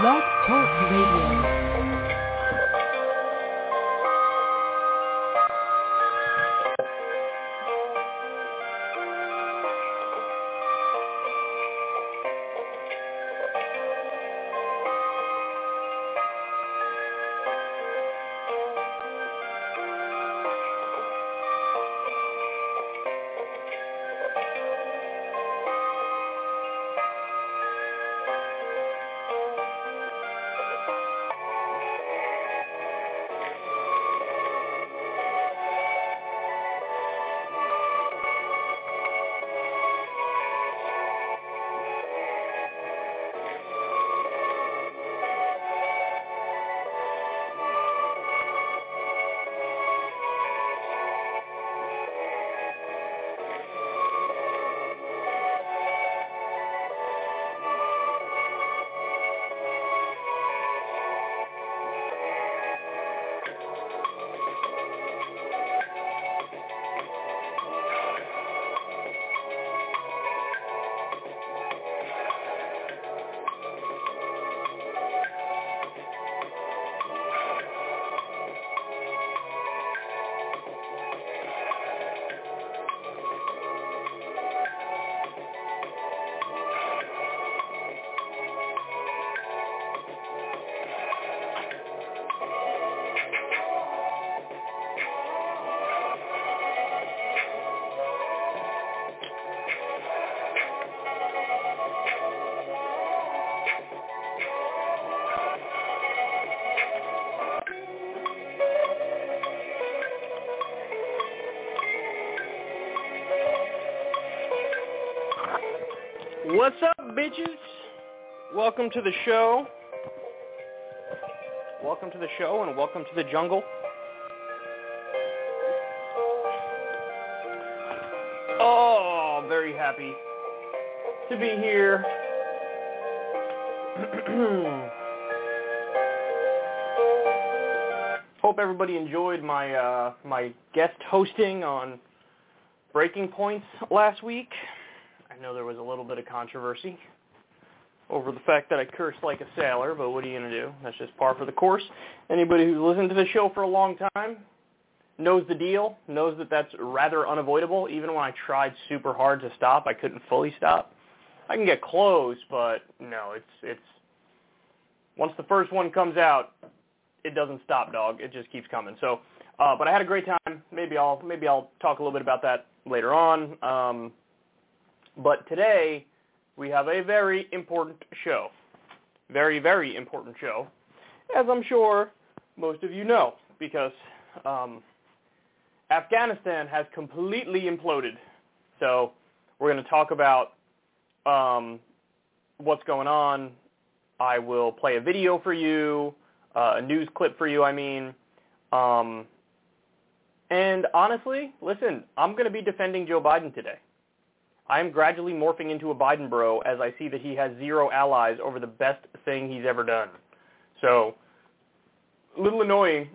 Blog Talk Radio. Welcome to the show. Welcome to the show and welcome to the jungle. Oh, very happy to be here. Hope everybody enjoyed my uh, my guest hosting on Breaking Points last week. I know there was a little bit of controversy over the fact that I cursed like a sailor, but what are you going to do? That's just par for the course. Anybody who's listened to the show for a long time knows the deal, knows that that's rather unavoidable. Even when I tried super hard to stop, I couldn't fully stop. I can get close, but no, it's it's once the first one comes out, it doesn't stop, dog. It just keeps coming. So, uh, but I had a great time. Maybe I'll maybe I'll talk a little bit about that later on. Um, but today we have a very important show. Very, very important show, as I'm sure most of you know, because um, Afghanistan has completely imploded. So we're going to talk about um, what's going on. I will play a video for you, uh, a news clip for you, I mean. Um, and honestly, listen, I'm going to be defending Joe Biden today. I'm gradually morphing into a Biden bro as I see that he has zero allies over the best thing he's ever done. So, a little annoying.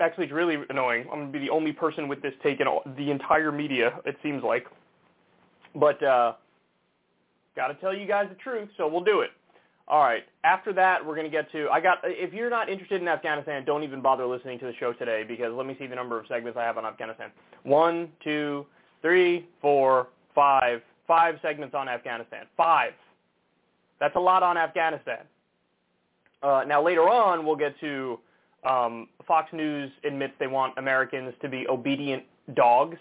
Actually, it's really annoying. I'm going to be the only person with this take in all, the entire media, it seems like. But, uh, got to tell you guys the truth, so we'll do it. All right. After that, we're going to get to. I got. If you're not interested in Afghanistan, don't even bother listening to the show today because let me see the number of segments I have on Afghanistan. One, two, three, four, five, five segments on Afghanistan. Five. That's a lot on Afghanistan. Uh, now later on, we'll get to um, Fox News admits they want Americans to be obedient dogs.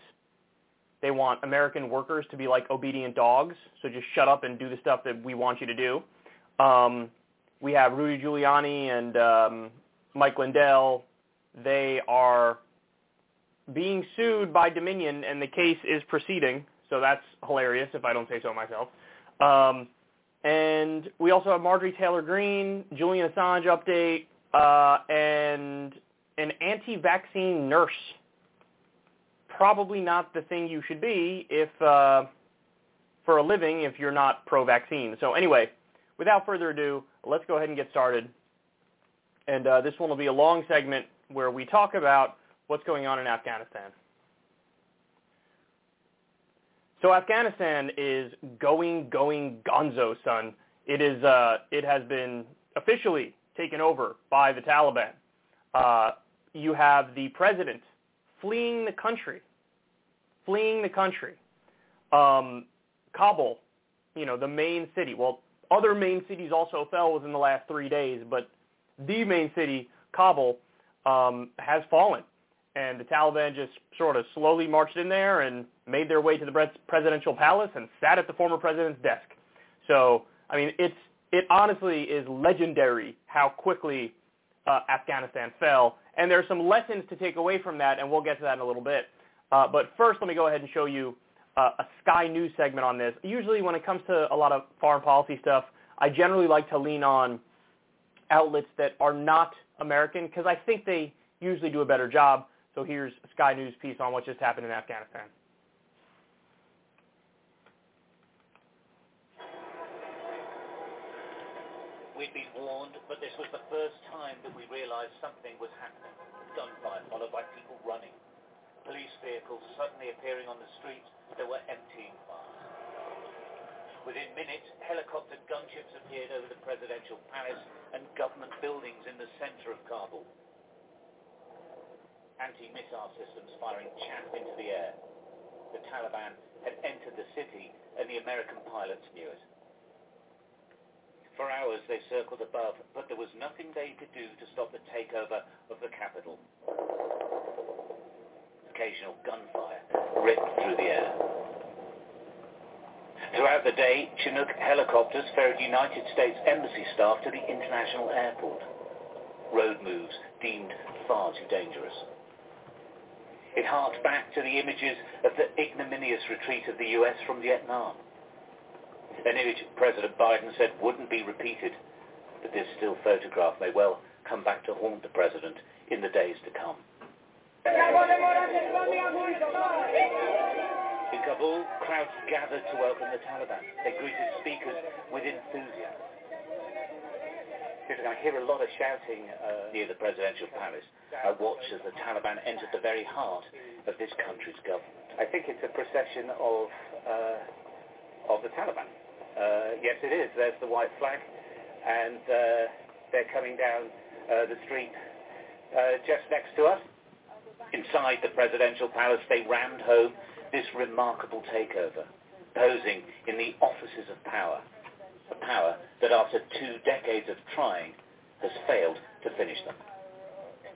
They want American workers to be like obedient dogs. So just shut up and do the stuff that we want you to do. Um, we have Rudy Giuliani and um, Mike Lindell. They are being sued by Dominion, and the case is proceeding. So that's hilarious, if I don't say so myself. Um, and we also have Marjorie Taylor Greene, Julian Assange update, uh, and an anti-vaccine nurse. Probably not the thing you should be if uh, for a living if you're not pro-vaccine. So anyway, without further ado, let's go ahead and get started. And uh, this one will be a long segment where we talk about what's going on in Afghanistan. So Afghanistan is going, going gonzo, son. It is. Uh, it has been officially taken over by the Taliban. Uh, you have the president fleeing the country, fleeing the country. Um, Kabul, you know, the main city. Well, other main cities also fell within the last three days, but the main city, Kabul, um, has fallen. And the Taliban just sort of slowly marched in there and made their way to the presidential palace and sat at the former president's desk. So, I mean, it's it honestly is legendary how quickly uh, Afghanistan fell. And there are some lessons to take away from that, and we'll get to that in a little bit. Uh, but first, let me go ahead and show you uh, a Sky News segment on this. Usually when it comes to a lot of foreign policy stuff, I generally like to lean on outlets that are not American because I think they usually do a better job. So here's Sky News piece on what just happened in Afghanistan. We'd been warned, but this was the first time that we realized something was happening. Gunfire followed by people running. Police vehicles suddenly appearing on the streets that were emptying fast. Within minutes, helicopter gunships appeared over the presidential palace and government buildings in the center of Kabul. Anti-missile systems firing chaff into the air. The Taliban had entered the city and the American pilots knew it. For hours they circled above, but there was nothing they could do to stop the takeover of the capital. Occasional gunfire ripped through the air. Throughout the day, Chinook helicopters ferried United States Embassy staff to the international airport. Road moves deemed far too dangerous. It harked back to the images of the ignominious retreat of the US from Vietnam an image President Biden said wouldn't be repeated, but this still photograph may well come back to haunt the president in the days to come. In Kabul, crowds gathered to welcome the Taliban. They greeted speakers with enthusiasm. I hear a lot of shouting uh, near the presidential palace. I watched as the Taliban entered the very heart of this country's government. I think it's a procession of uh, of the Taliban. Uh, yes, it is. There's the white flag, and uh, they're coming down uh, the street uh, just next to us. Inside the presidential palace, they rammed home this remarkable takeover, posing in the offices of power, a power that after two decades of trying has failed to finish them.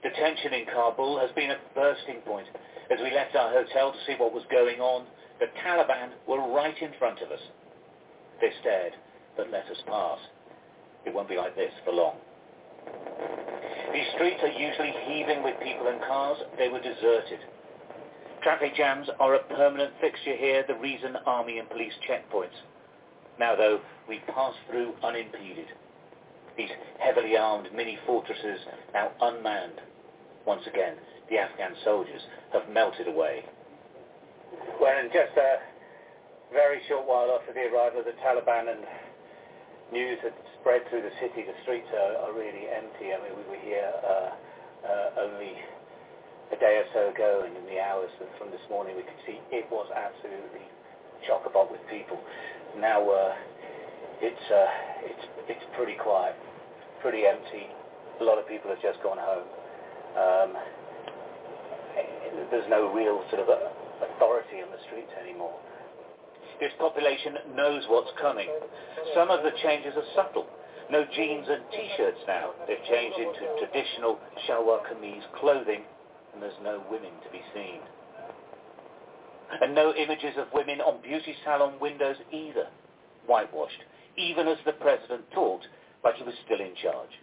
The tension in Kabul has been a bursting point. As we left our hotel to see what was going on, the Taliban were right in front of us. They stared, but let us pass. It won't be like this for long. These streets are usually heaving with people and cars. They were deserted. Traffic jams are a permanent fixture here, the reason army and police checkpoints. Now, though, we pass through unimpeded. These heavily armed mini fortresses now unmanned. Once again, the Afghan soldiers have melted away. Well, in just a very short while after the arrival of the Taliban and news had spread through the city, the streets are, are really empty. I mean, we were here uh, uh, only a day or so ago, and in the hours from this morning, we could see it was absolutely chock-a-block with people. Now uh, it's uh, it's it's pretty quiet, pretty empty. A lot of people have just gone home. Um, there's no real sort of authority in the streets anymore. This population knows what's coming. Some of the changes are subtle. No jeans and t-shirts now. They've changed into traditional shalwar kameez clothing, and there's no women to be seen. And no images of women on beauty salon windows either, whitewashed, even as the president talked like he was still in charge.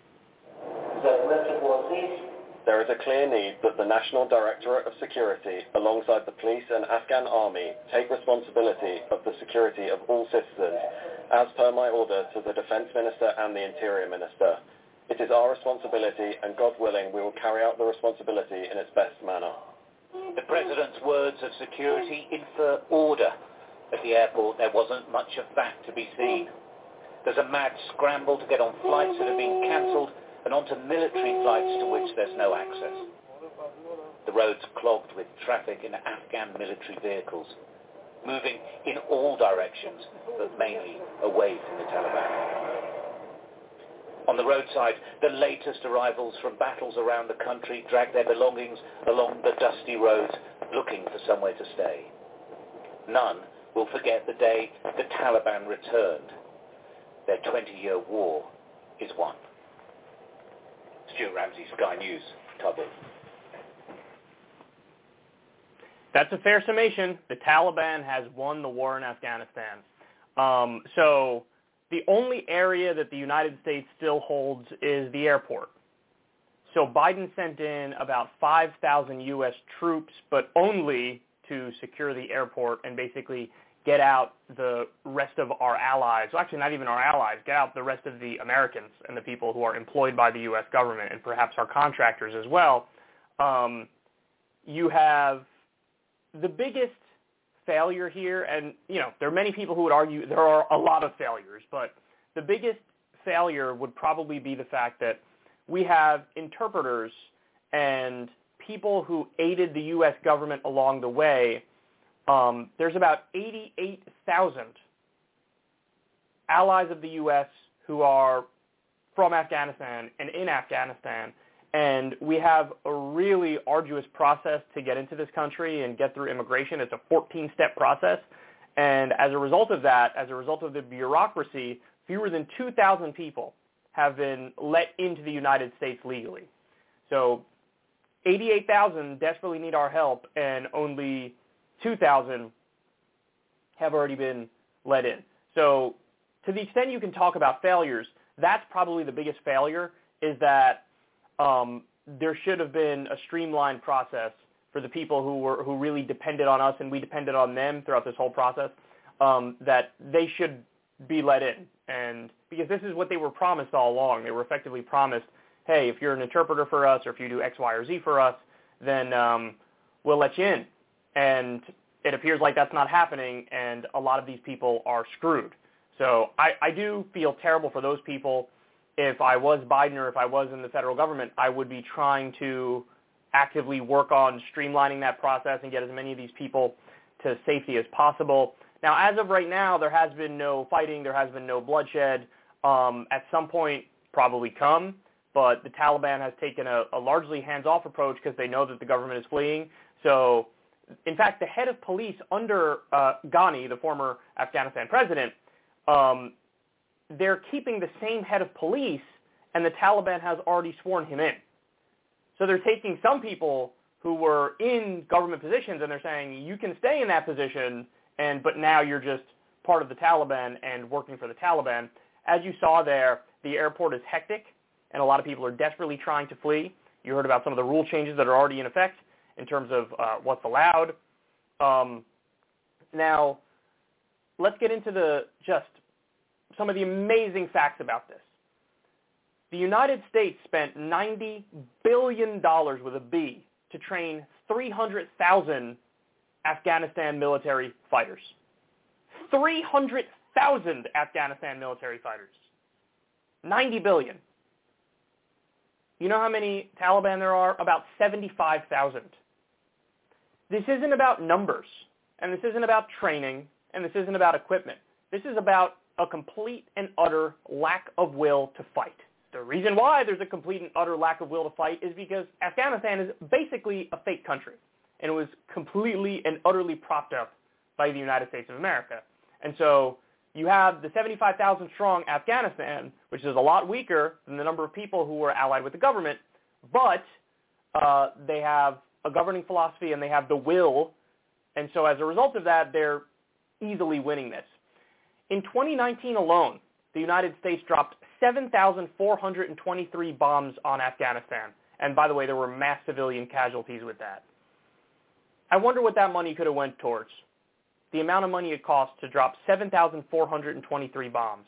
There is a clear need that the National Directorate of Security, alongside the police and Afghan army, take responsibility of the security of all citizens, as per my order to the Defence Minister and the Interior Minister. It is our responsibility, and God willing, we will carry out the responsibility in its best manner. The President's words of security infer order. At the airport, there wasn't much of that to be seen. There's a mad scramble to get on flights that have been cancelled and onto military flights to which there's no access. The roads clogged with traffic in Afghan military vehicles, moving in all directions, but mainly away from the Taliban. On the roadside, the latest arrivals from battles around the country drag their belongings along the dusty roads looking for somewhere to stay. None will forget the day the Taliban returned. Their 20-year war is won. Stuart Ramsay, Sky News, Kabul. That's a fair summation. The Taliban has won the war in Afghanistan. Um, so the only area that the United States still holds is the airport. So Biden sent in about 5,000 U.S. troops, but only to secure the airport and basically get out the rest of our allies. Well, actually, not even our allies. Get out the rest of the Americans and the people who are employed by the U.S. government and perhaps our contractors as well. Um, you have the biggest failure here, and you know there are many people who would argue there are a lot of failures, but the biggest failure would probably be the fact that we have interpreters and people who aided the U.S. government along the way. Um, there's about 88,000 allies of the U.S. who are from Afghanistan and in Afghanistan and we have a really arduous process to get into this country and get through immigration. It's a 14-step process. And as a result of that, as a result of the bureaucracy, fewer than 2,000 people have been let into the United States legally. So 88,000 desperately need our help, and only 2,000 have already been let in. So to the extent you can talk about failures, that's probably the biggest failure is that um, there should have been a streamlined process for the people who were who really depended on us and we depended on them throughout this whole process. Um, that they should be let in, and because this is what they were promised all along. They were effectively promised, hey, if you're an interpreter for us, or if you do X, Y, or Z for us, then um, we'll let you in. And it appears like that's not happening, and a lot of these people are screwed. So I, I do feel terrible for those people if I was Biden or if I was in the federal government, I would be trying to actively work on streamlining that process and get as many of these people to safety as possible. Now, as of right now, there has been no fighting. There has been no bloodshed. Um, at some point, probably come, but the Taliban has taken a, a largely hands-off approach because they know that the government is fleeing. So, in fact, the head of police under uh, Ghani, the former Afghanistan president, um, they're keeping the same head of police, and the Taliban has already sworn him in. So they're taking some people who were in government positions, and they're saying you can stay in that position, and but now you're just part of the Taliban and working for the Taliban. As you saw there, the airport is hectic, and a lot of people are desperately trying to flee. You heard about some of the rule changes that are already in effect in terms of uh, what's allowed. Um, now, let's get into the just some of the amazing facts about this. The United States spent $90 billion with a B to train 300,000 Afghanistan military fighters. 300,000 Afghanistan military fighters. 90 billion. You know how many Taliban there are? About 75,000. This isn't about numbers, and this isn't about training, and this isn't about equipment. This is about a complete and utter lack of will to fight. The reason why there's a complete and utter lack of will to fight is because Afghanistan is basically a fake country, and it was completely and utterly propped up by the United States of America. And so you have the 75,000 strong Afghanistan, which is a lot weaker than the number of people who were allied with the government, but uh, they have a governing philosophy and they have the will, and so as a result of that, they're easily winning this. In 2019 alone, the United States dropped 7,423 bombs on Afghanistan. And by the way, there were mass civilian casualties with that. I wonder what that money could have went towards. The amount of money it cost to drop 7,423 bombs.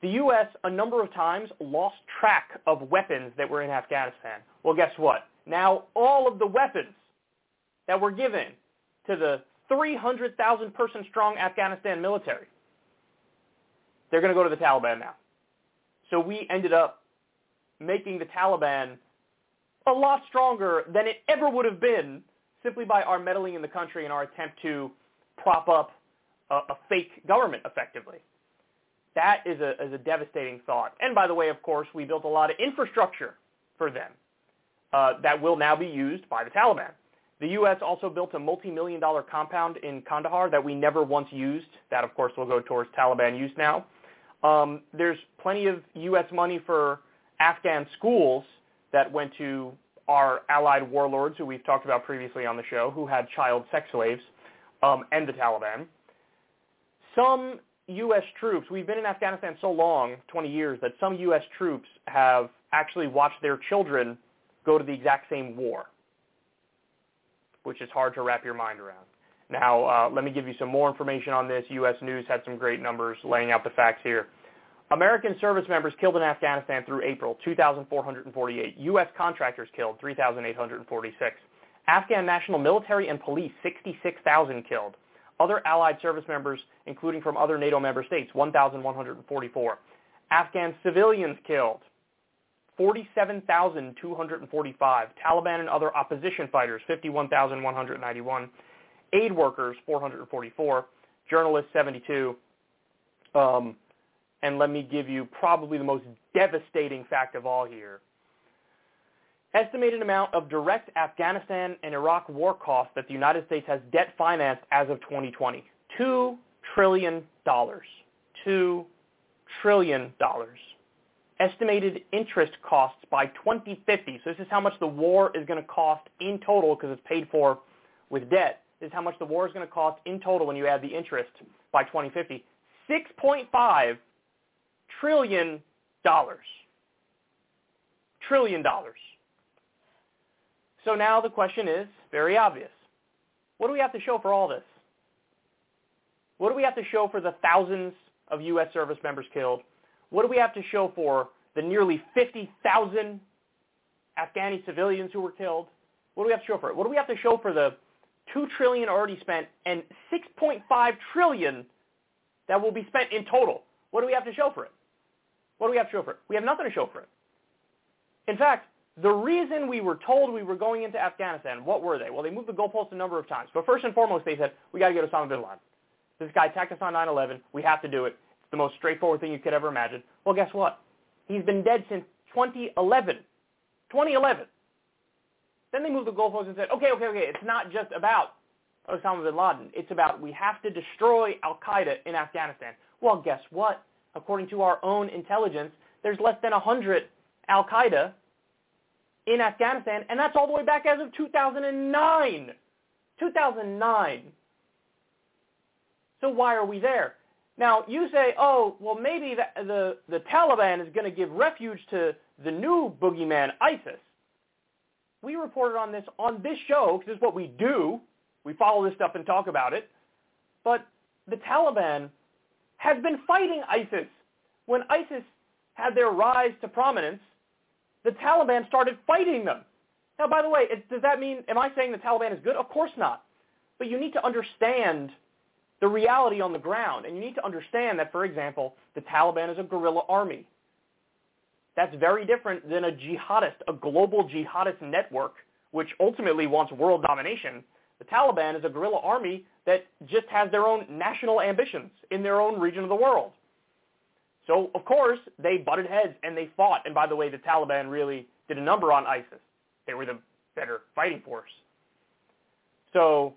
The U.S. a number of times lost track of weapons that were in Afghanistan. Well, guess what? Now all of the weapons that were given to the 300,000 person strong Afghanistan military they're going to go to the Taliban now. So we ended up making the Taliban a lot stronger than it ever would have been simply by our meddling in the country and our attempt to prop up a, a fake government effectively. That is a, is a devastating thought. And by the way, of course, we built a lot of infrastructure for them uh, that will now be used by the Taliban. The U.S. also built a multi-million dollar compound in Kandahar that we never once used. That, of course, will go towards Taliban use now. Um, there's plenty of U.S. money for Afghan schools that went to our allied warlords, who we've talked about previously on the show, who had child sex slaves, um, and the Taliban. Some U.S. troops, we've been in Afghanistan so long, 20 years, that some U.S. troops have actually watched their children go to the exact same war, which is hard to wrap your mind around. Now, uh, let me give you some more information on this. U.S. News had some great numbers laying out the facts here. American service members killed in Afghanistan through April, 2,448. U.S. contractors killed, 3,846. Afghan national military and police, 66,000 killed. Other allied service members, including from other NATO member states, 1,144. Afghan civilians killed, 47,245. Taliban and other opposition fighters, 51,191. Aid workers, 444. Journalists, 72. Um, and let me give you probably the most devastating fact of all here. Estimated amount of direct Afghanistan and Iraq war costs that the United States has debt financed as of 2020. $2 trillion. $2 trillion. Estimated interest costs by 2050. So this is how much the war is going to cost in total because it's paid for with debt. Is how much the war is going to cost in total when you add the interest by 2050. 6.5 trillion dollars. Trillion dollars. So now the question is very obvious. What do we have to show for all this? What do we have to show for the thousands of U.S. service members killed? What do we have to show for the nearly 50,000 Afghani civilians who were killed? What do we have to show for it? What do we have to show for the 2 trillion already spent and 6.5 trillion that will be spent in total? What do we have to show for it? What do we have to show for it? We have nothing to show for it. In fact, the reason we were told we were going into Afghanistan, what were they? Well, they moved the goalposts a number of times. But first and foremost, they said, we got to get Osama bin Laden. This guy attacked us on 9-11. We have to do it. It's the most straightforward thing you could ever imagine. Well, guess what? He's been dead since 2011. 2011. Then they moved the goalposts and said, okay, okay, okay, it's not just about Osama bin Laden. It's about we have to destroy al-Qaeda in Afghanistan. Well, guess what? According to our own intelligence, there's less than 100 al-Qaeda in Afghanistan, and that's all the way back as of 2009. 2009. So why are we there? Now, you say, oh, well, maybe the, the, the Taliban is going to give refuge to the new boogeyman, ISIS. We reported on this on this show because is what we do. We follow this stuff and talk about it. But the Taliban has been fighting ISIS. When ISIS had their rise to prominence, the Taliban started fighting them. Now, by the way, it, does that mean, am I saying the Taliban is good? Of course not. But you need to understand the reality on the ground. And you need to understand that, for example, the Taliban is a guerrilla army. That's very different than a jihadist, a global jihadist network, which ultimately wants world domination. The Taliban is a guerrilla army that just has their own national ambitions in their own region of the world. So, of course, they butted heads and they fought. And by the way, the Taliban really did a number on ISIS. They were the better fighting force. So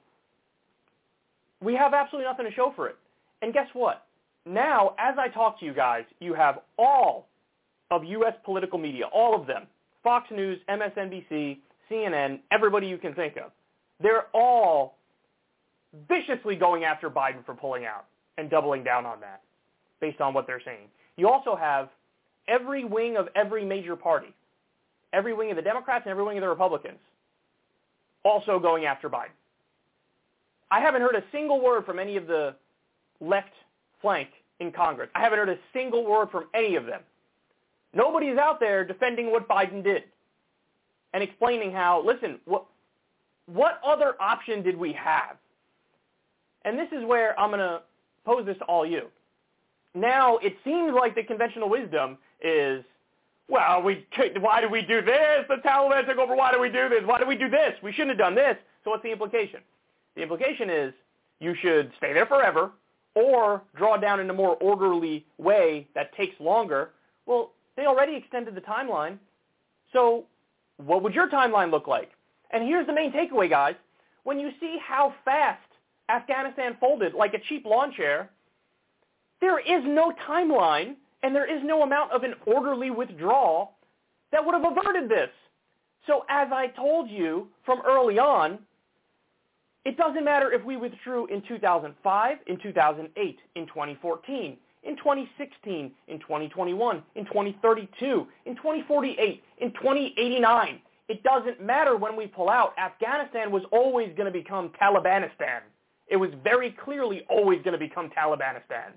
we have absolutely nothing to show for it. And guess what? Now, as I talk to you guys, you have all of U.S. political media, all of them, Fox News, MSNBC, CNN, everybody you can think of. They're all viciously going after Biden for pulling out and doubling down on that based on what they're saying. You also have every wing of every major party, every wing of the Democrats and every wing of the Republicans also going after Biden. I haven't heard a single word from any of the left flank in Congress. I haven't heard a single word from any of them. Nobody's out there defending what Biden did and explaining how, listen, what, what other option did we have? And this is where I'm going to pose this to all you now it seems like the conventional wisdom is, well, we why did we do this? The Taliban took over. Why do we do this? Why do we do this? We shouldn't have done this. So what's the implication? The implication is you should stay there forever, or draw down in a more orderly way that takes longer, well, they already extended the timeline. So what would your timeline look like? And here's the main takeaway, guys. When you see how fast Afghanistan folded like a cheap lawn chair, there is no timeline and there is no amount of an orderly withdrawal that would have averted this. So as I told you from early on, it doesn't matter if we withdrew in 2005, in 2008, in 2014, in 2016, in 2021, in 2032, in 2048, in 2089. It doesn't matter when we pull out. Afghanistan was always going to become Talibanistan. It was very clearly always going to become Talibanistan.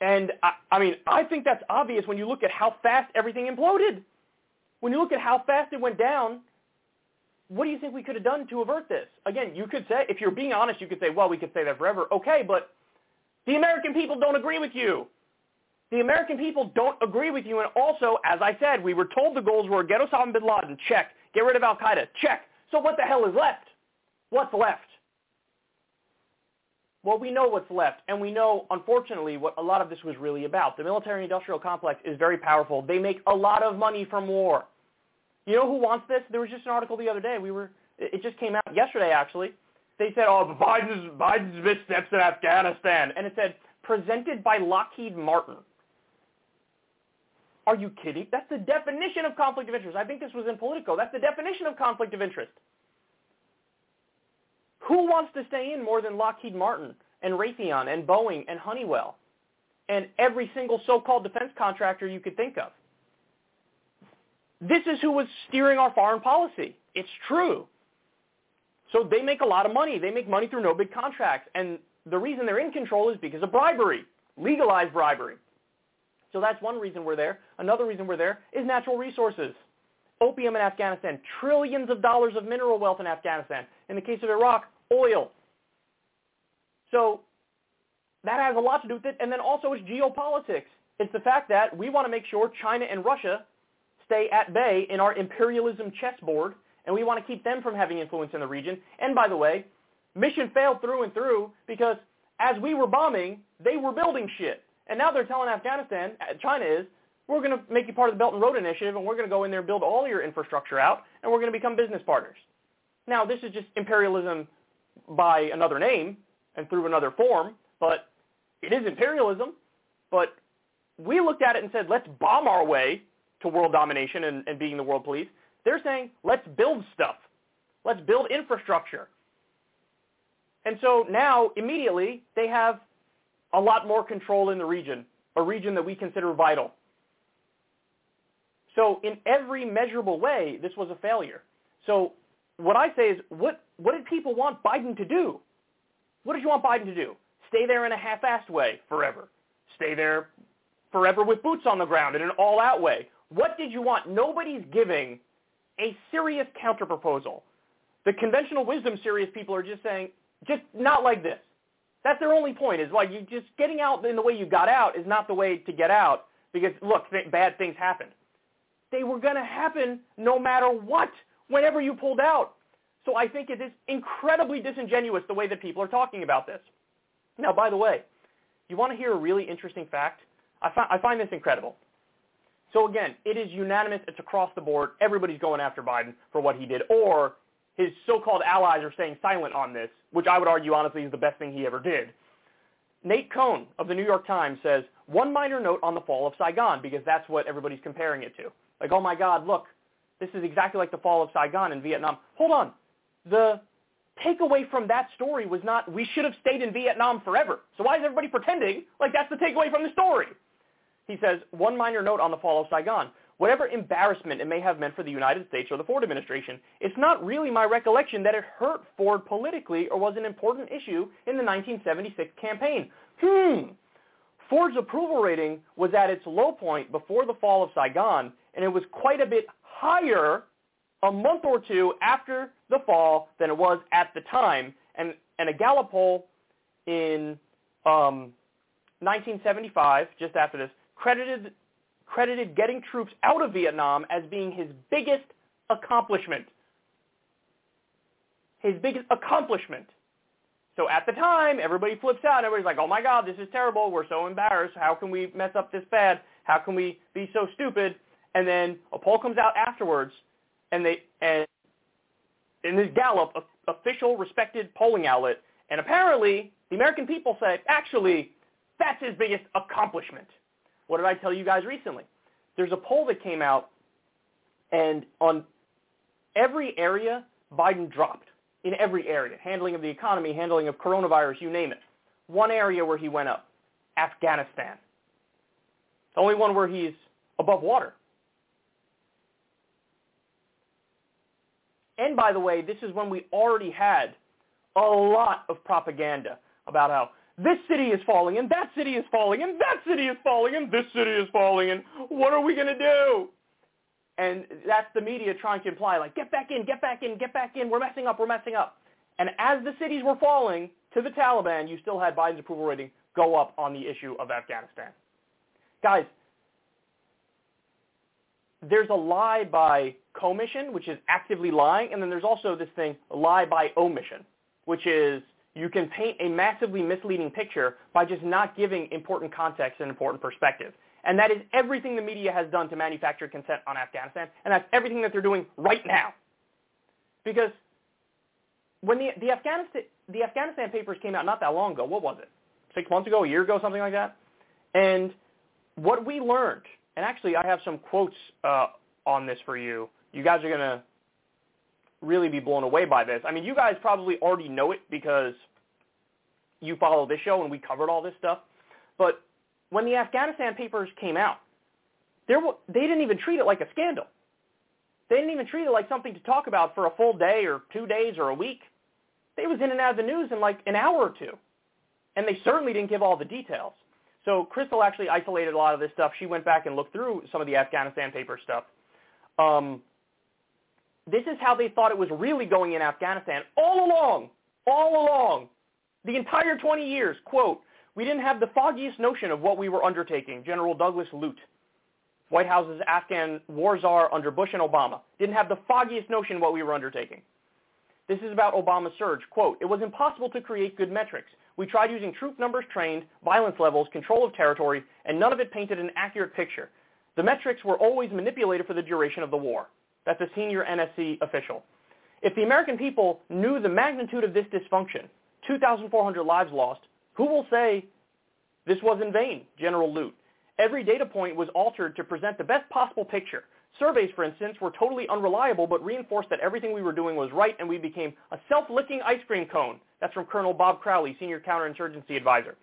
And I, I mean, I think that's obvious when you look at how fast everything imploded. When you look at how fast it went down, what do you think we could have done to avert this? Again, you could say, if you're being honest, you could say, well, we could say that forever. Okay, but the American people don't agree with you. The American people don't agree with you. And also, as I said, we were told the goals were get Osama bin Laden, check. Get rid of al-Qaeda, check. So what the hell is left? What's left? Well, we know what's left, and we know, unfortunately, what a lot of this was really about. The military-industrial complex is very powerful. They make a lot of money from war. You know who wants this? There was just an article the other day. We were, it just came out yesterday, actually. They said, oh, Biden's, Biden's missteps in Afghanistan. And it said, presented by Lockheed Martin. Are you kidding? That's the definition of conflict of interest. I think this was in Politico. That's the definition of conflict of interest. Who wants to stay in more than Lockheed Martin and Raytheon and Boeing and Honeywell and every single so-called defense contractor you could think of? This is who was steering our foreign policy. It's true. So they make a lot of money. They make money through no bid contracts. And the reason they're in control is because of bribery, legalized bribery. So that's one reason we're there. Another reason we're there is natural resources. Opium in Afghanistan, trillions of dollars of mineral wealth in Afghanistan. In the case of Iraq, oil. So that has a lot to do with it. And then also it's geopolitics. It's the fact that we want to make sure China and Russia stay at bay in our imperialism chessboard, and we want to keep them from having influence in the region. And by the way, mission failed through and through because as we were bombing, they were building shit. And now they're telling Afghanistan, uh, China is, we're going to make you part of the Belt and Road Initiative, and we're going to go in there and build all your infrastructure out, and we're going to become business partners. Now, this is just imperialism by another name and through another form, but it is imperialism. But we looked at it and said, let's bomb our way to world domination and, and being the world police. They're saying, let's build stuff. Let's build infrastructure. And so now, immediately, they have a lot more control in the region, a region that we consider vital. So in every measurable way, this was a failure. So what I say is, what, what did people want Biden to do? What did you want Biden to do? Stay there in a half-assed way forever. Stay there forever with boots on the ground in an all-out way. What did you want? Nobody's giving a serious counterproposal. The conventional wisdom serious people are just saying, just not like this. That's their only point is like you just getting out in the way you got out is not the way to get out because look, th- bad things happened. They were going to happen no matter what whenever you pulled out. So I think it is incredibly disingenuous the way that people are talking about this. Now, by the way, you want to hear a really interesting fact? I, fi- I find this incredible. So again, it is unanimous. It's across the board. Everybody's going after Biden for what he did, or his so-called allies are staying silent on this, which I would argue honestly is the best thing he ever did. Nate Cohn of the New York Times says, one minor note on the fall of Saigon, because that's what everybody's comparing it to. Like, oh my God, look, this is exactly like the fall of Saigon in Vietnam. Hold on. The takeaway from that story was not, we should have stayed in Vietnam forever. So why is everybody pretending like that's the takeaway from the story? He says, one minor note on the fall of Saigon. Whatever embarrassment it may have meant for the United States or the Ford administration, it's not really my recollection that it hurt Ford politically or was an important issue in the 1976 campaign. Hmm. Ford's approval rating was at its low point before the fall of Saigon, and it was quite a bit higher a month or two after the fall than it was at the time. And, and a Gallup poll in um, 1975, just after this, credited, credited getting troops out of Vietnam as being his biggest accomplishment. His biggest accomplishment. So at the time, everybody flips out. Everybody's like, oh my God, this is terrible. We're so embarrassed. How can we mess up this bad? How can we be so stupid? And then a poll comes out afterwards, and they and in this Gallup, official respected polling outlet, and apparently the American people say, actually, that's his biggest accomplishment. What did I tell you guys recently? There's a poll that came out, and on every area, Biden dropped. In every area, handling of the economy, handling of coronavirus, you name it. One area where he went up, Afghanistan. The only one where he's above water. And by the way, this is when we already had a lot of propaganda about how this city is falling and that city is falling and that city is falling and this city is falling and what are we going to do? And that's the media trying to imply like, get back in, get back in, get back in, we're messing up, we're messing up. And as the cities were falling to the Taliban, you still had Biden's approval rating go up on the issue of Afghanistan. Guys, there's a lie by commission, which is actively lying, and then there's also this thing, lie by omission, which is you can paint a massively misleading picture by just not giving important context and important perspective. And that is everything the media has done to manufacture consent on Afghanistan, and that's everything that they're doing right now. Because when the, the, Afghanistan, the Afghanistan papers came out not that long ago, what was it? Six months ago, a year ago, something like that? And what we learned, and actually I have some quotes uh, on this for you. You guys are going to really be blown away by this. I mean, you guys probably already know it because you follow this show and we covered all this stuff. But when the Afghanistan papers came out, there they didn't even treat it like a scandal. They didn't even treat it like something to talk about for a full day or two days or a week. They was in and out of the news in like an hour or two. And they certainly didn't give all the details. So Crystal actually isolated a lot of this stuff. She went back and looked through some of the Afghanistan paper stuff. Um, this is how they thought it was really going in Afghanistan all along, all along, the entire 20 years. Quote, we didn't have the foggiest notion of what we were undertaking, General Douglas Lute, White House's Afghan war czar under Bush and Obama. Didn't have the foggiest notion what we were undertaking. This is about Obama's surge. Quote, it was impossible to create good metrics. We tried using troop numbers trained, violence levels, control of territory, and none of it painted an accurate picture. The metrics were always manipulated for the duration of the war. That's a senior NSC official. If the American people knew the magnitude of this dysfunction, 2,400 lives lost, who will say this was in vain, General Lute? Every data point was altered to present the best possible picture. Surveys, for instance, were totally unreliable but reinforced that everything we were doing was right and we became a self-licking ice cream cone. That's from Colonel Bob Crowley, Senior Counterinsurgency Advisor.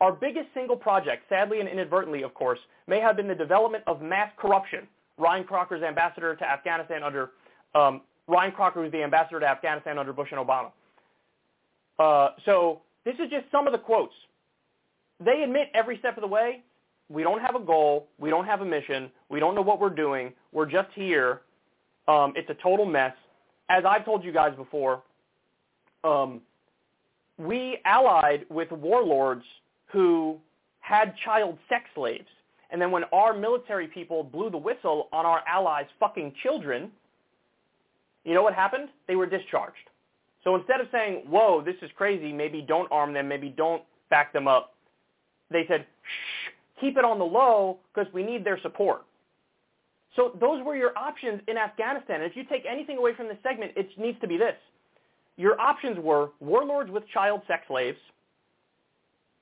Our biggest single project, sadly and inadvertently, of course, may have been the development of mass corruption. Ryan Crocker's ambassador to Afghanistan under um, Ryan Crocker was the ambassador to Afghanistan under Bush and Obama. Uh, so this is just some of the quotes. They admit every step of the way, we don't have a goal, we don't have a mission, we don't know what we're doing, we're just here. Um, it's a total mess. As I've told you guys before, um, we allied with warlords who had child sex slaves. And then when our military people blew the whistle on our allies' fucking children, you know what happened? They were discharged. So instead of saying, whoa, this is crazy, maybe don't arm them, maybe don't back them up, they said, shh, keep it on the low because we need their support. So those were your options in Afghanistan. And if you take anything away from this segment, it needs to be this. Your options were warlords with child sex slaves,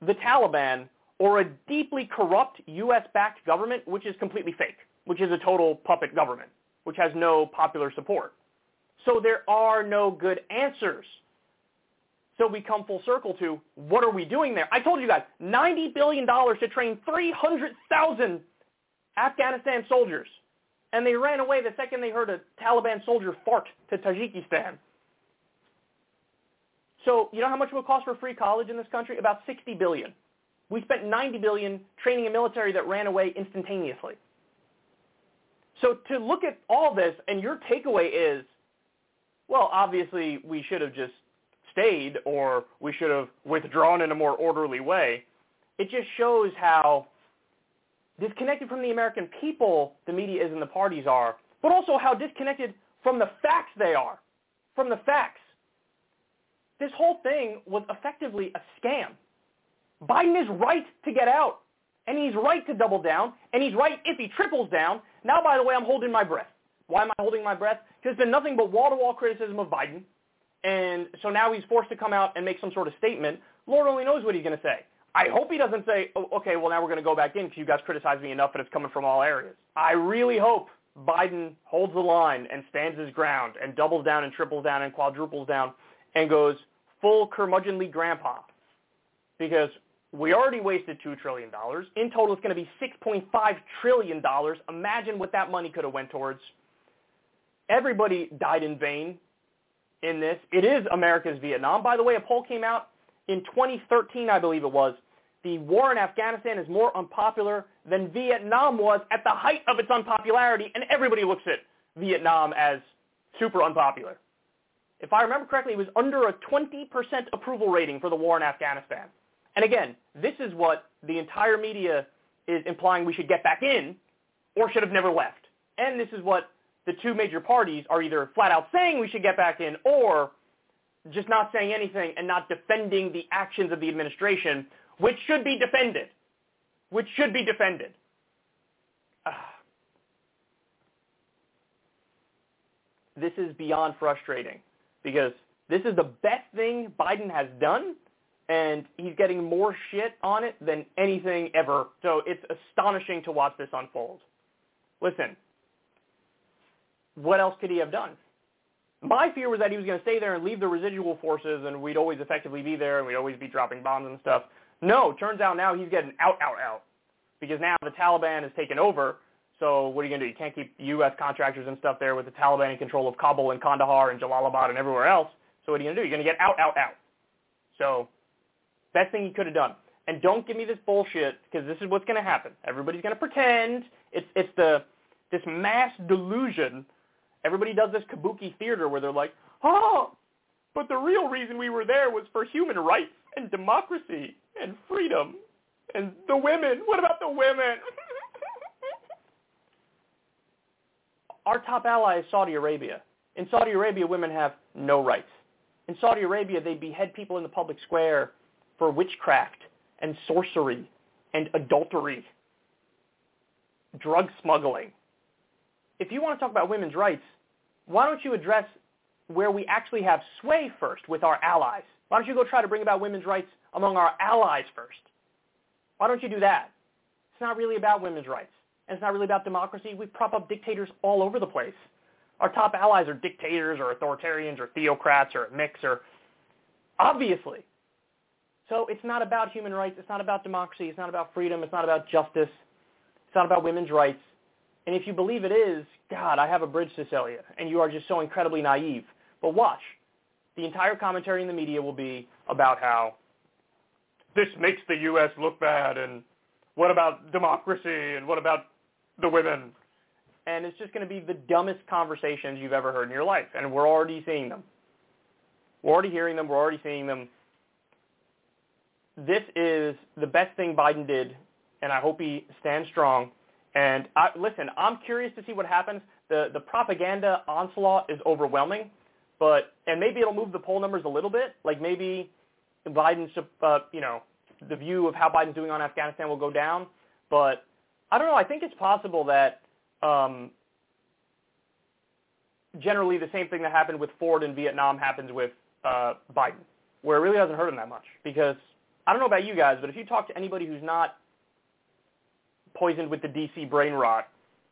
the Taliban, or a deeply corrupt U.S.-backed government, which is completely fake, which is a total puppet government, which has no popular support. So there are no good answers. So we come full circle to what are we doing there? I told you guys, $90 billion to train 300,000 Afghanistan soldiers. And they ran away the second they heard a Taliban soldier fart to Tajikistan. So you know how much it would cost for free college in this country? About 60 billion. We spent 90 billion training a military that ran away instantaneously. So to look at all this and your takeaway is, well, obviously we should have just stayed or we should have withdrawn in a more orderly way. It just shows how disconnected from the American people the media is and the parties are, but also how disconnected from the facts they are, from the facts. this whole thing was effectively a scam. Biden is right to get out, and he's right to double down, and he's right if he triples down. Now, by the way, I'm holding my breath. Why am I holding my breath? Because it's been nothing but wall-to-wall criticism of Biden, and so now he's forced to come out and make some sort of statement. Lord only knows what he's going to say. I hope he doesn't say, oh, okay, well, now we're going to go back in because you guys criticized me enough and it's coming from all areas. I really hope Biden holds the line and stands his ground and doubles down and triples down and quadruples down and goes full curmudgeonly grandpa. Because we already wasted $2 trillion. In total, it's going to be $6.5 trillion. Imagine what that money could have went towards. Everybody died in vain in this. It is America's Vietnam. By the way, a poll came out in 2013, I believe it was. The war in Afghanistan is more unpopular than Vietnam was at the height of its unpopularity, and everybody looks at Vietnam as super unpopular. If I remember correctly, it was under a 20% approval rating for the war in Afghanistan. And again, this is what the entire media is implying we should get back in or should have never left. And this is what the two major parties are either flat out saying we should get back in or just not saying anything and not defending the actions of the administration, which should be defended. Which should be defended. Ah. This is beyond frustrating because this is the best thing Biden has done and he's getting more shit on it than anything ever. So it's astonishing to watch this unfold. Listen, what else could he have done? My fear was that he was going to stay there and leave the residual forces and we'd always effectively be there and we'd always be dropping bombs and stuff. No, turns out now he's getting out, out, out. Because now the Taliban has taken over. So what are you going to do? You can't keep U.S. contractors and stuff there with the Taliban in control of Kabul and Kandahar and Jalalabad and everywhere else. So what are you going to do? You're going to get out, out, out. So best thing he could have done. And don't give me this bullshit because this is what's going to happen. Everybody's going to pretend it's it's the this mass delusion Everybody does this kabuki theater where they're like, oh, but the real reason we were there was for human rights and democracy and freedom and the women. What about the women? Our top ally is Saudi Arabia. In Saudi Arabia, women have no rights. In Saudi Arabia, they behead people in the public square for witchcraft and sorcery and adultery, drug smuggling, if you want to talk about women's rights, why don't you address where we actually have sway first with our allies? Why don't you go try to bring about women's rights among our allies first? Why don't you do that? It's not really about women's rights. And it's not really about democracy. We prop up dictators all over the place. Our top allies are dictators or authoritarians or theocrats or a mix or obviously. So it's not about human rights. It's not about democracy. It's not about freedom. It's not about justice. It's not about women's rights. And if you believe it is, God, I have a bridge to sell you, and you are just so incredibly naive. But watch. The entire commentary in the media will be about how this makes the U.S. look bad, and what about democracy, and what about the women? And it's just going to be the dumbest conversations you've ever heard in your life, and we're already seeing them. We're already hearing them. We're already seeing them. This is the best thing Biden did, and I hope he stands strong and I, listen, I'm curious to see what happens. The the propaganda onslaught is overwhelming, but and maybe it'll move the poll numbers a little bit. Like maybe Biden's, uh, you know, the view of how Biden's doing on Afghanistan will go down. But I don't know. I think it's possible that um, generally the same thing that happened with Ford in Vietnam happens with uh, Biden, where it really doesn't hurt him that much. Because I don't know about you guys, but if you talk to anybody who's not poisoned with the DC brain rot.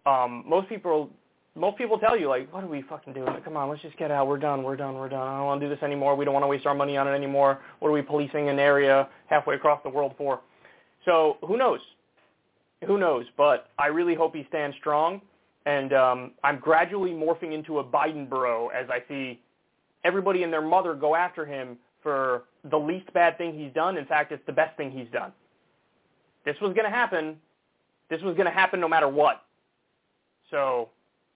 Um, most people most people tell you like, what are we fucking doing? Come on, let's just get out. We're done. We're done. We're done. I don't want to do this anymore. We don't want to waste our money on it anymore. What are we policing an area halfway across the world for? So who knows? Who knows? But I really hope he stands strong. And um, I'm gradually morphing into a Biden bro as I see everybody and their mother go after him for the least bad thing he's done. In fact, it's the best thing he's done. This was going to happen this was going to happen no matter what. So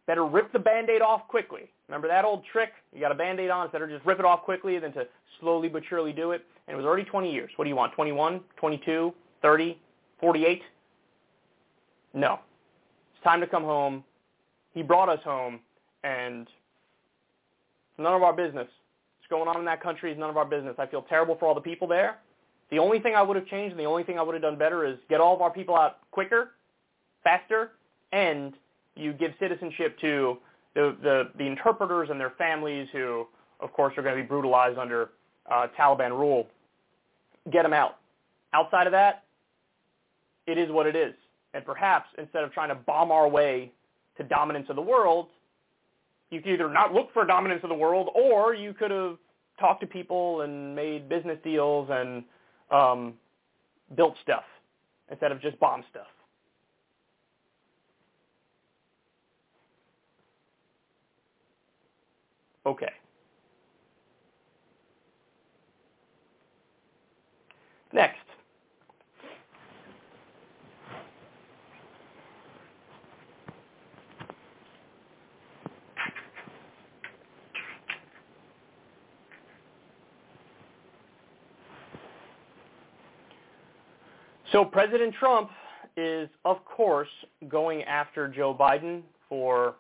better rip the Band-Aid off quickly. Remember that old trick? You got a Band-Aid on, it's better just rip it off quickly than to slowly but surely do it. And it was already 20 years. What do you want, 21, 22, 30, 48? No. It's time to come home. He brought us home, and it's none of our business. Going on in that country is none of our business. I feel terrible for all the people there. The only thing I would have changed and the only thing I would have done better is get all of our people out quicker, faster, and you give citizenship to the, the, the interpreters and their families who, of course, are going to be brutalized under uh, Taliban rule. Get them out. Outside of that, it is what it is. And perhaps instead of trying to bomb our way to dominance of the world, you could either not look for dominance of the world, or you could have talked to people and made business deals and um, built stuff instead of just bomb stuff. Okay. Next. So President Trump is, of course, going after Joe Biden for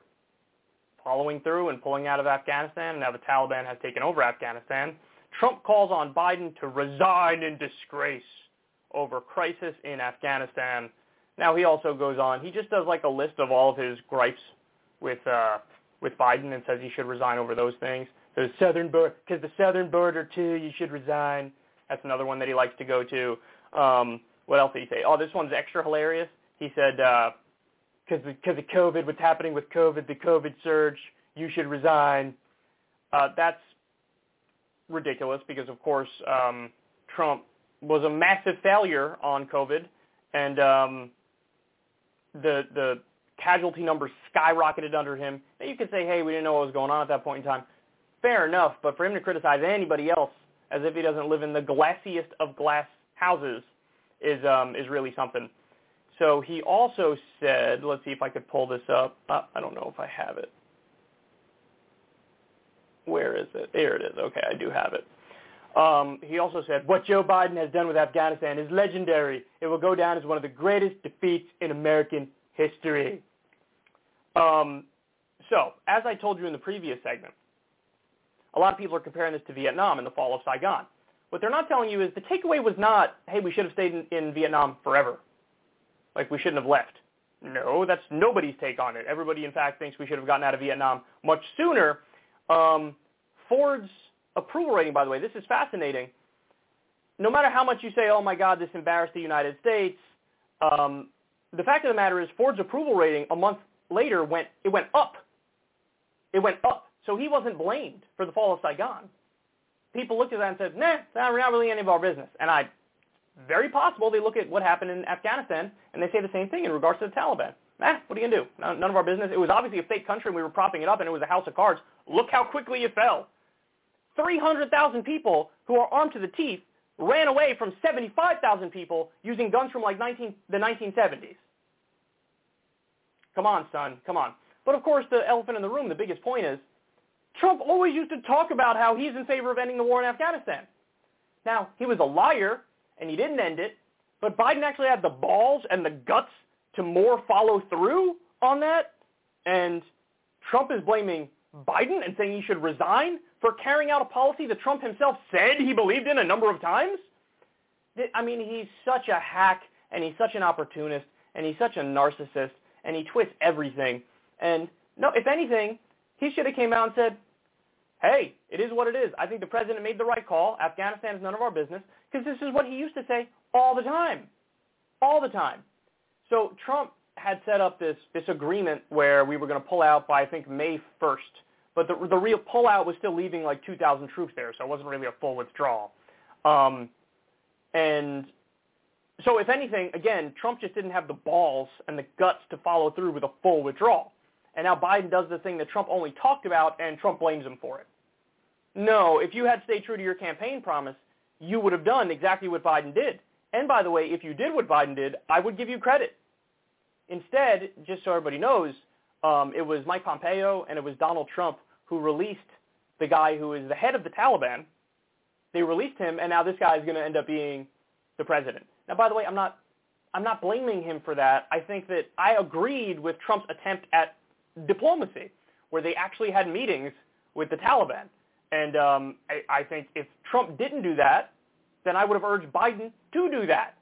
following through and pulling out of Afghanistan. Now the Taliban has taken over Afghanistan. Trump calls on Biden to resign in disgrace over crisis in Afghanistan. Now he also goes on. He just does like a list of all of his gripes with uh, with Biden and says he should resign over those things. The southern border, because the southern border too, you should resign. That's another one that he likes to go to. Um, what else did he say? Oh, this one's extra hilarious. He said, because uh, because of COVID, what's happening with COVID, the COVID surge, you should resign. Uh, that's ridiculous because, of course, um, Trump was a massive failure on COVID, and um, the the casualty numbers skyrocketed under him. Now you could say, hey, we didn't know what was going on at that point in time. Fair enough, but for him to criticize anybody else as if he doesn't live in the glassiest of glass houses is um, is really something. So he also said, let's see if I could pull this up. Uh, I don't know if I have it. Where is it? There it is. Okay, I do have it. Um, he also said, what Joe Biden has done with Afghanistan is legendary. It will go down as one of the greatest defeats in American history. Um, so, as I told you in the previous segment, a lot of people are comparing this to Vietnam and the fall of Saigon. What they're not telling you is the takeaway was not, hey, we should have stayed in, in Vietnam forever. Like we shouldn't have left. No, that's nobody's take on it. Everybody, in fact, thinks we should have gotten out of Vietnam much sooner. Um, Ford's approval rating, by the way, this is fascinating. No matter how much you say, oh my God, this embarrassed the United States, um, the fact of the matter is Ford's approval rating a month later went, it went up. It went up. So he wasn't blamed for the fall of Saigon people looked at that and said, nah, we're not really any of our business. And I, very possible they look at what happened in Afghanistan and they say the same thing in regards to the Taliban. Nah, what are you going to do? None of our business. It was obviously a fake country and we were propping it up and it was a house of cards. Look how quickly it fell. 300,000 people who are armed to the teeth ran away from 75,000 people using guns from like 19, the 1970s. Come on, son. Come on. But of course, the elephant in the room, the biggest point is Trump always used to talk about how he's in favor of ending the war in Afghanistan. Now, he was a liar, and he didn't end it, but Biden actually had the balls and the guts to more follow through on that, and Trump is blaming Biden and saying he should resign for carrying out a policy that Trump himself said he believed in a number of times? I mean, he's such a hack, and he's such an opportunist, and he's such a narcissist, and he twists everything. And no, if anything, he should have came out and said, hey, it is what it is. I think the president made the right call. Afghanistan is none of our business because this is what he used to say all the time, all the time. So Trump had set up this, this agreement where we were going to pull out by, I think, May 1st. But the, the real pullout was still leaving like 2,000 troops there, so it wasn't really a full withdrawal. Um, and so if anything, again, Trump just didn't have the balls and the guts to follow through with a full withdrawal. And now Biden does the thing that Trump only talked about, and Trump blames him for it. No, if you had stayed true to your campaign promise, you would have done exactly what Biden did. And by the way, if you did what Biden did, I would give you credit. Instead, just so everybody knows, um, it was Mike Pompeo and it was Donald Trump who released the guy who is the head of the Taliban. They released him, and now this guy is going to end up being the president. Now, by the way, I'm not I'm not blaming him for that. I think that I agreed with Trump's attempt at diplomacy, where they actually had meetings with the Taliban. And um, I, I think if Trump didn't do that, then I would have urged Biden to do that.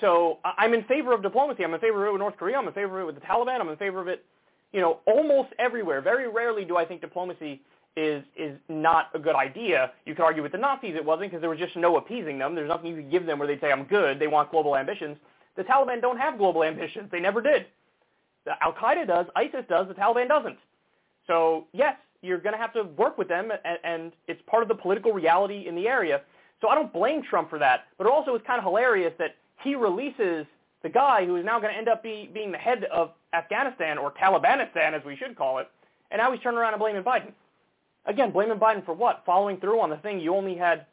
So I'm in favor of diplomacy. I'm in favor of it with North Korea. I'm in favor of it with the Taliban. I'm in favor of it, you know, almost everywhere. Very rarely do I think diplomacy is is not a good idea. You could argue with the Nazis it wasn't because there was just no appeasing them. There's nothing you could give them where they'd say I'm good. They want global ambitions. The Taliban don't have global ambitions. They never did. Al Qaeda does, ISIS does, the Taliban doesn't. So yes, you're going to have to work with them, and, and it's part of the political reality in the area. So I don't blame Trump for that, but also is kind of hilarious that he releases the guy who is now going to end up be, being the head of Afghanistan, or Talibanistan as we should call it, and now he's turning around and blaming Biden. Again, blaming Biden for what? Following through on the thing you only had,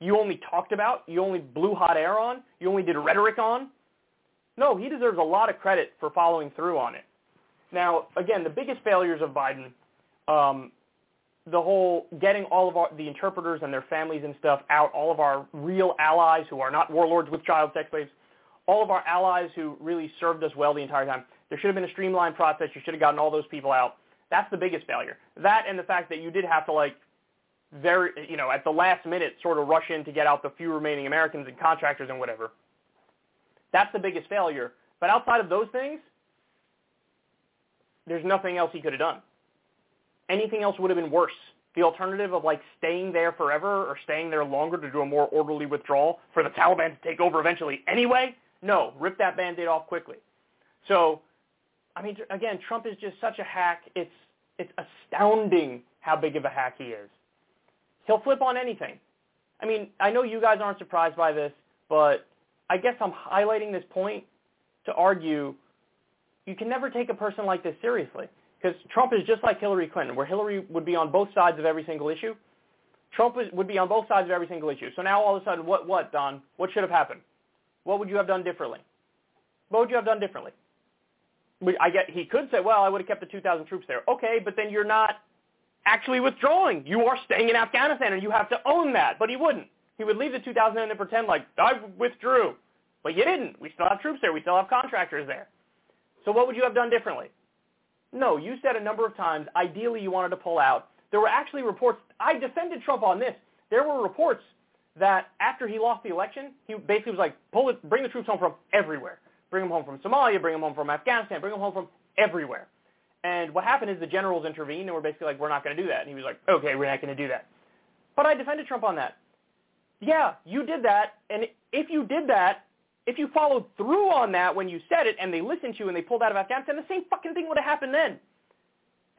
you only talked about, you only blew hot air on, you only did rhetoric on. No, he deserves a lot of credit for following through on it. Now, again, the biggest failures of Biden, um, the whole getting all of our, the interpreters and their families and stuff out, all of our real allies who are not warlords with child sex slaves, all of our allies who really served us well the entire time. There should have been a streamlined process. You should have gotten all those people out. That's the biggest failure. That and the fact that you did have to like very, you know, at the last minute sort of rush in to get out the few remaining Americans and contractors and whatever. That's the biggest failure. But outside of those things, there's nothing else he could have done. Anything else would have been worse. The alternative of like staying there forever or staying there longer to do a more orderly withdrawal for the Taliban to take over eventually anyway, no, rip that band-aid off quickly. So, I mean, again, Trump is just such a hack. It's it's astounding how big of a hack he is. He'll flip on anything. I mean, I know you guys aren't surprised by this, but I guess I'm highlighting this point to argue you can never take a person like this seriously because Trump is just like Hillary Clinton, where Hillary would be on both sides of every single issue. Trump would be on both sides of every single issue. So now all of a sudden, what, what, Don? What should have happened? What would you have done differently? What would you have done differently? I get he could say, well, I would have kept the 2,000 troops there. Okay, but then you're not actually withdrawing. You are staying in Afghanistan, and you have to own that. But he wouldn't. He would leave the 2,000 and pretend like I withdrew, but you didn't. We still have troops there. We still have contractors there. So what would you have done differently? No, you said a number of times, ideally you wanted to pull out. There were actually reports, I defended Trump on this. There were reports that after he lost the election, he basically was like, pull it, bring the troops home from everywhere. Bring them home from Somalia, bring them home from Afghanistan, bring them home from everywhere. And what happened is the generals intervened and were basically like, we're not going to do that. And he was like, okay, we're not going to do that. But I defended Trump on that. Yeah, you did that. And if you did that, if you followed through on that when you said it and they listened to you and they pulled out of Afghanistan, the same fucking thing would have happened then.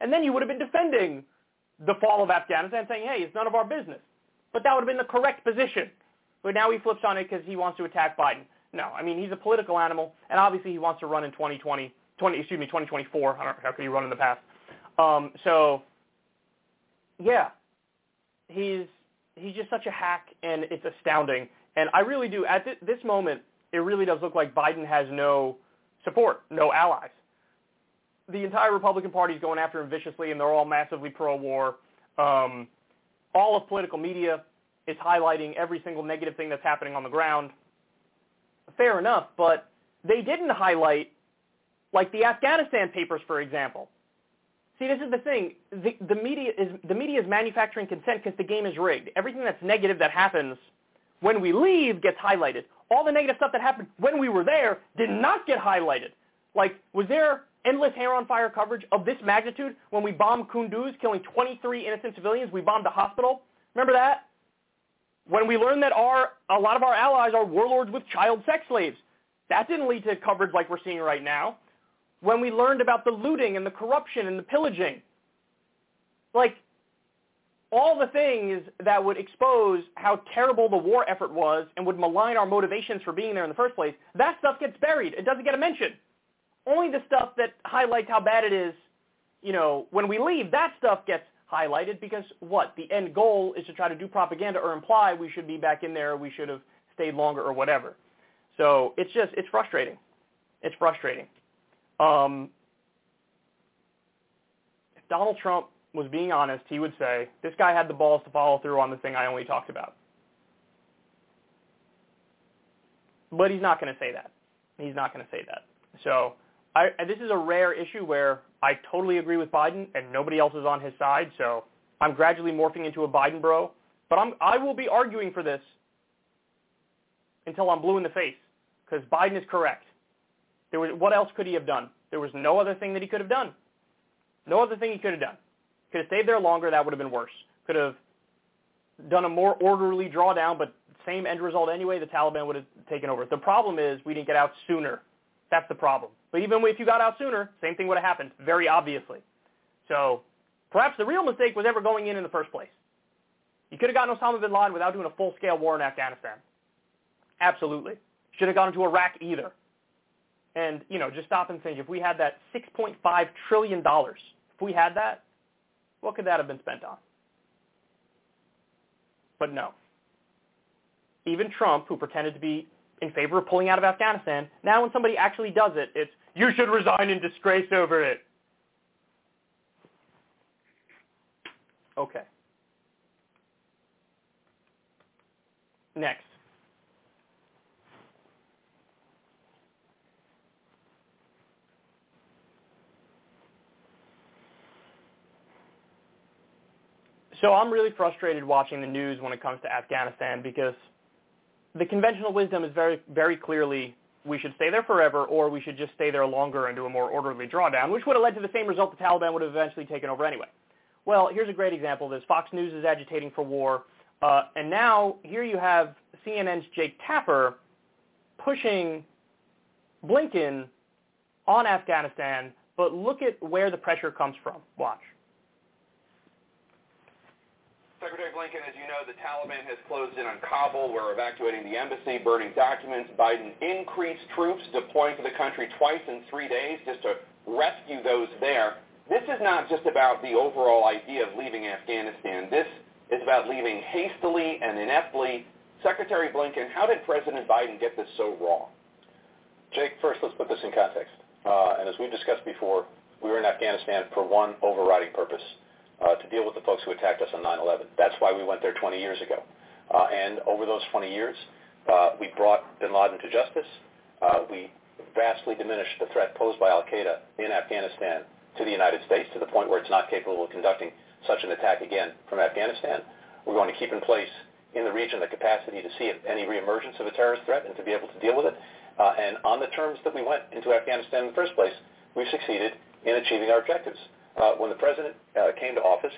And then you would have been defending the fall of Afghanistan saying, hey, it's none of our business. But that would have been the correct position. But now he flips on it because he wants to attack Biden. No, I mean, he's a political animal, and obviously he wants to run in 2020, 20, excuse me, 2024. I don't know how could he run in the past. Um, so, yeah, he's he's just such a hack, and it's astounding. And I really do, at th- this moment, it really does look like Biden has no support, no allies. The entire Republican Party is going after him viciously, and they're all massively pro-war. Um, all of political media is highlighting every single negative thing that's happening on the ground. Fair enough, but they didn't highlight, like the Afghanistan papers, for example. See, this is the thing. The, the media is the media is manufacturing consent because the game is rigged. Everything that's negative that happens when we leave gets highlighted all the negative stuff that happened when we were there did not get highlighted. Like, was there endless hair on fire coverage of this magnitude when we bombed Kunduz, killing 23 innocent civilians? We bombed a hospital. Remember that? When we learned that our a lot of our allies are warlords with child sex slaves, that didn't lead to coverage like we're seeing right now. When we learned about the looting and the corruption and the pillaging, like all the things that would expose how terrible the war effort was and would malign our motivations for being there in the first place, that stuff gets buried. It doesn't get a mention. Only the stuff that highlights how bad it is, you know, when we leave, that stuff gets highlighted because what? The end goal is to try to do propaganda or imply we should be back in there, we should have stayed longer or whatever. So it's just, it's frustrating. It's frustrating. Um, if Donald Trump was being honest, he would say, this guy had the balls to follow through on the thing I only talked about. But he's not going to say that. He's not going to say that. So I, this is a rare issue where I totally agree with Biden and nobody else is on his side. So I'm gradually morphing into a Biden bro, but I'm, I will be arguing for this until I'm blue in the face because Biden is correct. There was, what else could he have done? There was no other thing that he could have done. No other thing he could have done. Could have stayed there longer. That would have been worse. Could have done a more orderly drawdown, but same end result anyway. The Taliban would have taken over. The problem is we didn't get out sooner. That's the problem. But even if you got out sooner, same thing would have happened, very obviously. So perhaps the real mistake was ever going in in the first place. You could have gotten Osama bin Laden without doing a full-scale war in Afghanistan. Absolutely. Should have gone into Iraq either. And, you know, just stop and think, if we had that $6.5 trillion, if we had that, what could that have been spent on? But no. Even Trump, who pretended to be in favor of pulling out of Afghanistan, now when somebody actually does it, it's, you should resign in disgrace over it. Okay. Next. So I'm really frustrated watching the news when it comes to Afghanistan because the conventional wisdom is very, very clearly we should stay there forever or we should just stay there longer and do a more orderly drawdown, which would have led to the same result the Taliban would have eventually taken over anyway. Well, here's a great example of this. Fox News is agitating for war, uh, and now here you have CNN's Jake Tapper pushing Blinken on Afghanistan, but look at where the pressure comes from. Watch. Secretary Blinken, as you know, the Taliban has closed in on Kabul. We're evacuating the embassy, burning documents. Biden increased troops deploying to the country twice in three days just to rescue those there. This is not just about the overall idea of leaving Afghanistan. This is about leaving hastily and ineptly. Secretary Blinken, how did President Biden get this so wrong? Jake, first let's put this in context. Uh, and as we've discussed before, we were in Afghanistan for one overriding purpose, uh, to deal with the folks who attacked us on 9-11. That's why we went there 20 years ago. Uh, and over those 20 years, uh, we brought bin Laden to justice. Uh, we vastly diminished the threat posed by al-Qaeda in Afghanistan to the United States to the point where it's not capable of conducting such an attack again from Afghanistan. We're going to keep in place in the region the capacity to see any reemergence of a terrorist threat and to be able to deal with it. Uh, and on the terms that we went into Afghanistan in the first place, we've succeeded in achieving our objectives uh, when the president uh, came to office,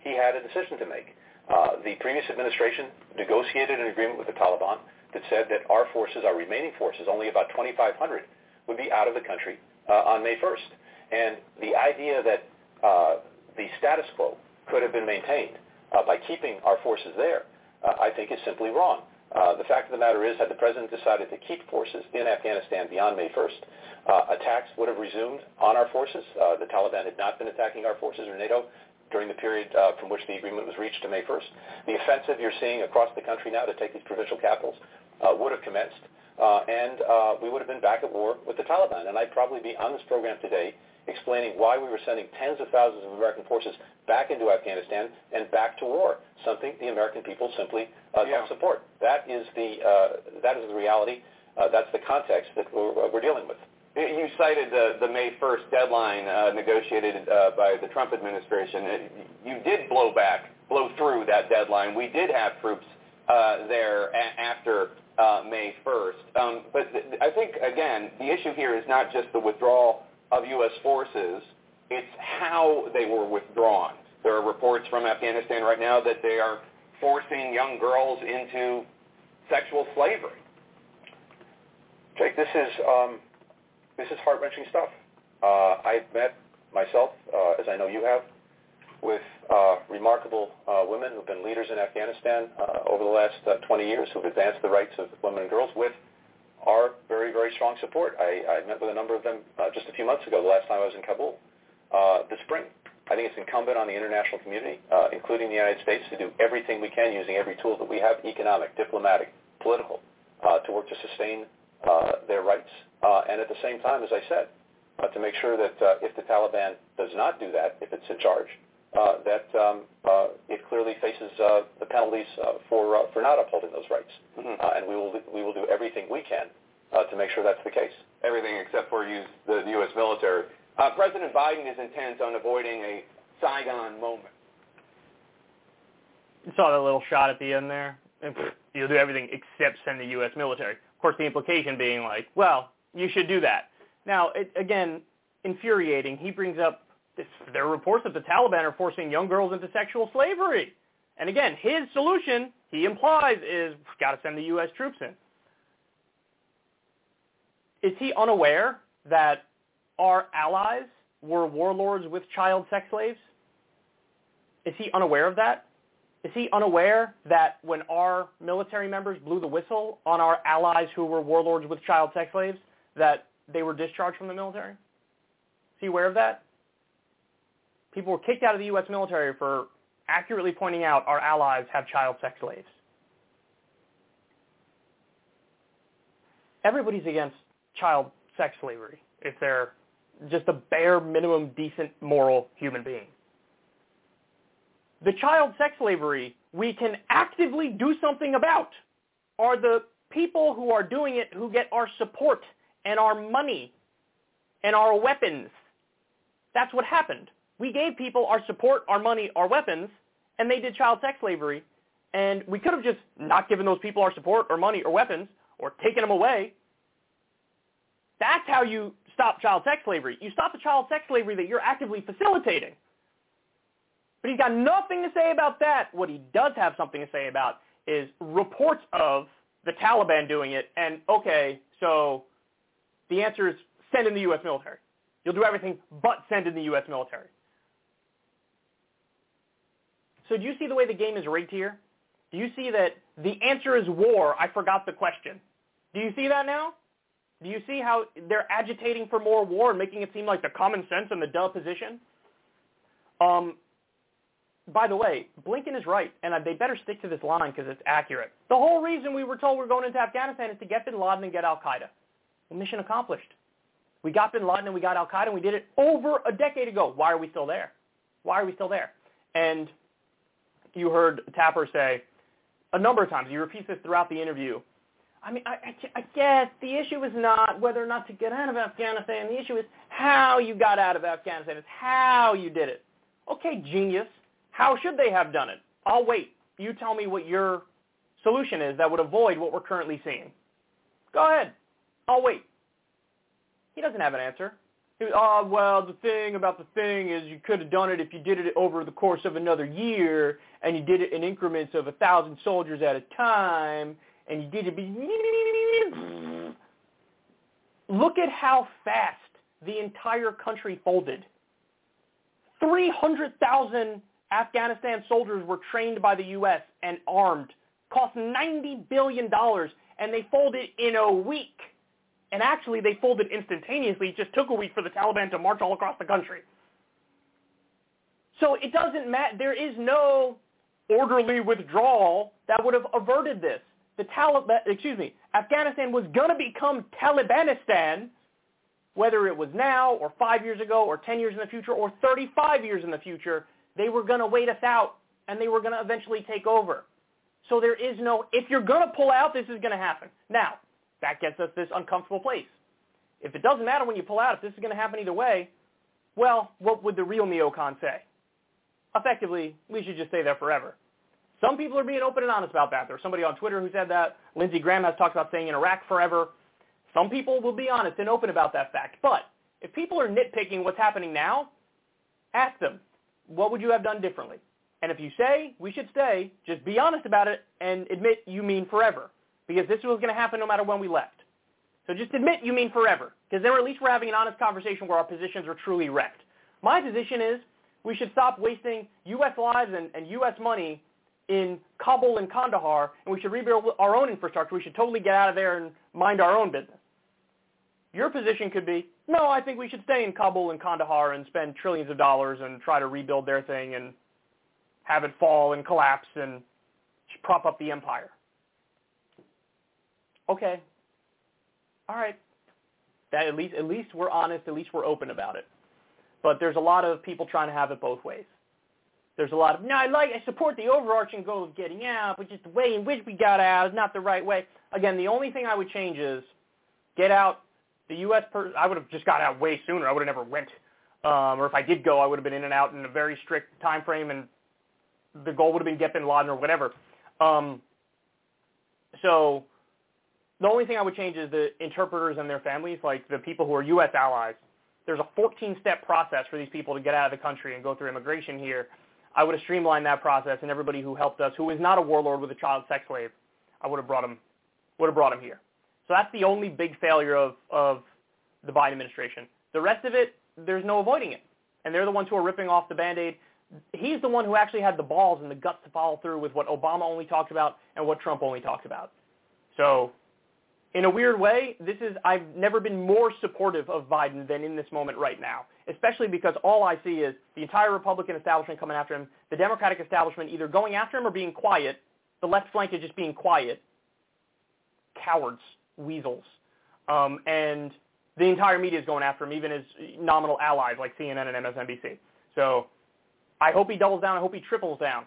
he had a decision to make. Uh, the previous administration negotiated an agreement with the Taliban that said that our forces, our remaining forces, only about 2,500, would be out of the country uh, on May 1st. And the idea that uh, the status quo could have been maintained uh, by keeping our forces there, I think is simply wrong. Uh, the fact of the matter is, had the president decided to keep forces in Afghanistan beyond May 1st, uh, attacks would have resumed on our forces. Uh, the Taliban had not been attacking our forces or NATO during the period uh, from which the agreement was reached to May 1st. The offensive you're seeing across the country now to take these provincial capitals uh, would have commenced, uh, and uh, we would have been back at war with the Taliban. And I'd probably be on this program today explaining why we were sending tens of thousands of American forces back into Afghanistan and back to war, something the American people simply uh, yeah. don't support. That is the, uh, that is the reality. Uh, that's the context that we're, we're dealing with. You cited the, the May 1st deadline uh, negotiated uh, by the Trump administration. It, you did blow back, blow through that deadline. We did have troops uh, there a- after uh, May 1st. Um, but th- I think, again, the issue here is not just the withdrawal of U.S. forces, it's how they were withdrawn. There are reports from Afghanistan right now that they are forcing young girls into sexual slavery. Jake, this is um, this is heart-wrenching stuff. Uh, I've met myself, uh, as I know you have, with uh, remarkable uh, women who've been leaders in Afghanistan uh, over the last uh, 20 years who've advanced the rights of women and girls with our very, very strong support. I, I met with a number of them uh, just a few months ago, the last time I was in Kabul, uh, this spring. I think it's incumbent on the international community, uh, including the United States, to do everything we can using every tool that we have, economic, diplomatic, political, uh, to work to sustain uh, their rights. Uh, and at the same time, as I said, uh, to make sure that uh, if the Taliban does not do that, if it's in charge, that um, uh, it clearly faces uh, the penalties uh, for uh, for not upholding those rights, mm-hmm. uh, and we will we will do everything we can uh, to make sure that's the case. Everything except for use the, the U.S. military. Uh, President Biden is intent on avoiding a Saigon moment. You saw that little shot at the end there. And you'll do everything except send the U.S. military. Of course, the implication being like, well, you should do that. Now, it, again, infuriating. He brings up this, there are reports that the Taliban are forcing young girls into sexual slavery. And again, his solution, he implies, is we've got to send the U.S. troops in. Is he unaware that our allies were warlords with child sex slaves? Is he unaware of that? Is he unaware that when our military members blew the whistle on our allies who were warlords with child sex slaves, that they were discharged from the military? Is he aware of that? People were kicked out of the U.S. military for accurately pointing out our allies have child sex slaves. Everybody's against child sex slavery if they're just a bare minimum decent moral human being. The child sex slavery we can actively do something about are the people who are doing it who get our support and our money and our weapons. That's what happened. We gave people our support, our money, our weapons, and they did child sex slavery. And we could have just not given those people our support or money or weapons or taken them away. That's how you stop child sex slavery. You stop the child sex slavery that you're actively facilitating. But he's got nothing to say about that. What he does have something to say about is reports of the Taliban doing it. And okay, so the answer is send in the U.S. military. You'll do everything but send in the U.S. military. So do you see the way the game is rigged here? Do you see that the answer is war? I forgot the question. Do you see that now? Do you see how they're agitating for more war and making it seem like the common sense and the duh position? Um, by the way, Blinken is right, and they better stick to this line because it's accurate. The whole reason we were told we're going into Afghanistan is to get bin Laden and get al-Qaeda. Well, mission accomplished. We got bin Laden and we got al-Qaeda, and we did it over a decade ago. Why are we still there? Why are we still there? And you heard Tapper say a number of times, he repeats this throughout the interview, I mean, I, I, I guess the issue is not whether or not to get out of Afghanistan. The issue is how you got out of Afghanistan. It's how you did it. Okay, genius. How should they have done it? I'll wait. You tell me what your solution is that would avoid what we're currently seeing. Go ahead. I'll wait. He doesn't have an answer. Oh, well, the thing about the thing is you could have done it if you did it over the course of another year, and you did it in increments of a thousand soldiers at a time, and you did it. Look at how fast the entire country folded. 300,000 Afghanistan soldiers were trained by the U.S. and armed, cost $90 billion, and they folded in a week. And actually, they folded instantaneously. It just took a week for the Taliban to march all across the country. So it doesn't matter. There is no orderly withdrawal that would have averted this the Taliban, excuse me, Afghanistan was going to become Talibanistan, whether it was now or five years ago or 10 years in the future or 35 years in the future, they were going to wait us out and they were going to eventually take over. So there is no, if you're going to pull out, this is going to happen. Now, that gets us this uncomfortable place. If it doesn't matter when you pull out, if this is going to happen either way, well, what would the real neocon say? Effectively, we should just stay there forever. Some people are being open and honest about that. There's somebody on Twitter who said that. Lindsey Graham has talked about staying in Iraq forever. Some people will be honest and open about that fact. But if people are nitpicking what's happening now, ask them, what would you have done differently? And if you say we should stay, just be honest about it and admit you mean forever. Because this was going to happen no matter when we left. So just admit you mean forever. Because then at least we're having an honest conversation where our positions are truly wrecked. My position is we should stop wasting U.S. lives and, and U.S. money in Kabul and Kandahar, and we should rebuild our own infrastructure. We should totally get out of there and mind our own business. Your position could be, no, I think we should stay in Kabul and Kandahar and spend trillions of dollars and try to rebuild their thing and have it fall and collapse and prop up the empire. Okay. All right. That at least at least we're honest, at least we're open about it. But there's a lot of people trying to have it both ways. There's a lot of, no, I like, I support the overarching goal of getting out, but just the way in which we got out is not the right way. Again, the only thing I would change is get out. The U.S. Per- I would have just got out way sooner. I would have never went. Um, or if I did go, I would have been in and out in a very strict time frame and the goal would have been get bin Laden or whatever. Um, so the only thing I would change is the interpreters and their families, like the people who are U.S. allies. There's a 14-step process for these people to get out of the country and go through immigration here. I would have streamlined that process, and everybody who helped us, who is not a warlord with a child sex slave, I would have brought him, would have brought him here. So that's the only big failure of, of the Biden administration. The rest of it, there's no avoiding it. And they're the ones who are ripping off the Band-Aid. He's the one who actually had the balls and the guts to follow through with what Obama only talked about and what Trump only talked about. So in a weird way, this is I've never been more supportive of Biden than in this moment right now, especially because all I see is the entire Republican establishment coming after him, the Democratic establishment either going after him or being quiet, the left flank is just being quiet, cowards, weasels, um, and the entire media is going after him, even his nominal allies like CNN and MSNBC. So I hope he doubles down. I hope he triples down.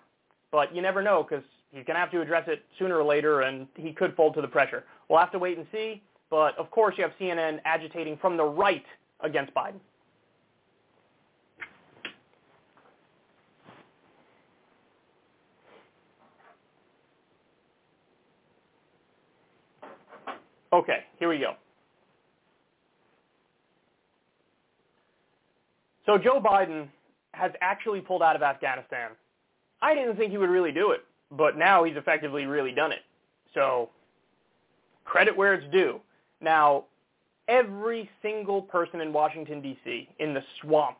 But you never know because he's going to have to address it sooner or later, and he could fold to the pressure. We'll have to wait and see. But of course, you have CNN agitating from the right against Biden. Okay, here we go. So Joe Biden has actually pulled out of Afghanistan. I didn't think he would really do it, but now he's effectively really done it. So credit where it's due. Now, every single person in Washington, D.C., in the swamp,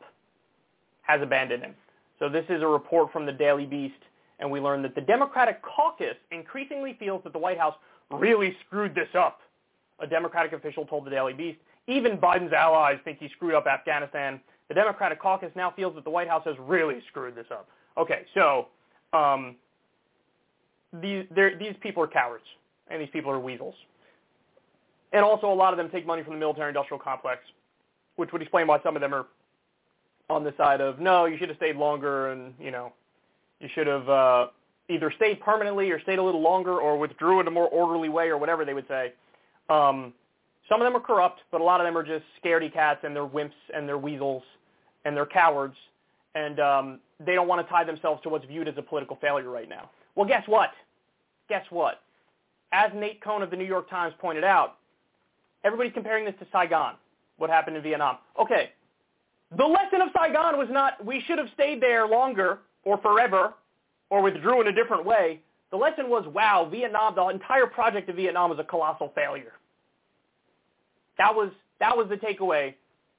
has abandoned him. So this is a report from the Daily Beast, and we learned that the Democratic caucus increasingly feels that the White House really screwed this up. A Democratic official told the Daily Beast, even Biden's allies think he screwed up Afghanistan. The Democratic caucus now feels that the White House has really screwed this up. Okay, so um, these, these people are cowards, and these people are weasels. And also a lot of them take money from the military-industrial complex, which would explain why some of them are on the side of, no, you should have stayed longer and, you know, you should have uh, either stayed permanently or stayed a little longer or withdrew in a more orderly way or whatever they would say. Um, some of them are corrupt, but a lot of them are just scaredy cats and they're wimps and they're weasels and they're cowards. And um, they don't want to tie themselves to what's viewed as a political failure right now. Well, guess what? Guess what? As Nate Cohn of the New York Times pointed out, everybody's comparing this to Saigon, what happened in Vietnam. Okay, the lesson of Saigon was not we should have stayed there longer or forever or withdrew in a different way. The lesson was, wow, Vietnam, the entire project of Vietnam was a colossal failure. That was, that was the takeaway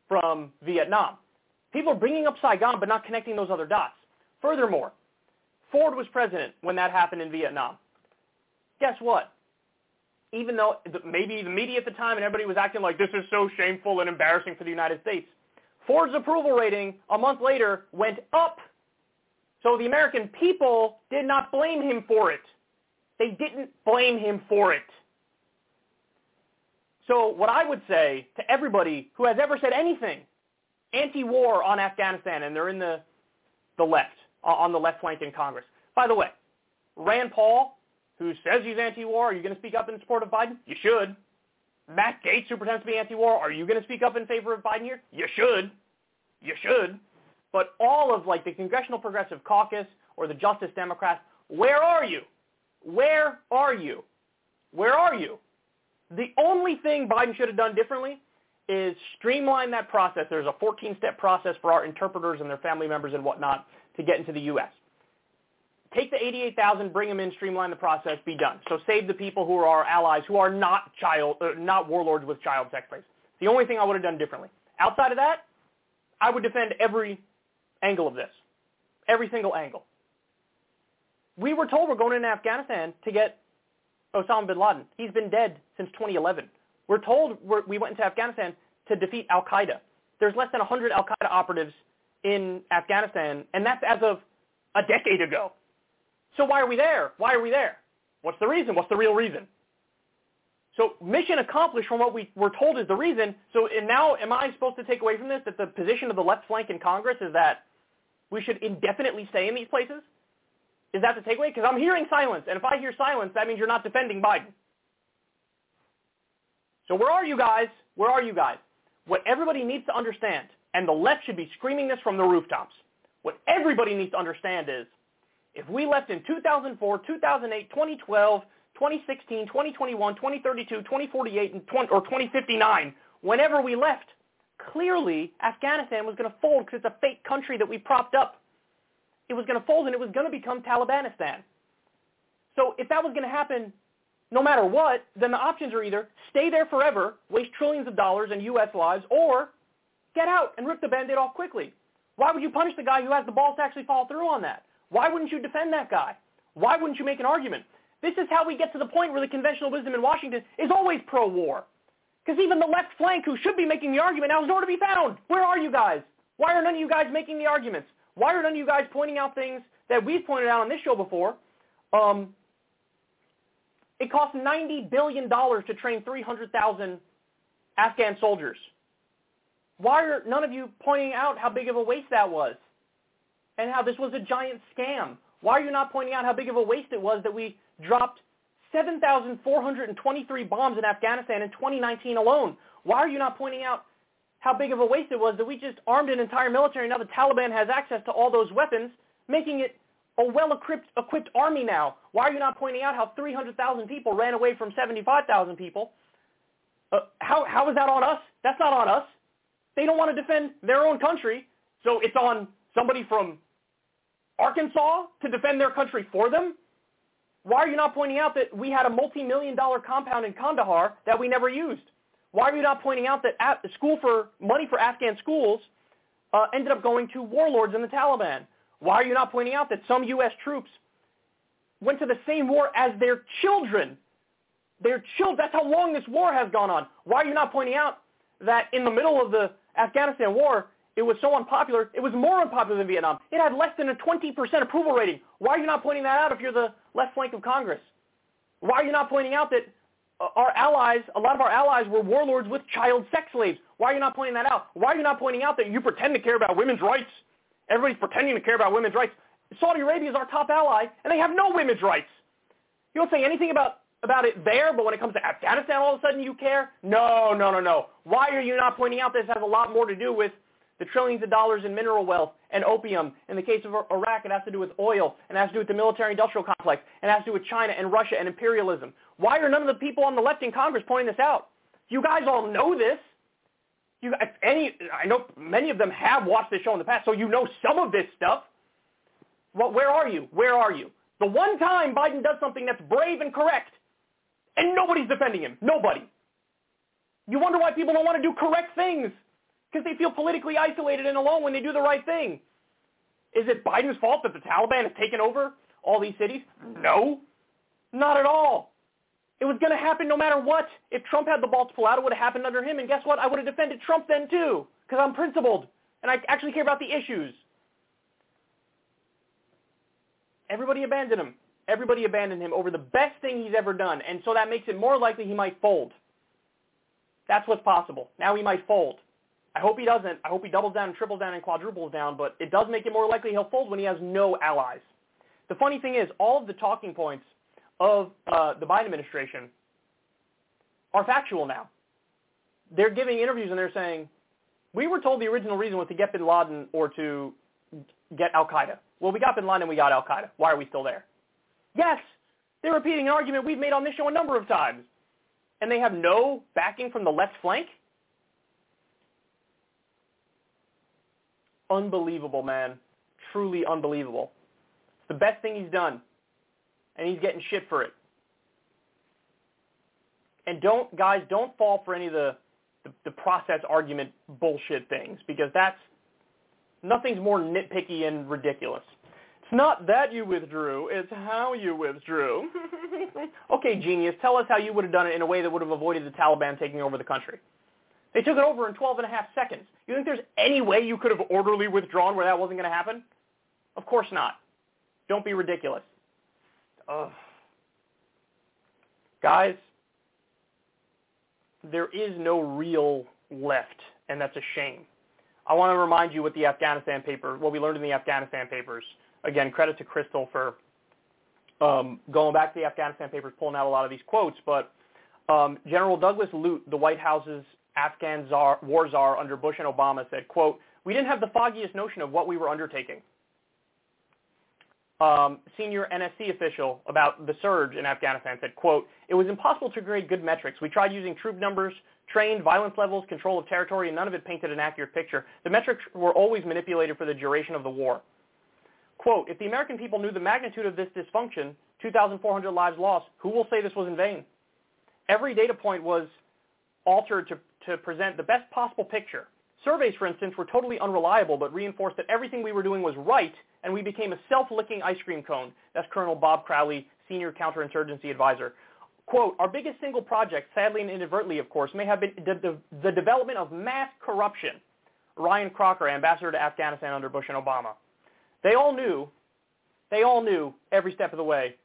from Vietnam. People are bringing up Saigon but not connecting those other dots. Furthermore, Ford was president when that happened in Vietnam. Guess what? Even though maybe the media at the time and everybody was acting like this is so shameful and embarrassing for the United States, Ford's approval rating a month later went up. So the American people did not blame him for it. They didn't blame him for it. So what I would say to everybody who has ever said anything anti-war on Afghanistan, and they're in the, the left, Uh, on the left flank in Congress. By the way, Rand Paul, who says he's anti-war, are you going to speak up in support of Biden? You should. Matt Gaetz, who pretends to be anti-war, are you going to speak up in favor of Biden here? You should. You should. But all of like the Congressional Progressive Caucus or the Justice Democrats, where are you? Where are you? Where are you? The only thing Biden should have done differently is streamline that process. There's a 14-step process for our interpreters and their family members and whatnot to get into the U.S. Take the 88,000, bring them in, streamline the process, be done. So save the people who are our allies who are not child, uh, not warlords with child sex slaves. The only thing I would have done differently. Outside of that, I would defend every angle of this, every single angle. We were told we're going into Afghanistan to get Osama bin Laden. He's been dead since 2011. We're told we're, we went into Afghanistan to defeat al-Qaeda. There's less than 100 al-Qaeda operatives in Afghanistan, and that's as of a decade ago. So why are we there? Why are we there? What's the reason? What's the real reason? So mission accomplished from what we were told is the reason. So and now am I supposed to take away from this that the position of the left flank in Congress is that we should indefinitely stay in these places? Is that the takeaway? Because I'm hearing silence, and if I hear silence, that means you're not defending Biden. So where are you guys? Where are you guys? What everybody needs to understand, and the left should be screaming this from the rooftops, what everybody needs to understand is, If we left in 2004, 2008, 2012, 2016, 2021, 2032, 2048, and 20, or 2059, whenever we left, clearly Afghanistan was going to fold because it's a fake country that we propped up. It was going to fold and it was going to become Talibanistan. So if that was going to happen no matter what, then the options are either stay there forever, waste trillions of dollars and U.S. lives, or get out and rip the band-aid off quickly. Why would you punish the guy who has the balls to actually follow through on that? Why wouldn't you defend that guy? Why wouldn't you make an argument? This is how we get to the point where the conventional wisdom in Washington is always pro-war. Because even the left flank who should be making the argument now is nowhere to be found. Where are you guys? Why are none of you guys making the arguments? Why are none of you guys pointing out things that we've pointed out on this show before? Um, it costs $90 billion to train 300,000 Afghan soldiers. Why are none of you pointing out how big of a waste that was and how this was a giant scam? Why are you not pointing out how big of a waste it was that we dropped 7,423 bombs in Afghanistan in 2019 alone? Why are you not pointing out how big of a waste it was that we just armed an entire military? And now the Taliban has access to all those weapons, making it a well-equipped equipped army now. Why are you not pointing out how 300,000 people ran away from 75,000 people? Uh, how, how is that on us? That's not on us. They don't want to defend their own country, so it's on somebody from Arkansas to defend their country for them? Why are you not pointing out that we had a multi-million dollar compound in Kandahar that we never used? Why are you not pointing out that the school for money for Afghan schools uh, ended up going to warlords in the Taliban? Why are you not pointing out that some U.S. troops went to the same war as their children? Their children. That's how long this war has gone on. Why are you not pointing out that in the middle of the Afghanistan war, it was so unpopular, it was more unpopular than Vietnam. It had less than a 20% approval rating. Why are you not pointing that out if you're the left flank of Congress? Why are you not pointing out that uh, our allies, a lot of our allies were warlords with child sex slaves? Why are you not pointing that out? Why are you not pointing out that you pretend to care about women's rights Everybody's pretending to care about women's rights. Saudi Arabia is our top ally, and they have no women's rights. You don't say anything about, about it there, but when it comes to Afghanistan, all of a sudden you care? No, no, no, no. Why are you not pointing out this has a lot more to do with the trillions of dollars in mineral wealth and opium. In the case of Iraq, it has to do with oil, and it has to do with the military-industrial complex, and it has to do with China and Russia and imperialism. Why are none of the people on the left in Congress pointing this out? You guys all know this. You, any, I know many of them have watched this show in the past, so you know some of this stuff. Well, where are you? Where are you? The one time Biden does something that's brave and correct, and nobody's defending him. Nobody. You wonder why people don't want to do correct things, because they feel politically isolated and alone when they do the right thing. Is it Biden's fault that the Taliban has taken over all these cities? No, not at all. It was going to happen no matter what. If Trump had the balls to pull out, it would have happened under him. And guess what? I would have defended Trump then too, because I'm principled and I actually care about the issues. Everybody abandoned him. Everybody abandoned him over the best thing he's ever done. And so that makes it more likely he might fold. That's what's possible. Now he might fold. I hope he doesn't. I hope he doubles down and triples down and quadruples down, but it does make it more likely he'll fold when he has no allies. The funny thing is, all of the talking points of uh, the Biden administration are factual now. They're giving interviews and they're saying, we were told the original reason was to get bin Laden or to get al-Qaeda. Well, we got bin Laden and we got al-Qaeda. Why are we still there? Yes, they're repeating an argument we've made on this show a number of times. And they have no backing from the left flank? Unbelievable, man. Truly unbelievable. It's the best thing he's done and he's getting shit for it. And don't, guys, don't fall for any of the, the, the process argument bullshit things because that's, nothing's more nitpicky and ridiculous. It's not that you withdrew, it's how you withdrew. okay, genius, tell us how you would have done it in a way that would have avoided the Taliban taking over the country. They took it over in 12 and a half seconds. You think there's any way you could have orderly withdrawn where that wasn't going to happen? Of course not. Don't be ridiculous. Ugh. Guys, there is no real left, and that's a shame. I want to remind you what the Afghanistan paper, what we learned in the Afghanistan papers. Again, credit to Crystal for um, going back to the Afghanistan papers, pulling out a lot of these quotes. But um, General Douglas Lute, the White House's Afghan czar, war czar under Bush and Obama, said, quote, we didn't have the foggiest notion of what we were undertaking. um, senior NSC official about the surge in Afghanistan said, quote, it was impossible to grade good metrics. We tried using troop numbers, trained, violence levels, control of territory, and none of it painted an accurate picture. The metrics were always manipulated for the duration of the war. Quote, if the American people knew the magnitude of this dysfunction, 2,400 lives lost, who will say this was in vain? Every data point was altered to, to present the best possible picture. Surveys, for instance, were totally unreliable but reinforced that everything we were doing was right and we became a self-licking ice cream cone. That's Colonel Bob Crowley, Senior Counterinsurgency Advisor. Quote, our biggest single project, sadly and inadvertently, of course, may have been the, the, the development of mass corruption. Ryan Crocker, ambassador to Afghanistan under Bush and Obama. They all knew, they all knew every step of the way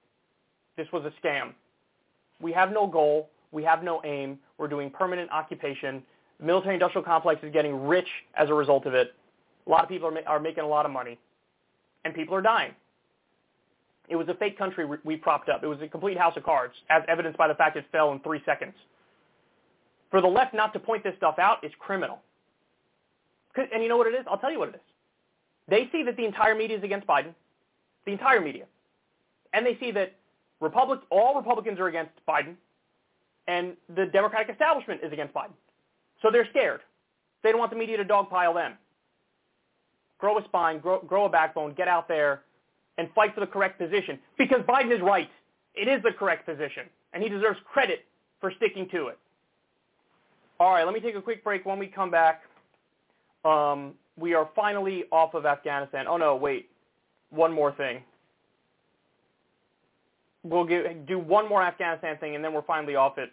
this was a scam. We have no goal. We have no aim. We're doing permanent occupation. The military-industrial complex is getting rich as a result of it. A lot of people are, ma- are making a lot of money, and people are dying. It was a fake country we propped up. It was a complete house of cards, as evidenced by the fact it fell in three seconds. For the left not to point this stuff out is criminal. And you know what it is? I'll tell you what it is. They see that the entire media is against Biden, the entire media, and they see that Republic, all Republicans are against Biden, and the Democratic establishment is against Biden. So they're scared. They don't want the media to dogpile them. Grow a spine, grow, grow a backbone, get out there, and fight for the correct position because Biden is right. It is the correct position, and he deserves credit for sticking to it. All right, let me take a quick break. When we come back, um, we are finally off of Afghanistan. Oh no, wait, one more thing. We'll get, do one more Afghanistan thing, and then we're finally off it.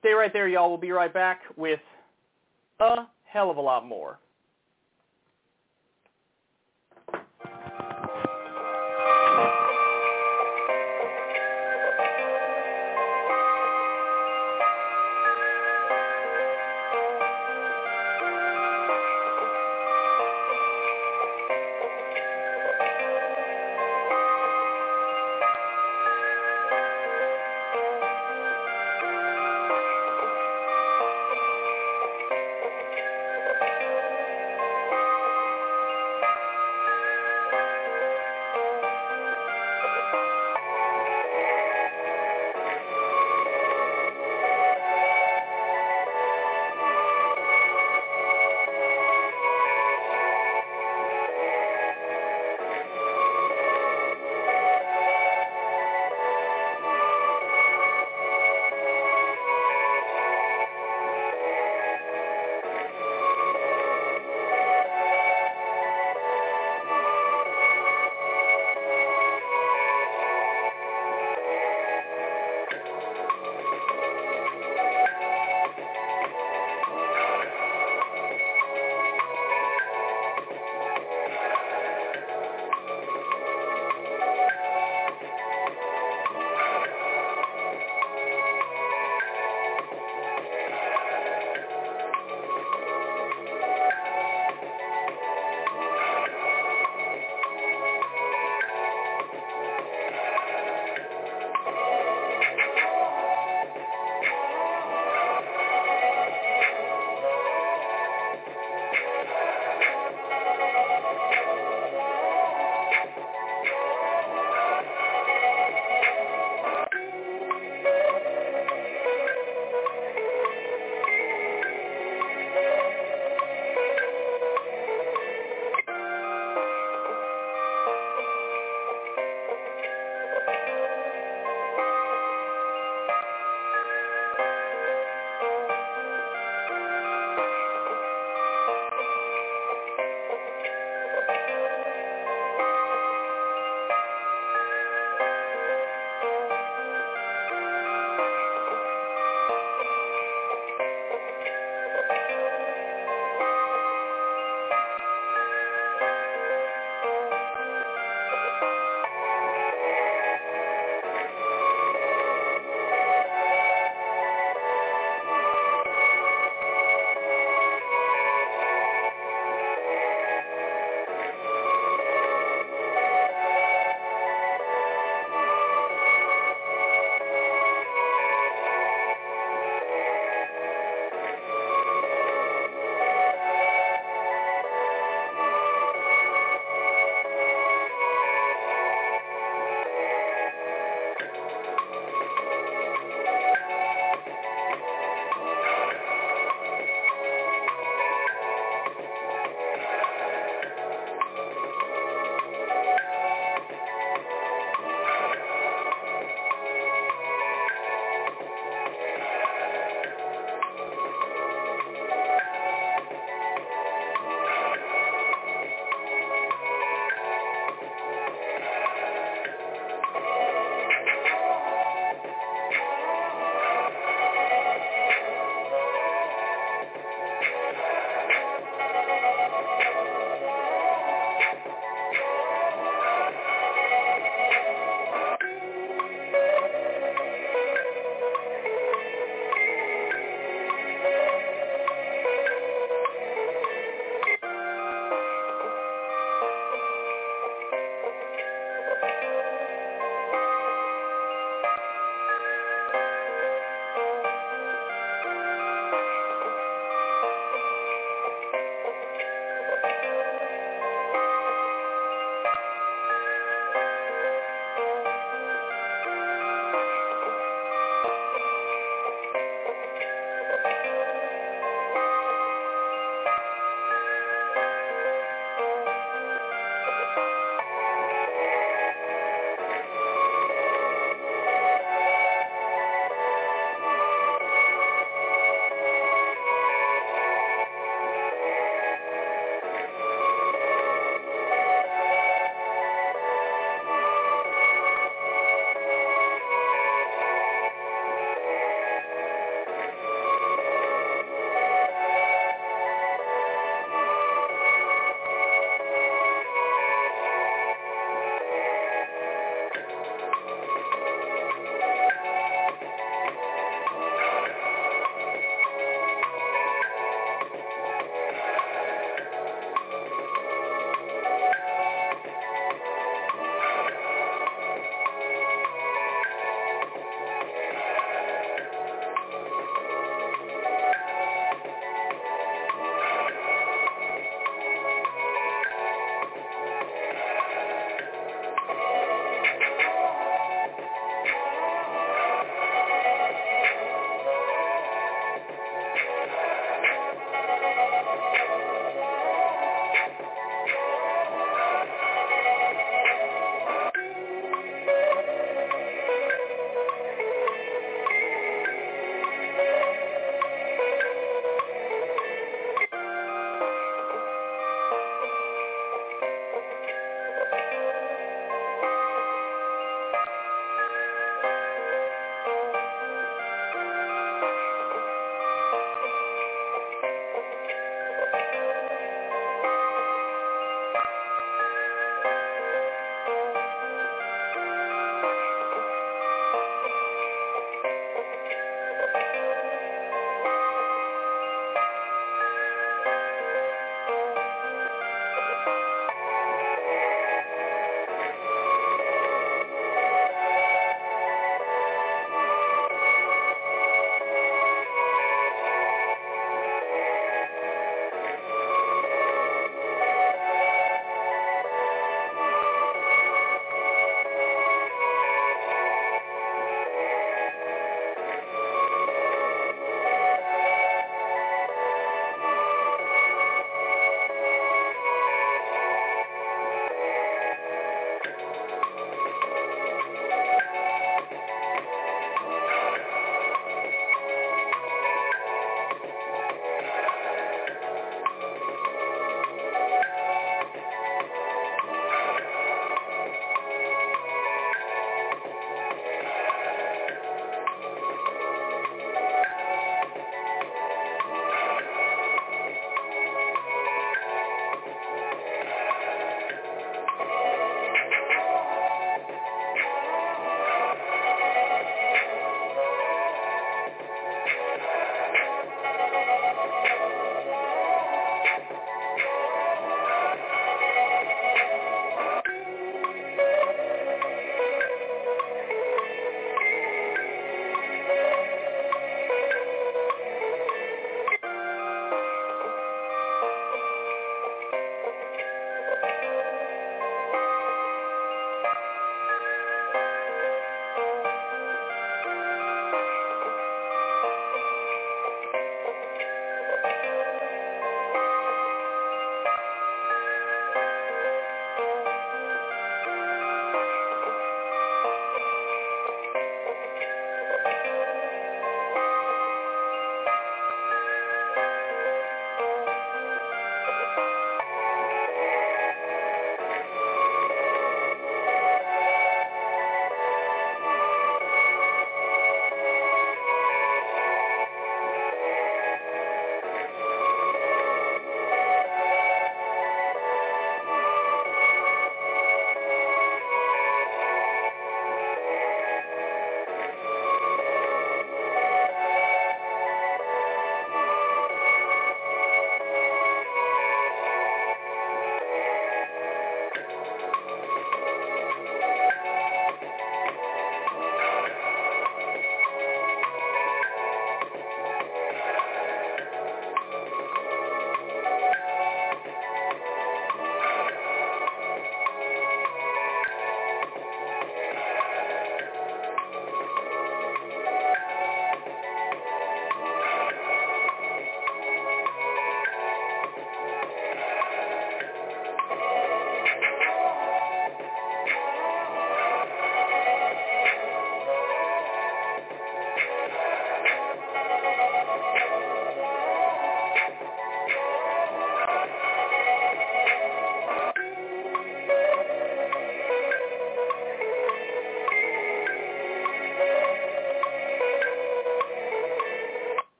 Stay right there, y'all. We'll be right back with a hell of a lot more.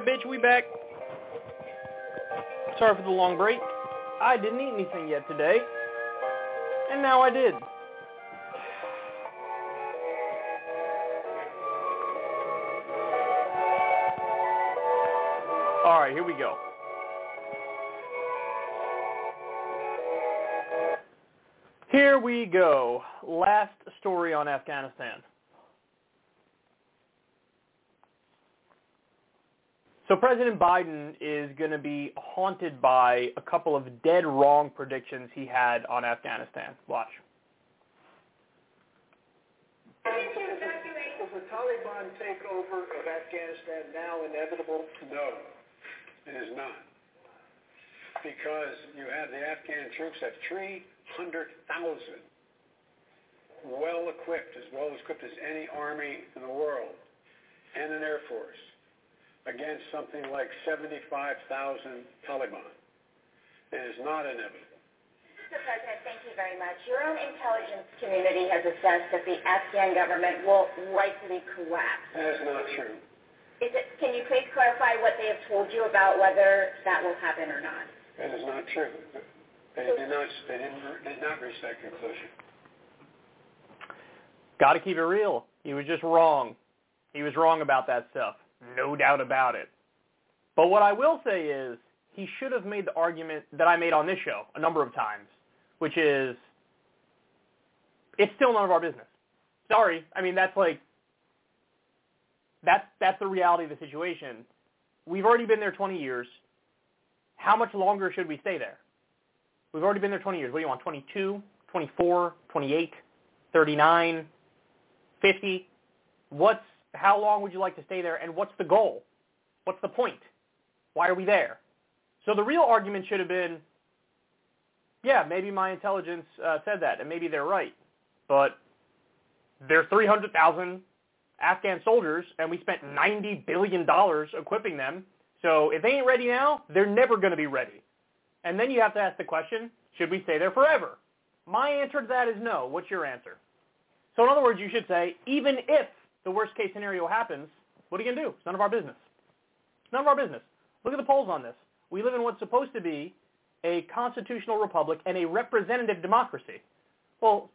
Alright, bitch, we back. Sorry for the long break. I didn't eat anything yet today. And now I did. Alright, here we go. Here we go. Last story on Afghanistan. So President Biden is going to be haunted by a couple of dead wrong predictions he had on Afghanistan. Watch. Is the Taliban takeover of Afghanistan now inevitable? No, it is not. Because you have the Afghan troops have 300,000 well equipped, as well equipped as any army in the world, and an air force against something like 75,000 Taliban. It is not inevitable. Mr. President, thank you very much. Your own intelligence community has assessed that the Afghan government will likely collapse. That is not true. Is it, can you please clarify what they have told you about whether that will happen or not? That is not true. They did not, they didn't, did not reach that conclusion. Got to keep it real. He was just wrong. He was wrong about that stuff. No doubt about it. But what I will say is he should have made the argument that I made on this show a number of times, which is it's still none of our business. Sorry. I mean, that's like that's that's the reality of the situation. We've already been there 20 years. How much longer should we stay there? We've already been there 20 years. What do you want? 22, 24, 28, 39, 50? What's how long would you like to stay there, and what's the goal? What's the point? Why are we there? So the real argument should have been, yeah, maybe my intelligence uh, said that, and maybe they're right, but there's 300,000 Afghan soldiers, and we spent $90 billion equipping them. So if they ain't ready now, they're never going to be ready. And then you have to ask the question, should we stay there forever? My answer to that is no. What's your answer? So in other words, you should say, even if the worst case scenario happens, what are you going to do? It's none of our business. It's none of our business. Look at the polls on this. We live in what's supposed to be a constitutional republic and a representative democracy. Well,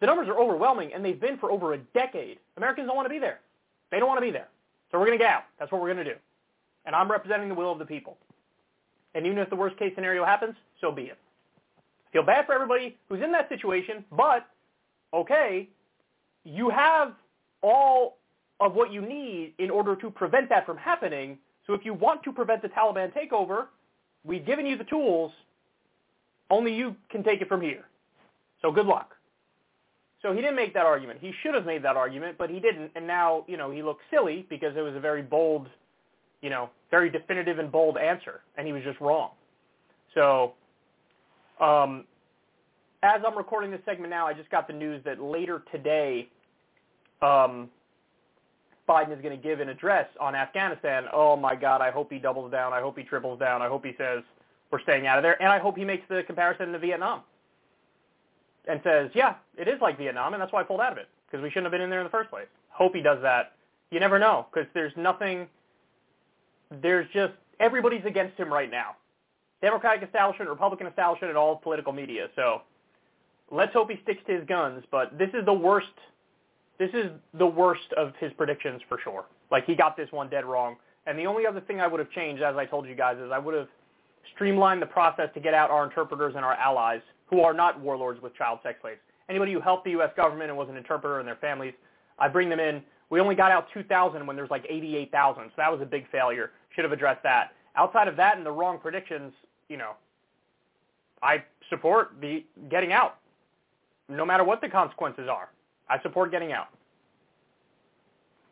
the numbers are overwhelming, and they've been for over a decade. Americans don't want to be there. They don't want to be there. So we're going to get out. That's what we're going to do. And I'm representing the will of the people. And even if the worst case scenario happens, so be it. Feel bad for everybody who's in that situation, but okay, you have all of what you need in order to prevent that from happening. So if you want to prevent the Taliban takeover, we've given you the tools. Only you can take it from here. So good luck. So he didn't make that argument. He should have made that argument, but he didn't. And now, you know, he looks silly because it was a very bold, you know, very definitive and bold answer, and he was just wrong. So um, as I'm recording this segment now, I just got the news that later today, um, Biden is going to give an address on Afghanistan. Oh my God, I hope he doubles down. I hope he triples down. I hope he says we're staying out of there. And I hope he makes the comparison to Vietnam and says, yeah, it is like Vietnam, and that's why I pulled out of it, because we shouldn't have been in there in the first place. Hope he does that. You never know, because there's nothing, there's just, everybody's against him right now. Democratic establishment, Republican establishment, and all political media. So let's hope he sticks to his guns, but this is the worst this is the worst of his predictions for sure. Like he got this one dead wrong. And the only other thing I would have changed, as I told you guys, is I would have streamlined the process to get out our interpreters and our allies who are not warlords with child sex slaves. Anybody who helped the U.S. government and was an interpreter and their families, I bring them in. We only got out 2,000 when there's like 88,000, so that was a big failure. Should have addressed that. Outside of that and the wrong predictions, you know, I support the getting out, no matter what the consequences are. I support getting out.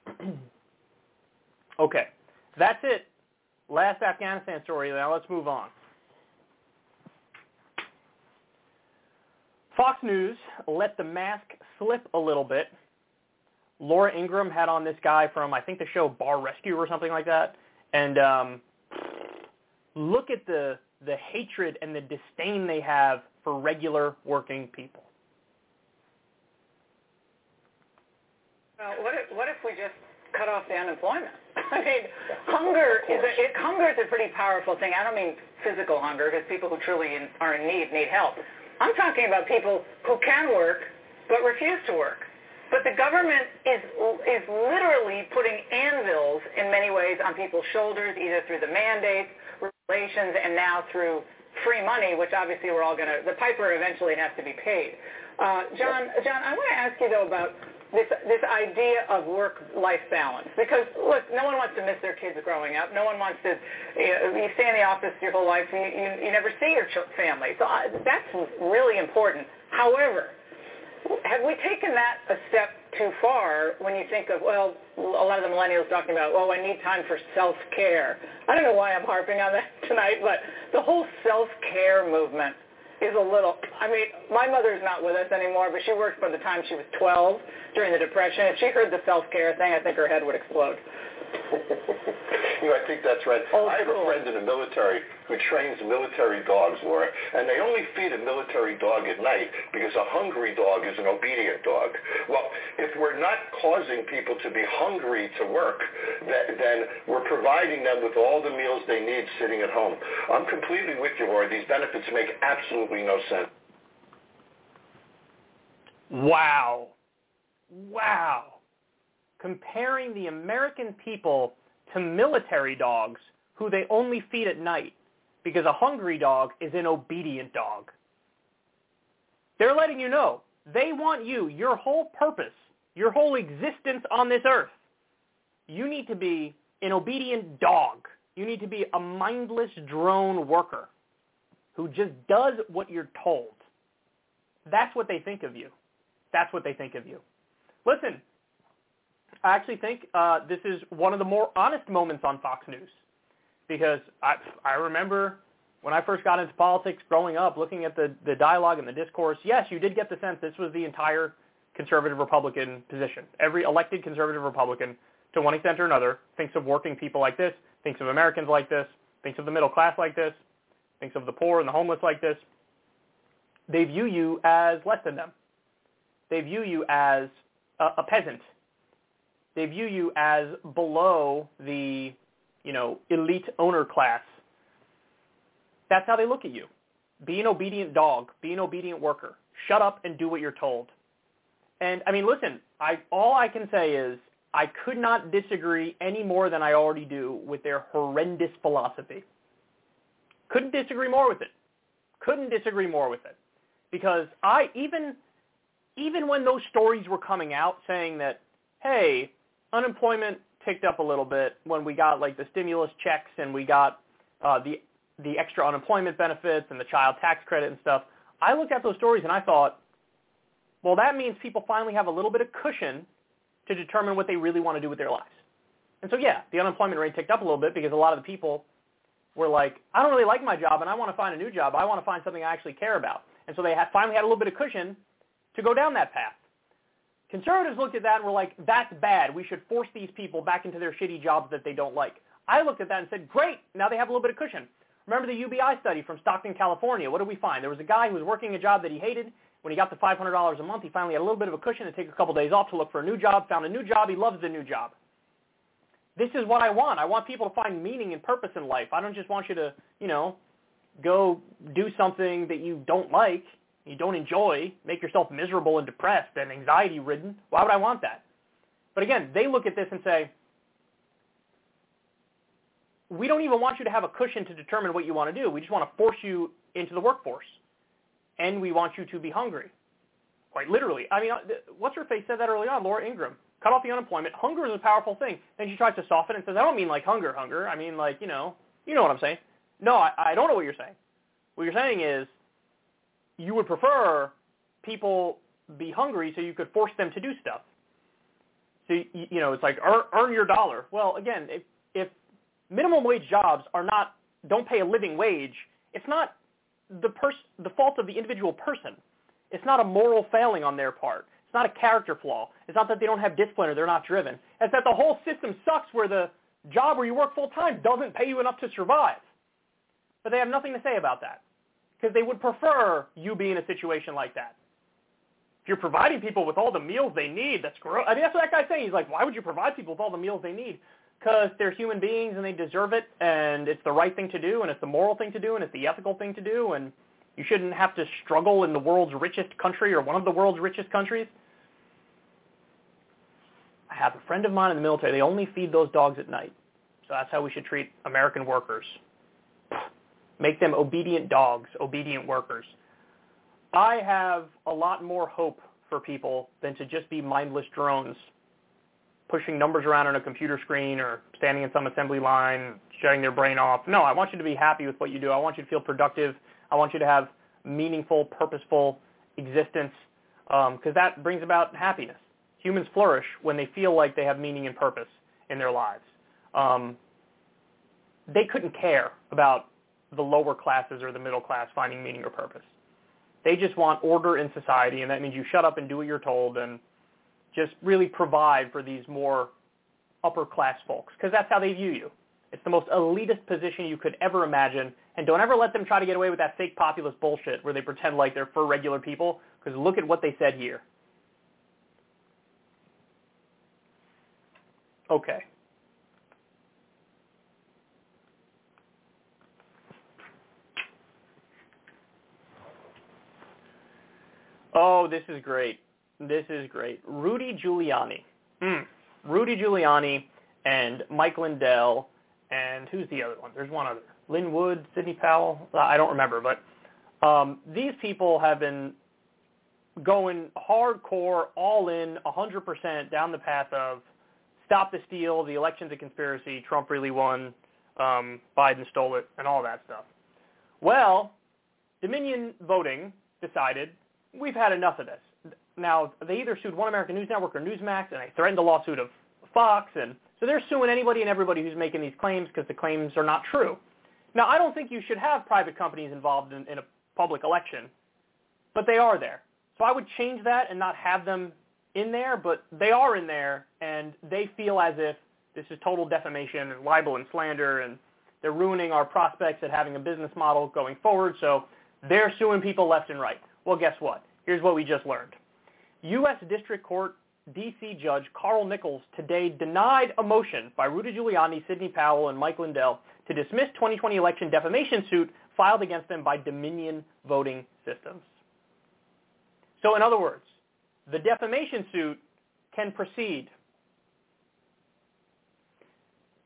okay, that's it. Last Afghanistan story. Now let's move on. Fox News let the mask slip a little bit. Laura Ingraham had on this guy from I think the show Bar Rescue or something like that, and um, look at the the hatred and the disdain they have for regular working people. Well, what if, what if we just cut off the unemployment. I mean, hunger is a, it, hunger is a pretty powerful thing. I don't mean physical hunger because people who truly in, are in need need help. I'm talking about people who can work but refuse to work. But the government is is literally putting anvils in many ways on people's shoulders, either through the mandates, regulations, and now through free money, which obviously we're all going to. The piper eventually has to be paid. Uh, John, John, I want to ask you though about this this idea of work-life balance. Because look, no one wants to miss their kids growing up. No one wants to. You, know, you stay in the office your whole life, and you, you, you never see your family. So I, that's really important. However, have we taken that a step too far when you think of, well, a lot of the millennials talking about, oh, I need time for self-care. I don't know why I'm harping on that tonight, but the whole self-care movement is a little, I mean, my mother is not with us anymore, but she worked by the time she was 12 during the Depression. If she heard the self-care thing, I think her head would explode. you know, I think that's right. Old I have school. a friend in the military who trains military dogs, Laura, and they only feed a military dog at night because a hungry dog is an obedient dog. Well, if we're not causing people to be hungry to work, that, then we're providing them with all the meals they need sitting at home. I'm completely with you, Laura. These benefits make absolutely no sense. Wow. Wow. Comparing the American people to military dogs who they only feed at night because a hungry dog is an obedient dog. They're letting you know they want you, your whole purpose, your whole existence on this earth. You need to be an obedient dog. You need to be a mindless drone worker who just does what you're told. That's what they think of you. That's what they think of you. Listen, I actually think uh, this is one of the more honest moments on Fox News because I, I remember when I first got into politics growing up, looking at the, the dialogue and the discourse, yes, you did get the sense this was the entire conservative Republican position. Every elected conservative Republican, to one extent or another, thinks of working people like this, thinks of Americans like this, thinks of the middle class like this, thinks of the poor and the homeless like this. They view you as less than them. They view you as a, a peasant. They view you as below the, you know, elite owner class. That's how they look at you. Be an obedient dog. Be an obedient worker. Shut up and do what you're told. And I mean, listen, I all I can say is I could not disagree any more than I already do with their horrendous philosophy. Couldn't disagree more with it. Couldn't disagree more with it. Because I even even when those stories were coming out saying that, hey, unemployment ticked up a little bit when we got like the stimulus checks and we got uh, the the extra unemployment benefits and the child tax credit and stuff. I looked at those stories and I thought, well, that means people finally have a little bit of cushion to determine what they really want to do with their lives. And so, yeah, the unemployment rate ticked up a little bit because a lot of the people were like, I don't really like my job and I want to find a new job. I want to find something I actually care about. And so they had, finally had a little bit of cushion to go down that path. Conservatives looked at that and were like, that's bad. We should force these people back into their shitty jobs that they don't like. I looked at that and said, great, now they have a little bit of cushion. Remember the UBI study from Stockton, California? What did we find? There was a guy who was working a job that he hated. When he got to $500 a month, he finally had a little bit of a cushion to take a couple days off to look for a new job, found a new job. He loves the new job. This is what I want. I want people to find meaning and purpose in life. I don't just want you to, you know, go do something that you don't like, you don't enjoy, make yourself miserable and depressed and anxiety-ridden. Why would I want that? But again, they look at this and say, we don't even want you to have a cushion to determine what you want to do. We just want to force you into the workforce. And we want you to be hungry. Quite literally. I mean, uh, what's her face said that early on, Laura Ingraham. Cut off the unemployment. Hunger is a powerful thing. Then she tries to soften it and says, I don't mean like hunger, hunger. I mean like, you know, you know what I'm saying. No, I, I don't know what you're saying. What you're saying is you would prefer people be hungry so you could force them to do stuff. So, you, know, it's like earn, earn your dollar. Well, again, if, if minimum wage jobs are not don't pay a living wage, it's not the pers- the fault of the individual person. It's not a moral failing on their part. It's not a character flaw. It's not that they don't have discipline or they're not driven. It's that the whole system sucks where the job where you work full time doesn't pay you enough to survive. But they have nothing to say about that because they would prefer you be in a situation like that. if you're providing people with all the meals they need, that's gross. I mean, that's what that guy's saying. He's like, why would you provide people with all the meals they need? Because they're human beings and they deserve it, and it's the right thing to do, and it's the moral thing to do, and it's the ethical thing to do, and you shouldn't have to struggle in the world's richest country or one of the world's richest countries. I have a friend of mine in the military. They only feed those dogs at night. So that's how we should treat American workers. Make them obedient dogs, obedient workers. I have a lot more hope for people than to just be mindless drones pushing numbers around on a computer screen or standing in some assembly line, shutting their brain off. No, I want you to be happy with what you do. I want you to feel productive. I want you to have meaningful, purposeful existence because um, that brings about happiness. Humans flourish when they feel like they have meaning and purpose in their lives. Um, they couldn't care about the lower classes or the middle class finding meaning or purpose. They just want order in society, and that means you shut up and do what you're told and just really provide for these more upper class folks because that's how they view you. It's the most elitist position you could ever imagine, and don't ever let them try to get away with that fake populist bullshit where they pretend like they're for regular people because look at what they said here. Okay. Oh, this is great. This is great. Rudy Giuliani. Mm. Rudy Giuliani and Mike Lindell and who's the other one? There's one other. Lin Wood, Sidney Powell. I don't remember, but um, these people have been going hardcore, all in, 100% down the path of stop the steal, the election's a conspiracy, Trump really won, um, Biden stole it, and all that stuff. Well, Dominion voting decided we've had enough of this. Now, they either sued One American News Network or Newsmax, and they threatened a lawsuit of Fox, and so they're suing anybody and everybody who's making these claims because the claims are not true. Now, I don't think you should have private companies involved in, in a public election, but they are there. So I would change that and not have them in there, but they are in there, and they feel as if this is total defamation and libel and slander, and they're ruining our prospects at having a business model going forward, so they're suing people left and right. Well, guess what? Here's what we just learned. U.S. District Court D.C. Judge Carl Nichols today denied a motion by Rudy Giuliani, Sidney Powell, and Mike Lindell to dismiss 2020 election defamation suit filed against them by Dominion Voting Systems. So in other words, the defamation suit can proceed.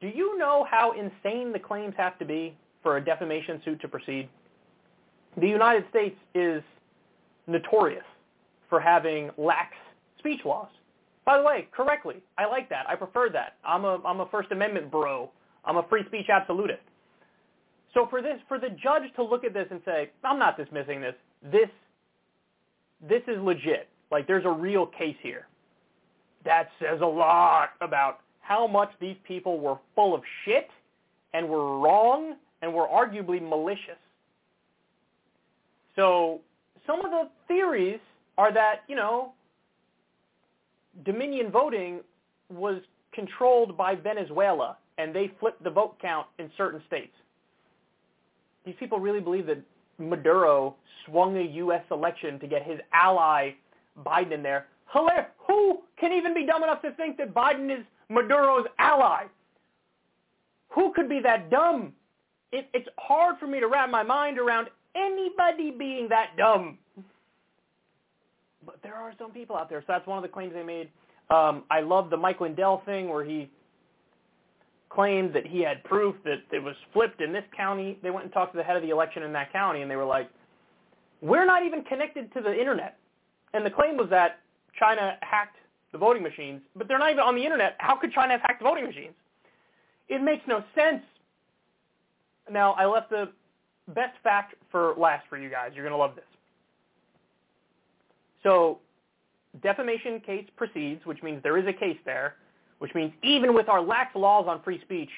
Do you know how insane the claims have to be for a defamation suit to proceed? The United States is notorious for having lax speech laws. By the way, correctly, I like that. I prefer that. I'm a I'm a First Amendment bro. I'm a free speech absolutist. So for this, for the judge to look at this and say, I'm not dismissing this. This this is legit. Like there's a real case here. That says a lot about how much these people were full of shit and were wrong and were arguably malicious. So some of the theories are that, you know, Dominion voting was controlled by Venezuela and they flipped the vote count in certain states. These people really believe that Maduro swung a U.S. election to get his ally Biden in there. Hilarious. Who can even be dumb enough to think that Biden is Maduro's ally? Who could be that dumb? It, it's hard for me to wrap my mind around anybody being that dumb but there are some people out there. So that's one of the claims they made. Um, I love the Mike Lindell thing where he claimed that he had proof that it was flipped in this county. They went and talked to the head of the election in that county, and they were like, "We're not even connected to the internet." And the claim was that China hacked the voting machines, but they're not even on the internet. How could China have hacked the voting machines? It makes no sense. Now, I left the best fact for last for you guys. You're going to love this. So defamation case proceeds, which means there is a case there, which means even with our lax laws on free speech,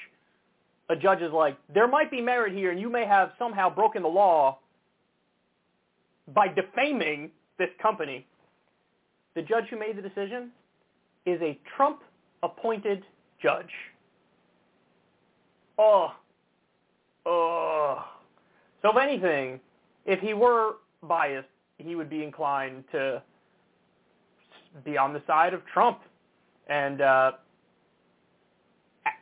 a judge is like, there might be merit here and you may have somehow broken the law by defaming this company. The judge who made the decision is a Trump-appointed judge. Oh, oh. So if anything, if he were biased, he would be inclined to be on the side of Trump and uh,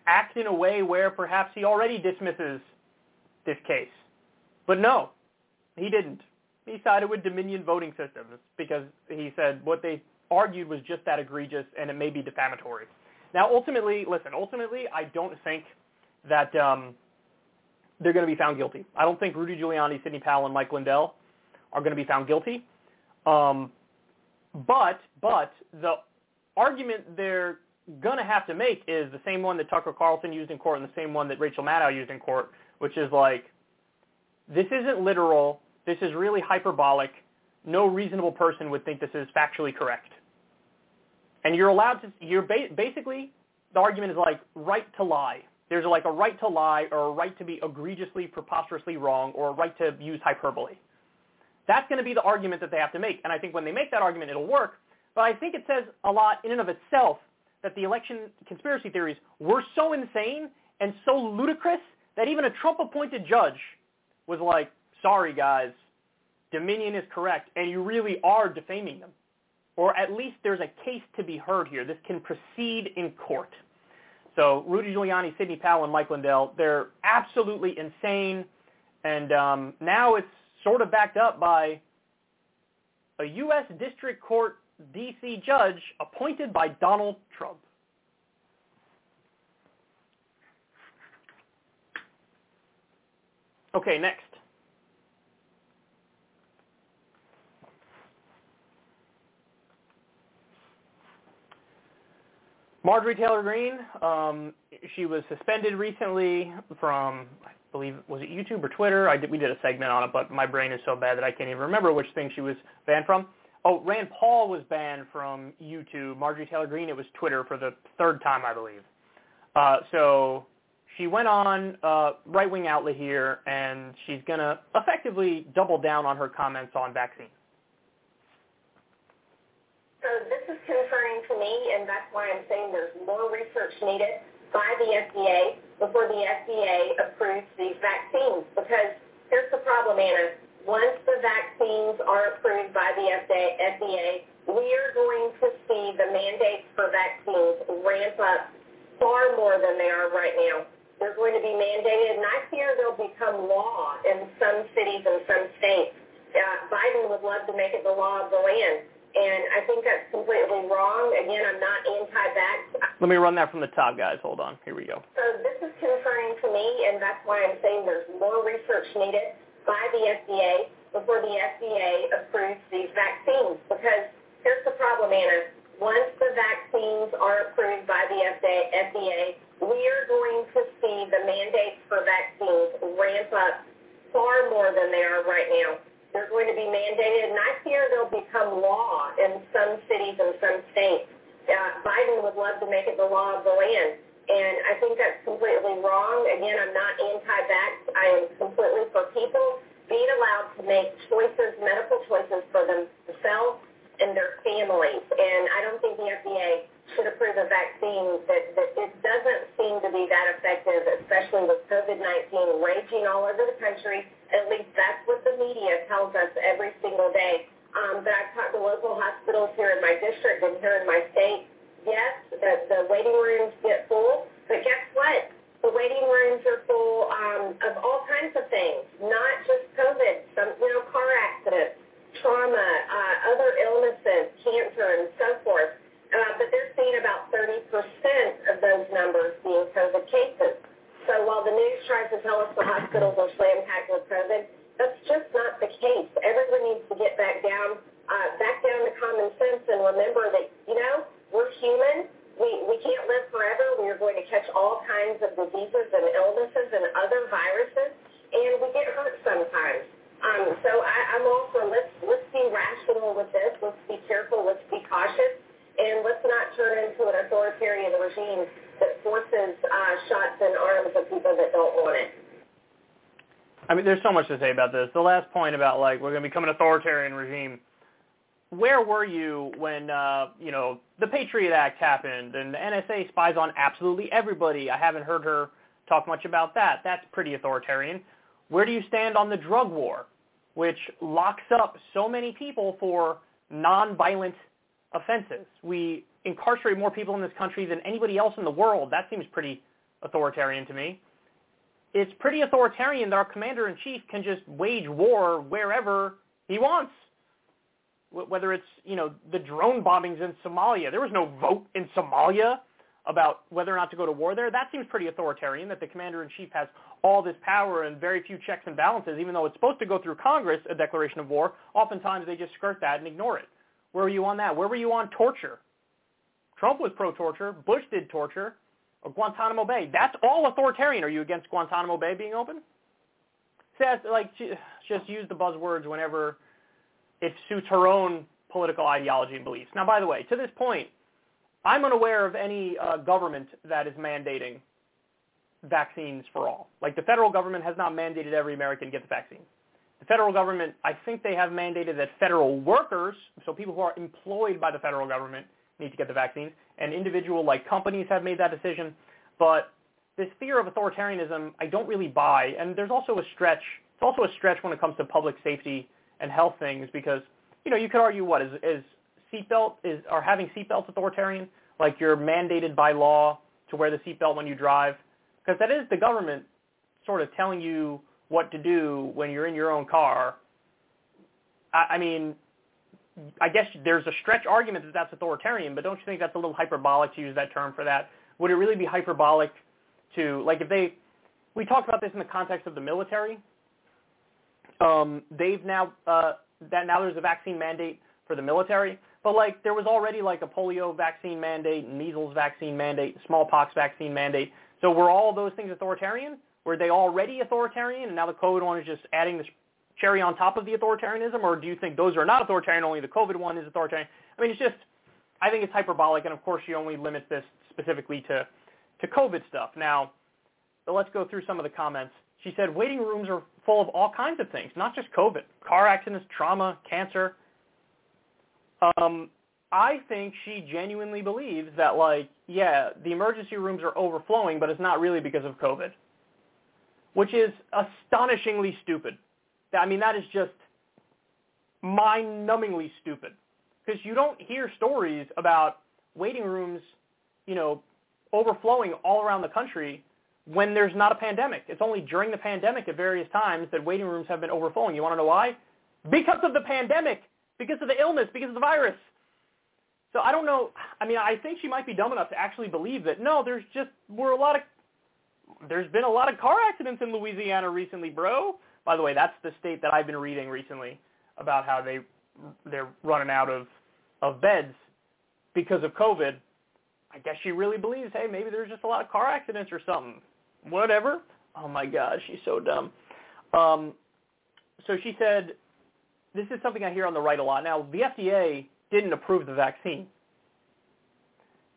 act in a way where perhaps he already dismisses this case. But no, he didn't. He sided with Dominion voting systems because he said what they argued was just that egregious and it may be defamatory. Now, ultimately, listen, ultimately, I don't think that um, they're going to be found guilty. I don't think Rudy Giuliani, Sidney Powell, and Mike Lindell are going to be found guilty. Um, but but the argument they're going to have to make is the same one that Tucker Carlson used in court and the same one that Rachel Maddow used in court, which is like, this isn't literal. This is really hyperbolic. No reasonable person would think this is factually correct. And you're allowed to, you're ba- basically, the argument is like right to lie. There's like a right to lie or a right to be egregiously, preposterously wrong or a right to use hyperbole. That's going to be the argument that they have to make. And I think when they make that argument, it'll work. But I think it says a lot in and of itself that the election conspiracy theories were so insane and so ludicrous that even a Trump-appointed judge was like, sorry, guys, Dominion is correct, and you really are defaming them. Or at least there's a case to be heard here. This can proceed in court. So Rudy Giuliani, Sidney Powell, and Mike Lindell, they're absolutely insane. And um, now it's sort of backed up by a U.S. District Court D.C. judge appointed by Donald Trump. Okay, next. Marjorie Taylor Greene, um, she was suspended recently from, I believe, was it YouTube or Twitter? I did, we did a segment on it, but my brain is so bad that I can't even remember which thing she was banned from. Oh, Rand Paul was banned from YouTube. Marjorie Taylor Greene, it was Twitter for the third time, I believe. Uh, so she went on uh, right-wing outlet here, and she's going to effectively double down on her comments on vaccines. So this is concerning to me, and that's why I'm saying there's more research needed by the FDA before the FDA approves these vaccines. Because here's the problem, Anna. Once the vaccines are approved by the FDA, we are going to see the mandates for vaccines ramp up far more than they are right now. They're going to be mandated, and I fear they'll become law in some cities and some states. Uh, Biden would love to make it the law of the land and I think that's completely wrong. Again, I'm not anti-vax. Let me run that from the top, guys. Hold on. Here we go. So this is concerning to me, and that's why I'm saying there's more research needed by the FDA before the FDA approves these vaccines. Because here's the problem, Anna. Once the vaccines are approved by the FDA, we are going to see the mandates for vaccines ramp up far more than they are right now. They're going to be mandated, and I fear they'll become law in some cities and some states. Uh, Biden would love to make it the law of the land, and I think that's completely wrong. Again, I'm not anti-vax. I am completely for people being allowed to make choices, medical choices for themselves and their families. And I don't think the FDA should approve a vaccine that, that it doesn't seem to be that effective, especially with COVID-19 raging all over the country at least that's what the media tells us every single day. Um, but I've talked to local hospitals here in my district and here in my state. Yes, the, the waiting rooms get full, but guess what? The waiting rooms are full um, of all kinds of things, not just COVID, some, you know, car accidents, trauma, uh, other illnesses, cancer, and so forth. Uh, but they're seeing about 30% of those numbers being COVID cases. So while the news tries to tell us the hospitals are slam-packed with COVID, that's just not the case. Everyone needs to get back down, uh, back down to common sense and remember that, you know, we're human. We, we can't live forever. We are going to catch all kinds of diseases and illnesses and other viruses, and we get hurt sometimes. Um, so I, I'm all for let's, let's be rational with this. Let's be careful. Let's be cautious. And let's not turn into an authoritarian regime that forces uh, shots in arms of people that don't want it. I mean, there's so much to say about this. The last point about like we're going to become an authoritarian regime. Where were you when uh, you know the Patriot Act happened and the NSA spies on absolutely everybody? I haven't heard her talk much about that. That's pretty authoritarian. Where do you stand on the drug war, which locks up so many people for nonviolent offenses. We incarcerate more people in this country than anybody else in the world. That seems pretty authoritarian to me. It's pretty authoritarian that our commander in chief can just wage war wherever he wants. Whether it's, you know, the drone bombings in Somalia. There was no vote in Somalia about whether or not to go to war there. That seems pretty authoritarian that the commander in chief has all this power and very few checks and balances, even though it's supposed to go through Congress, a declaration of war. Oftentimes they just skirt that and ignore it. Where were you on that? Where were you on torture? Trump was pro-torture. Bush did torture. Or Guantanamo Bay. That's all authoritarian. Are you against Guantanamo Bay being open? Says like just use the buzzwords whenever it suits her own political ideology and beliefs. Now, by the way, to this point, I'm unaware of any uh, government that is mandating vaccines for all. Like the federal government has not mandated every American get the vaccine. The federal government, I think they have mandated that federal workers, so people who are employed by the federal government, need to get the vaccines, and individual like companies have made that decision. But this fear of authoritarianism, I don't really buy. And there's also a stretch. It's also a stretch when it comes to public safety and health things because, you know, you could argue what is is seatbelt is are having seatbelts authoritarian? Like you're mandated by law to wear the seatbelt when you drive, because that is the government sort of telling you what to do when you're in your own car. I, I mean, I guess there's a stretch argument that that's authoritarian, but don't you think that's a little hyperbolic to use that term for that? Would it really be hyperbolic to, like if they, we talked about this in the context of the military. Um, they've now, uh, that now there's a vaccine mandate for the military, but like there was already like a polio vaccine mandate, measles vaccine mandate, smallpox vaccine mandate. So were all those things authoritarian? Were they already authoritarian, and now the COVID one is just adding the cherry on top of the authoritarianism, or do you think those are not authoritarian? Only the COVID one is authoritarian. I mean, it's just, I think it's hyperbolic, and of course, you only limit this specifically to to COVID stuff. Now, let's go through some of the comments. She said waiting rooms are full of all kinds of things, not just COVID, car accidents, trauma, cancer. Um, I think she genuinely believes that, like, yeah, the emergency rooms are overflowing, but it's not really because of COVID which is astonishingly stupid. I mean, that is just mind-numbingly stupid because you don't hear stories about waiting rooms, you know, overflowing all around the country when there's not a pandemic. It's only during the pandemic at various times that waiting rooms have been overflowing. You want to know why? Because of the pandemic, because of the illness, because of the virus. So I don't know. I mean, I think she might be dumb enough to actually believe that no, there's just were a lot of there's been a lot of car accidents in Louisiana recently, bro. By the way, that's the state that I've been reading recently about how they they're running out of of beds because of COVID. I guess she really believes, hey, maybe there's just a lot of car accidents or something. Whatever. Oh my God, she's so dumb. Um, so she said, this is something I hear on the right a lot. Now, the FDA didn't approve the vaccine.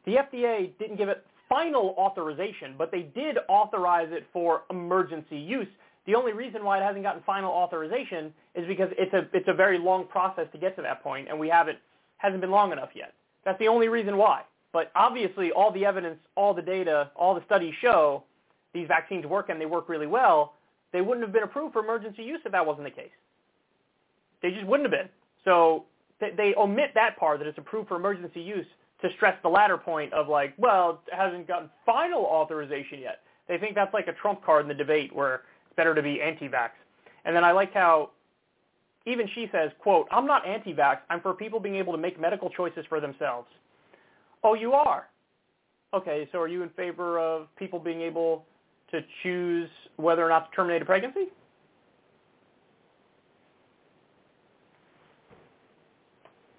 The FDA didn't give it final authorization, but they did authorize it for emergency use. The only reason why it hasn't gotten final authorization is because it's a it's a very long process to get to that point, and we haven't hasn't been long enough yet. That's the only reason why. But obviously, all the evidence, all the data, all the studies show these vaccines work and they work really well. They wouldn't have been approved for emergency use if that wasn't the case. They just wouldn't have been. So they, they omit that part that it's approved for emergency use to stress the latter point of like, well, it hasn't gotten final authorization yet. They think that's like a trump card in the debate where better to be anti-vax. And then I like how even she says, quote, I'm not anti-vax. I'm for people being able to make medical choices for themselves. Oh, you are? Okay, so are you in favor of people being able to choose whether or not to terminate a pregnancy?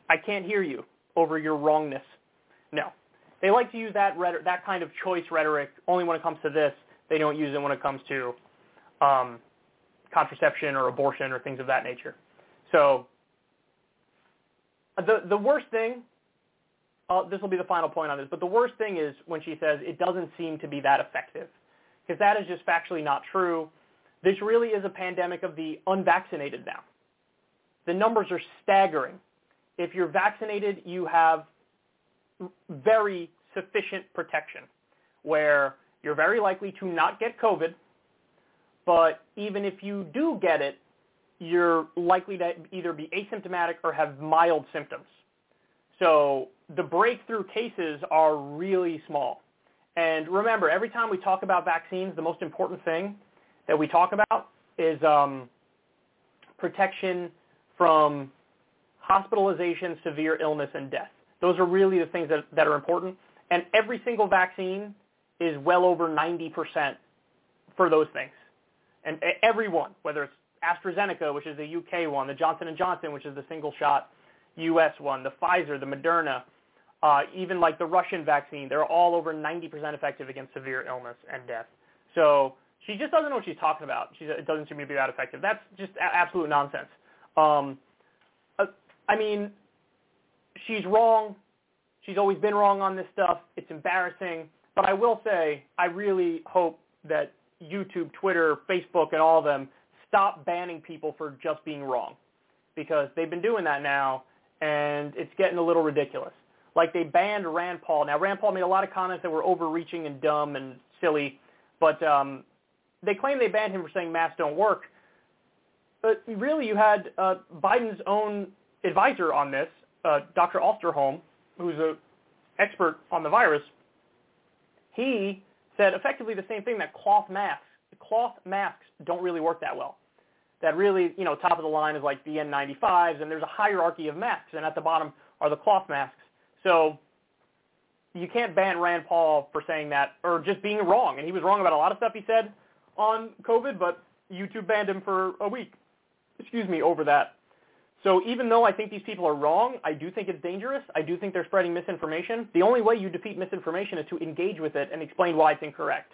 I can't hear you over your wrongness. No. They like to use that rhetoric, that kind of choice rhetoric only when it comes to this. They don't use it when it comes to um, contraception or abortion or things of that nature. So the the worst thing, uh, this will be the final point on this, but the worst thing is when she says it doesn't seem to be that effective, because that is just factually not true. This really is a pandemic of the unvaccinated now. The numbers are staggering. If you're vaccinated, you have very sufficient protection where you're very likely to not get COVID, but even if you do get it, you're likely to either be asymptomatic or have mild symptoms. So the breakthrough cases are really small. And remember, every time we talk about vaccines, the most important thing that we talk about is um, protection from hospitalization, severe illness, and death. Those are really the things that, that are important. And every single vaccine is well over 90% for those things. And everyone, whether it's AstraZeneca, which is the UK one, the Johnson & Johnson, which is the single shot US one, the Pfizer, the Moderna, uh, even like the Russian vaccine, they're all over 90% effective against severe illness and death. So she just doesn't know what she's talking about. She it doesn't seem to be that effective. That's just a- absolute nonsense. Um, uh, I mean, she's wrong. She's always been wrong on this stuff. It's embarrassing. But I will say, I really hope that YouTube, Twitter, Facebook, and all of them stop banning people for just being wrong because they've been doing that now, and it's getting a little ridiculous. Like they banned Rand Paul. Now Rand Paul made a lot of comments that were overreaching and dumb and silly, but um, they claim they banned him for saying masks don't work. But really, you had uh, Biden's own advisor on this, uh, Dr. Osterholm, who's an expert on the virus. He said effectively the same thing that cloth masks, cloth masks don't really work that well. That really, you know, top of the line is like the N95s, and there's a hierarchy of masks, and at the bottom are the cloth masks. So you can't ban Rand Paul for saying that or just being wrong. And he was wrong about a lot of stuff he said on COVID, but YouTube banned him for a week. Excuse me, over that. So even though I think these people are wrong, I do think it's dangerous. I do think they're spreading misinformation. The only way you defeat misinformation is to engage with it and explain why it's incorrect.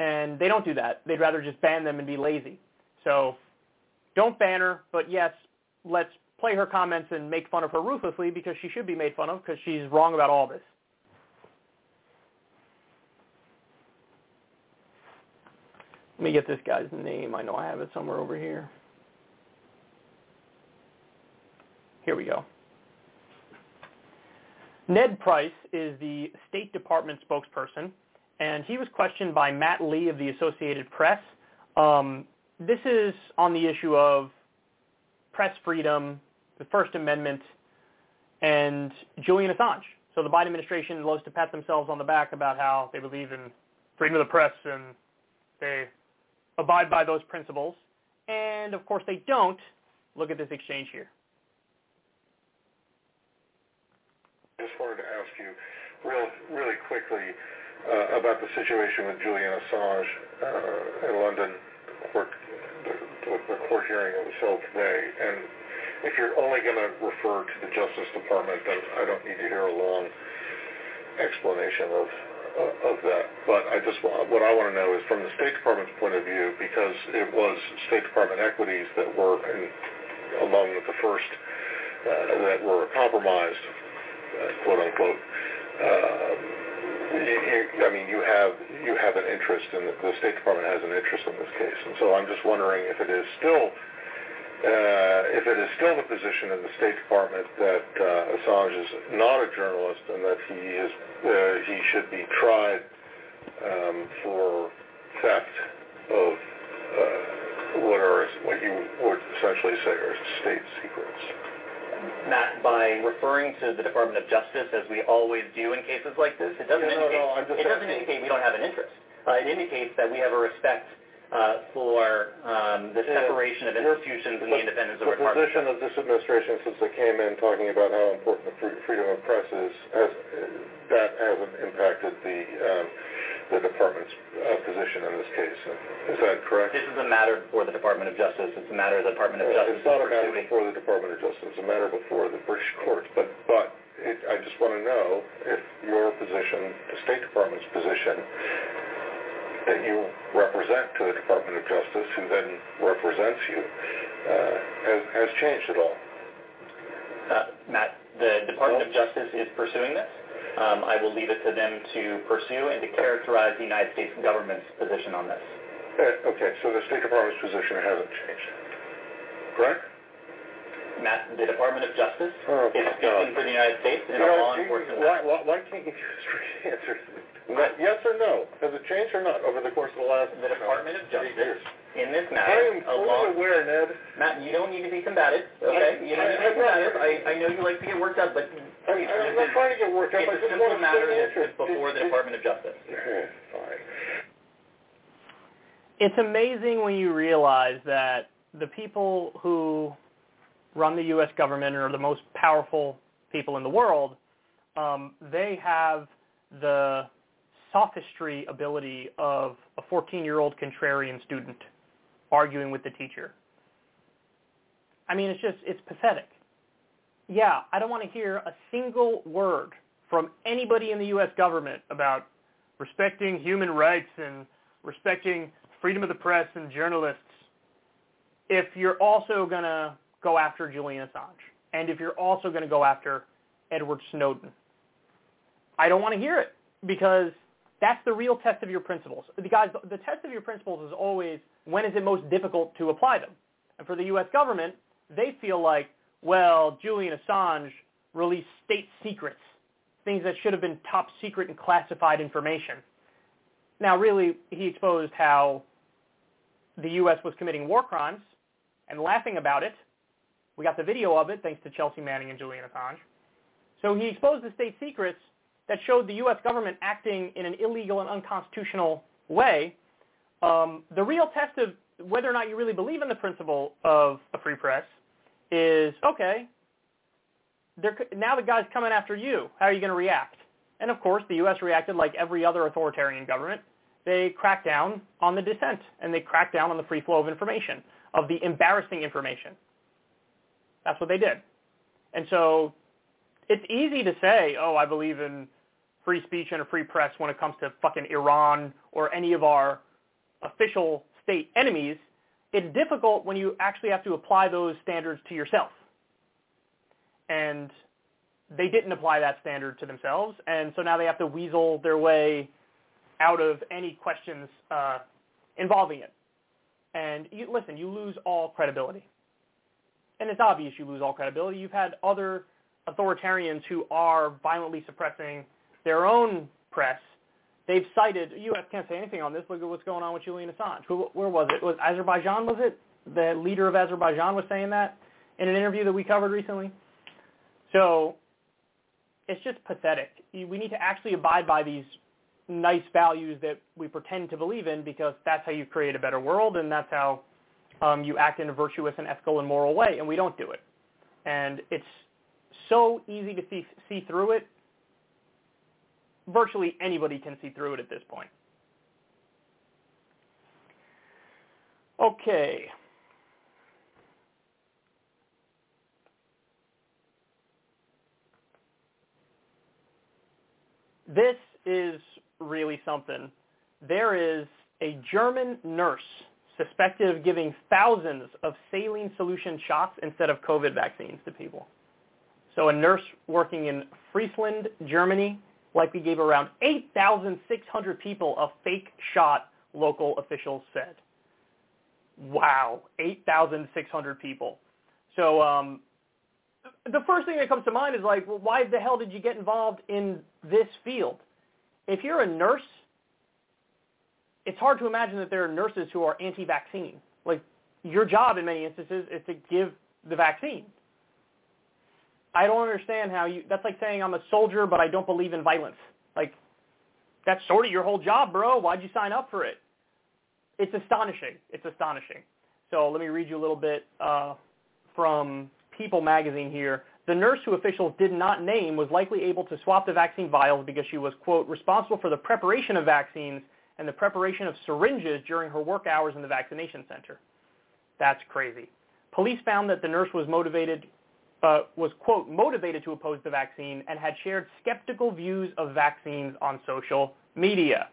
And they don't do that. They'd rather just ban them and be lazy. So don't ban her, but yes, let's play her comments and make fun of her ruthlessly because she should be made fun of because she's wrong about all this. Let me get this guy's name. I know I have it somewhere over here. Here we go. Ned Price is the State Department spokesperson, and he was questioned by Matt Lee of the Associated Press. Um, this is on the issue of press freedom, the First Amendment, and Julian Assange. So the Biden administration loves to pat themselves on the back about how they believe in freedom of the press and they abide by those principles. And of course they don't. Look at this exchange here. Just wanted to ask you real, really quickly uh, about the situation with Julian Assange uh, in London, court, the, the, court hearing that was held today. And if you're only going to refer to the Justice Department, then I don't need to hear a long explanation of uh, of that. But I just what I want to know is from the State Department's point of view, because it was State Department equities that were in, among the first uh, that were compromised quote unquote. Um, you, you, I mean, you have you have an interest in the, the State Department has an interest in this case, and so I'm just wondering if it is still uh, if it is still the position in the State Department that uh, Assange is not a journalist and that he is uh, he should be tried um, for theft of uh, what are what you would essentially say are state secrets. Matt, by referring to the Department of Justice, as we always do in cases like this, it doesn't, yeah, no, indicate, no, it doesn't indicate we don't have an interest. Uh, it indicates that we have a respect uh, for um, the separation of institutions and the independence of the our department. position of this administration since they came in talking about how important the freedom of press is, has, that hasn't impacted the um, the department's uh, position in this case. Is that correct? This is a matter before the Department of Justice. It's a matter the Department of Justice It's not a matter before the Department of Justice. It's a matter before the British courts. But but it, I just want to know if your position, the State Department's position, that you represent to the Department of Justice, who then represents you, uh, has has changed at all. Uh, Matt, the Department of Justice is pursuing this. Um, I will leave it to them to pursue and to characterize the United States government's position on this. Uh, okay, so the State Department's position hasn't changed, correct? Matt, the Department of Justice Oh, is speaking for the United States in You a law enforcement why, why, why can't you just straight answer? Yes or no? Has it changed or not over the course of the last The Department of? Justice in this matter. I matter, am a fully law, aware, Ned. Matt, you don't need to be combative, okay? I- You don't need to I- be combative. I, I know you like to get worked up, but I, I'm not trying to get worked up. I It's a simple want matter get an that answer. is before the Department of Justice. All right. It's amazing when you realize that the people who run the U.S. government are the most powerful people in the world. Um, they have the sophistry ability of a 14-year-old contrarian student arguing with the teacher. I mean, it's just, it's pathetic. Yeah, I don't want to hear a single word from anybody in the U.S. government about respecting human rights and respecting freedom of the press and journalists if you're also going to go after Julian Assange and if you're also going to go after Edward Snowden. I don't want to hear it because that's the real test of your principles. The guys, the test of your principles is always when is it most difficult to apply them. And for the U.S. government, they feel like, well, Julian Assange released state secrets, things that should have been top secret and classified information. Now, really, he exposed how the U.S. was committing war crimes and laughing about it. We got the video of it thanks to Chelsea Manning and Julian Assange. So he exposed the state secrets that showed the U.S. government acting in an illegal and unconstitutional way. Um, the real test of whether or not you really believe in the principle of a free press is, okay, now the guy's coming after you. How are you going to react? And of course, the U.S. reacted like every other authoritarian government. They cracked down on the dissent, and they cracked down on the free flow of information, of the embarrassing information. That's what they did. And so it's easy to say, oh, I believe in free speech and a free press when it comes to fucking Iran or any of our official state enemies. It's difficult when you actually have to apply those standards to yourself. And they didn't apply that standard to themselves, and so now they have to weasel their way out of any questions uh, involving it. And you, listen, you lose all credibility. And it's obvious you lose all credibility. You've had other authoritarians who are violently suppressing their own press. They've cited, U.S. can't say anything on this. Look at what's going on with Julian Assange. Where was it? Was Azerbaijan, was it? The leader of Azerbaijan was saying that in an interview that we covered recently. So it's just pathetic. We need to actually abide by these nice values that we pretend to believe in because that's how you create a better world and that's how um, you act in a virtuous and ethical and moral way, and we don't do it. And it's so easy to see, see through it. Virtually anybody can see through it at this point. Okay. This is really something. There is a German nurse suspected of giving thousands of saline solution shots instead of COVID vaccines to people. So a nurse working in Friesland, Germany, likely gave around 8,600 people a fake shot, local officials said. Wow, 8,600 people. So um, the first thing that comes to mind is like, well, why the hell did you get involved in this field? If you're a nurse, it's hard to imagine that there are nurses who are anti-vaccine. Like your job in many instances is to give the vaccine. I don't understand how you, that's like saying I'm a soldier, but I don't believe in violence. Like, that's sort of your whole job, bro. Why'd you sign up for it? It's astonishing. It's astonishing. So let me read you a little bit uh, from People magazine here. The nurse who officials did not name was likely able to swap the vaccine vials because she was, quote, responsible for the preparation of vaccines and the preparation of syringes during her work hours in the vaccination center. That's crazy. Police found that the nurse was motivated, uh, was, quote, motivated to oppose the vaccine and had shared skeptical views of vaccines on social media.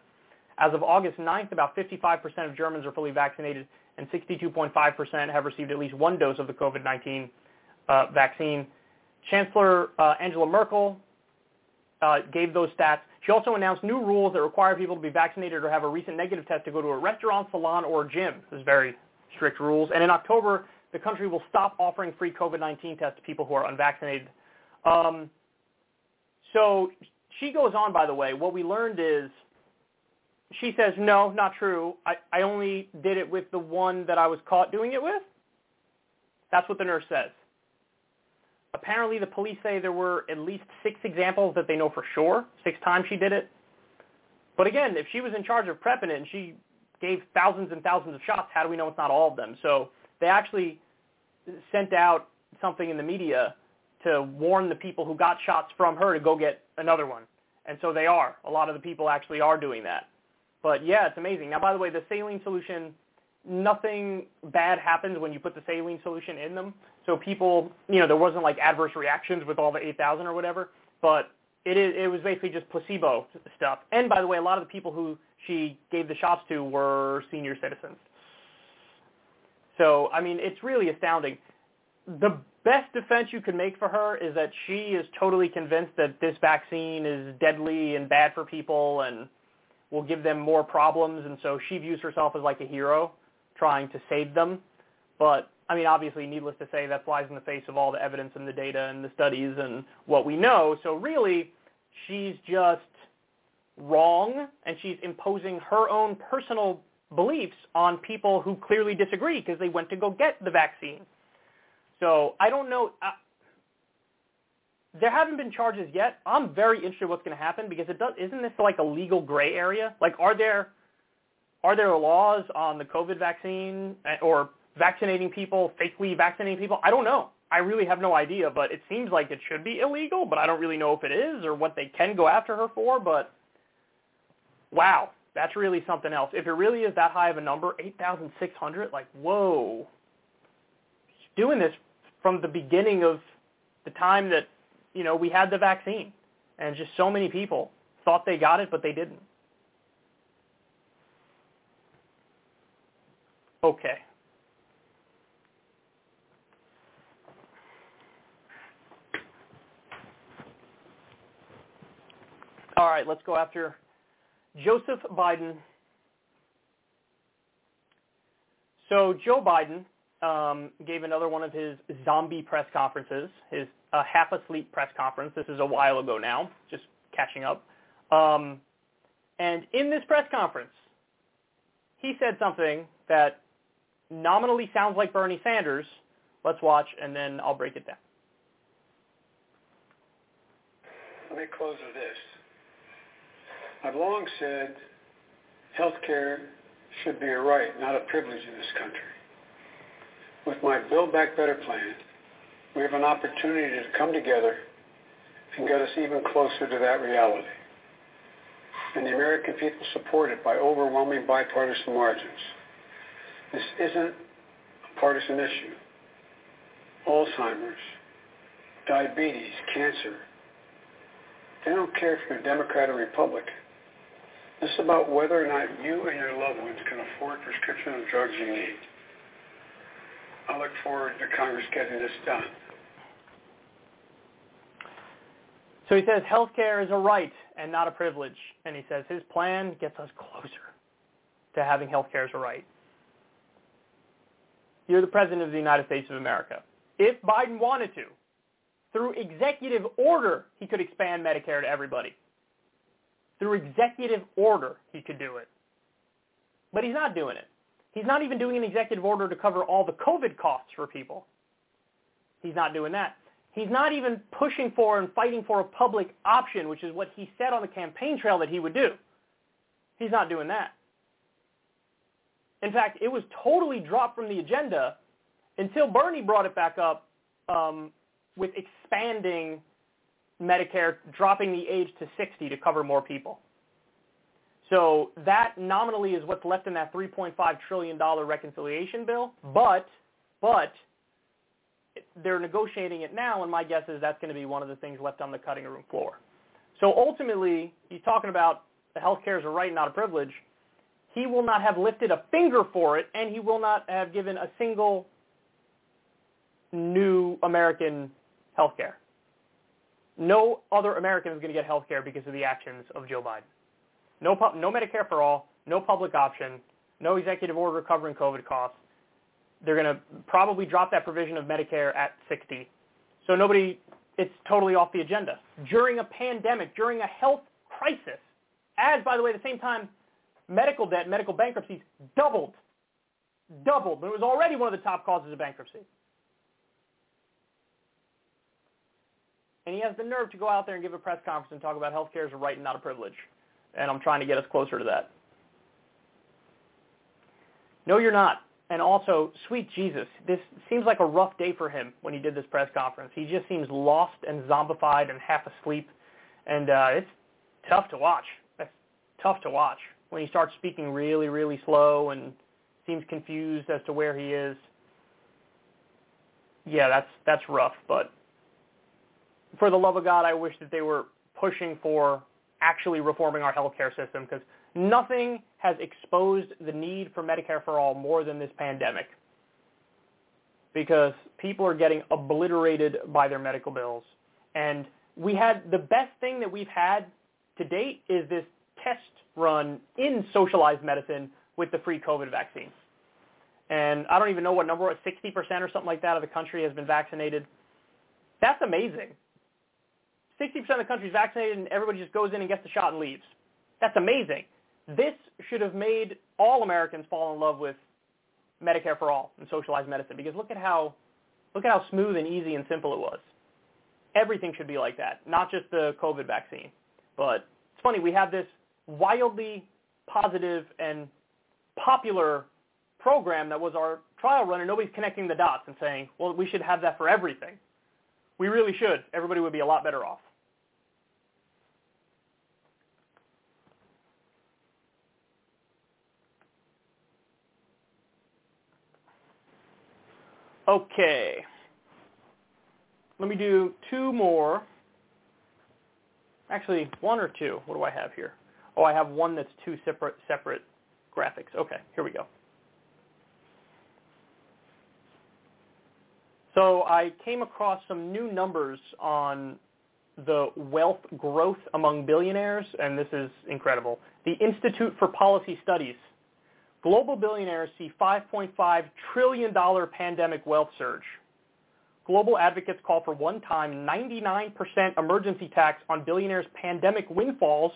As of August 9th, about 55% of Germans are fully vaccinated and 62.5% have received at least one dose of the COVID-19 uh, vaccine. Chancellor uh, Angela Merkel uh, gave those stats. She also announced new rules that require people to be vaccinated or have a recent negative test to go to a restaurant, salon, or gym. This is very strict rules. And in October, the country will stop offering free COVID-19 tests to people who are unvaccinated. Um, so she goes on, by the way. What we learned is she says, no, not true. I, I only did it with the one that I was caught doing it with. That's what the nurse says. apparently the police say there were at least six examples that they know for sure, six times she did it. But again, if she was in charge of prepping it and she gave thousands and thousands of shots, how do we know it's not all of them? So they actually sent out something in the media to warn the people who got shots from her to go get another one. And so they are. A lot of the people actually are doing that. But yeah, it's amazing. Now, by the way, the saline solution, nothing bad happens when you put the saline solution in them. So people, you know, there wasn't like adverse reactions with all the 8,000 or whatever, but it is, it was basically just placebo stuff. And by the way, a lot of the people who she gave the shots to were senior citizens. So, I mean, it's really astounding. The best defense you can make for her is that she is totally convinced that this vaccine is deadly and bad for people and will give them more problems, and so she views herself as like a hero trying to save them. But I mean, obviously, needless to say, that flies in the face of all the evidence and the data and the studies and what we know. So really, she's just wrong, and she's imposing her own personal beliefs on people who clearly disagree because they went to go get the vaccine. So I don't know. Uh, there haven't been charges yet. I'm very interested in what's going to happen because it does. Isn't this like a legal gray area? Like, are there are there laws on the COVID vaccine eh, or vaccinating people, fakely vaccinating people? I don't know. I really have no idea, but it seems like it should be illegal, but I don't really know if it is or what they can go after her for, but wow, that's really something else. If it really is that high of a number, 8,600, like, whoa. Doing this from the beginning of the time that, you know, we had the vaccine. And just so many people thought they got it, but they didn't. Okay. All right, let's go after Joseph Biden. So Joe Biden um, gave another one of his zombie press conferences, his uh, half asleep press conference. This is a while ago now, just catching up. Um, and in this press conference, he said something that nominally sounds like Bernie Sanders. Let's watch, and then I'll break it down. Let me close with this. I've long said health care should be a right, not a privilege in this country. With my Build Back Better plan, we have an opportunity to come together and get us even closer to that reality. And the American people support it by overwhelming bipartisan margins. This isn't a partisan issue. Alzheimer's, diabetes, cancer, they don't care if you're a Democrat or Republican. This is about whether or not you and your loved ones can afford prescription of drugs you need. I look forward to Congress getting this done. So he says health care is a right and not a privilege. And he says his plan gets us closer to having health care as a right. You're the President of the United States of America. If Biden wanted to, through executive order, he could expand Medicare to everybody. Through executive order, he could do it. But he's not doing it. He's not even doing an executive order to cover all the COVID costs for people. He's not doing that. He's not even pushing for and fighting for a public option, which is what he said on the campaign trail that he would do. He's not doing that. In fact, it was totally dropped from the agenda until Bernie brought it back up um, with expanding Medicare, dropping the age to 60 to cover more people. So that nominally is what's left in that $3.5 trillion reconciliation bill, but, but they're negotiating it now, and my guess is that's going to be one of the things left on the cutting room floor. So ultimately, he's talking about the health care is a right, not a privilege. He will not have lifted a finger for it, and he will not have given a single new American health care. No other American is going to get health care because of the actions of Joe Biden. No, no Medicare for all, no public option, no executive order covering COVID costs. They're going to probably drop that provision of Medicare at 60. So nobody, it's totally off the agenda. During a pandemic, during a health crisis, as, by the way, at the same time, medical debt, medical bankruptcies doubled. Doubled. It was already one of the top causes of bankruptcy. And he has the nerve to go out there and give a press conference and talk about health care as a right and not a privilege. And I'm trying to get us closer to that. No, you're not. And also, sweet Jesus, this seems like a rough day for him when he did this press conference. He just seems lost and zombified and half asleep, and uh, it's tough to watch. It's tough to watch when he starts speaking really, really slow and seems confused as to where he is. Yeah, that's that's rough. But for the love of God, I wish that they were pushing for actually reforming our healthcare system because nothing has exposed the need for Medicare for all more than this pandemic. Because people are getting obliterated by their medical bills. And we had the best thing that we've had to date is this test run in socialized medicine with the free COVID vaccine. And I don't even know what number, 60% or something like that of the country has been vaccinated. That's amazing. 60% of the country is vaccinated and everybody just goes in and gets the shot and leaves. That's amazing. This should have made all Americans fall in love with Medicare for all and socialized medicine because look at how look at how smooth and easy and simple it was. Everything should be like that, not just the COVID vaccine. But it's funny, we have this wildly positive and popular program that was our trial run, and nobody's connecting the dots and saying, well, we should have that for everything. We really should. Everybody would be a lot better off. Okay. Let me do two more. Actually, one or two. What do I have here? Oh, I have one that's two separate separate graphics. Okay, here we go. So I came across some new numbers on the wealth growth among billionaires, and this is incredible. The Institute for Policy Studies Global billionaires see $5.5 trillion pandemic wealth surge. Global advocates call for one-time 99% emergency tax on billionaires' pandemic windfalls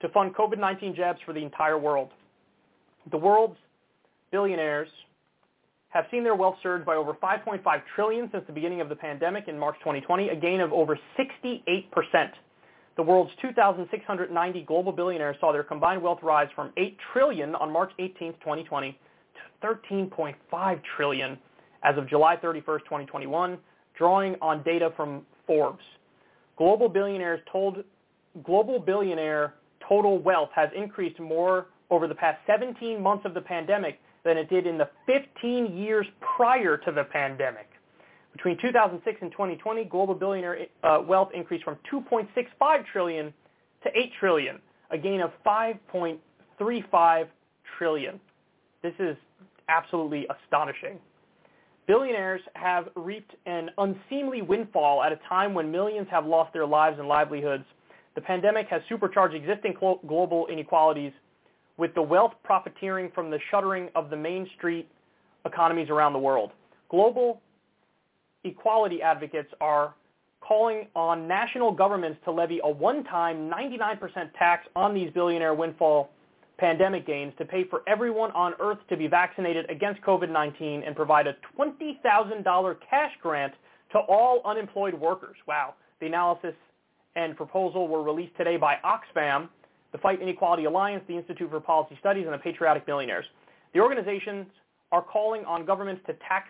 to fund COVID-19 jabs for the entire world. The world's billionaires have seen their wealth surge by over 5.5 trillion since the beginning of the pandemic in March 2020, a gain of over 68 percent. The world's 2,690 global billionaires saw their combined wealth rise from 8 trillion on March 18, 2020 to 13.5 trillion as of July 31, 2021, drawing on data from Forbes. Global billionaires told global billionaire total wealth has increased more over the past 17 months of the pandemic than it did in the 15 years prior to the pandemic. Between 2006 and 2020, global billionaire uh, wealth increased from 2.65 trillion to 8 trillion, a gain of 5.35 trillion. This is absolutely astonishing. Billionaires have reaped an unseemly windfall at a time when millions have lost their lives and livelihoods. The pandemic has supercharged existing global inequalities with the wealth profiteering from the shuttering of the main street economies around the world. Global equality advocates are calling on national governments to levy a one-time 99% tax on these billionaire windfall pandemic gains to pay for everyone on Earth to be vaccinated against COVID-19 and provide a $20,000 cash grant to all unemployed workers. Wow. The analysis and proposal were released today by Oxfam, the Fight Inequality Alliance, the Institute for Policy Studies, and the Patriotic Millionaires. The organizations are calling on governments to tax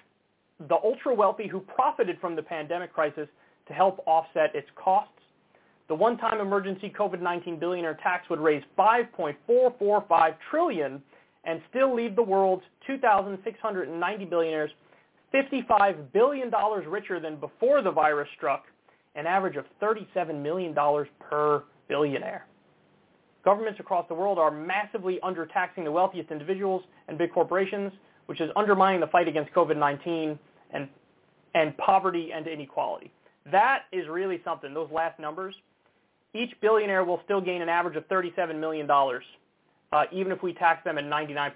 the ultra-wealthy who profited from the pandemic crisis to help offset its costs. The one-time emergency COVID-19 billionaire tax would raise 5.445 trillion and still leave the world's 2,690 billionaires 55 billion dollars richer than before the virus struck, an average of 37 million dollars per billionaire. Governments across the world are massively undertaxing the wealthiest individuals and big corporations which is undermining the fight against COVID-19 and, and poverty and inequality. That is really something, those last numbers. Each billionaire will still gain an average of $37 million, uh, even if we tax them at 99%.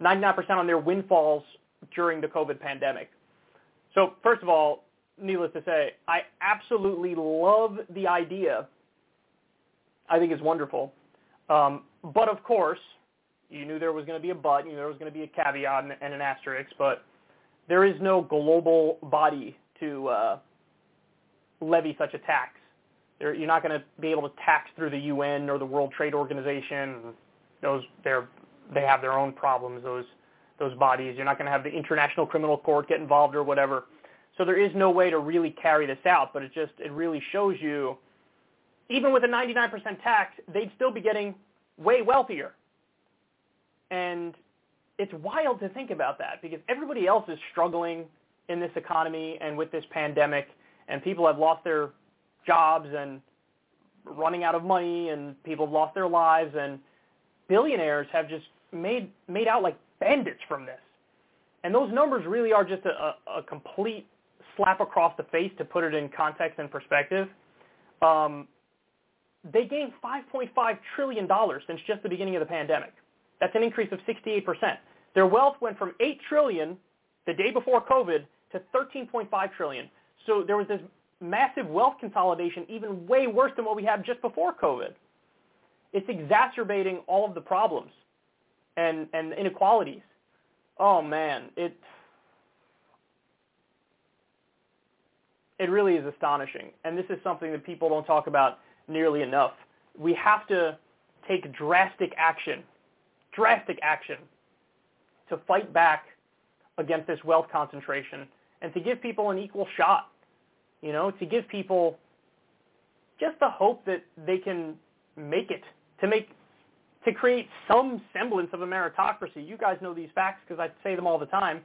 99% on their windfalls during the COVID pandemic. So first of all, needless to say, I absolutely love the idea. I think it's wonderful. Um, but of course, you knew there was going to be a but, you knew there was going to be a caveat and, and an asterisk, but there is no global body to uh, levy such a tax. They're, you're not going to be able to tax through the UN or the World Trade Organization. Those they're they have their own problems. Those those bodies. You're not going to have the International Criminal Court get involved or whatever. So there is no way to really carry this out. But it just it really shows you, even with a 99% tax, they'd still be getting way wealthier. And it's wild to think about that because everybody else is struggling in this economy and with this pandemic, and people have lost their jobs and running out of money, and people have lost their lives, and billionaires have just made made out like bandits from this. And those numbers really are just a, a, complete slap across the face to put it in context and perspective. Um, they gained $5.5 trillion since just the beginning of the pandemic. That's an increase of 68%. Their wealth went from 8 trillion the day before COVID to 13.5 trillion. So there was this massive wealth consolidation, even way worse than what we had just before COVID. It's exacerbating all of the problems and, and inequalities. Oh man, it it really is astonishing. And this is something that people don't talk about nearly enough. We have to take drastic action, drastic action to fight back against this wealth concentration and to give people an equal shot, you know, to give people just the hope that they can make it, to make to create some semblance of a meritocracy. You guys know these facts because I say them all the time.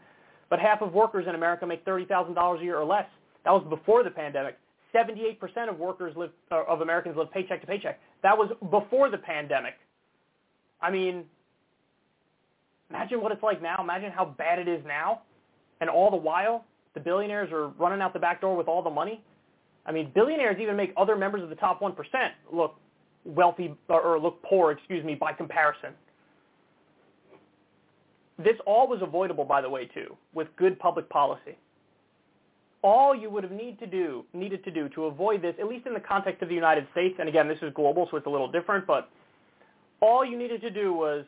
But half of workers in America make $30,000 a year or less. That was before the pandemic. 78% of workers live, uh, of Americans live paycheck to paycheck. That was before the pandemic. I mean, imagine what it's like now. Imagine how bad it is now. And all the while, the billionaires are running out the back door with all the money. I mean, billionaires even make other members of the top 1% look wealthy or look poor, excuse me, by comparison. This all was avoidable, by the way, too, with good public policy. All you would have need to do, needed to do to avoid this, at least in the context of the United States, and again, this is global, so it's a little different, but all you needed to do was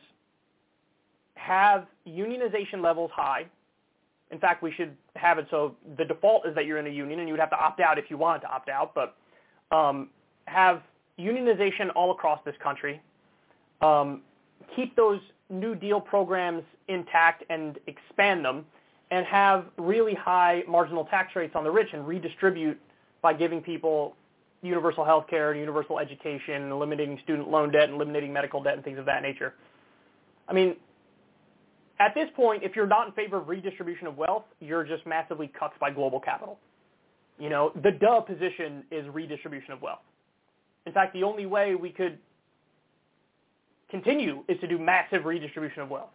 have unionization levels high. In fact, we should have it so the default is that you're in a union, and you would have to opt out if you wanted to opt out, but um, have unionization all across this country, um, keep those New Deal programs intact and expand them, and have really high marginal tax rates on the rich and redistribute by giving people universal health care and universal education, and eliminating student loan debt and eliminating medical debt and things of that nature. I mean, at this point, if you're not in favor of redistribution of wealth, you're just massively cucked by global capital. You know, the duh position is redistribution of wealth. In fact, the only way we could continue is to do massive redistribution of wealth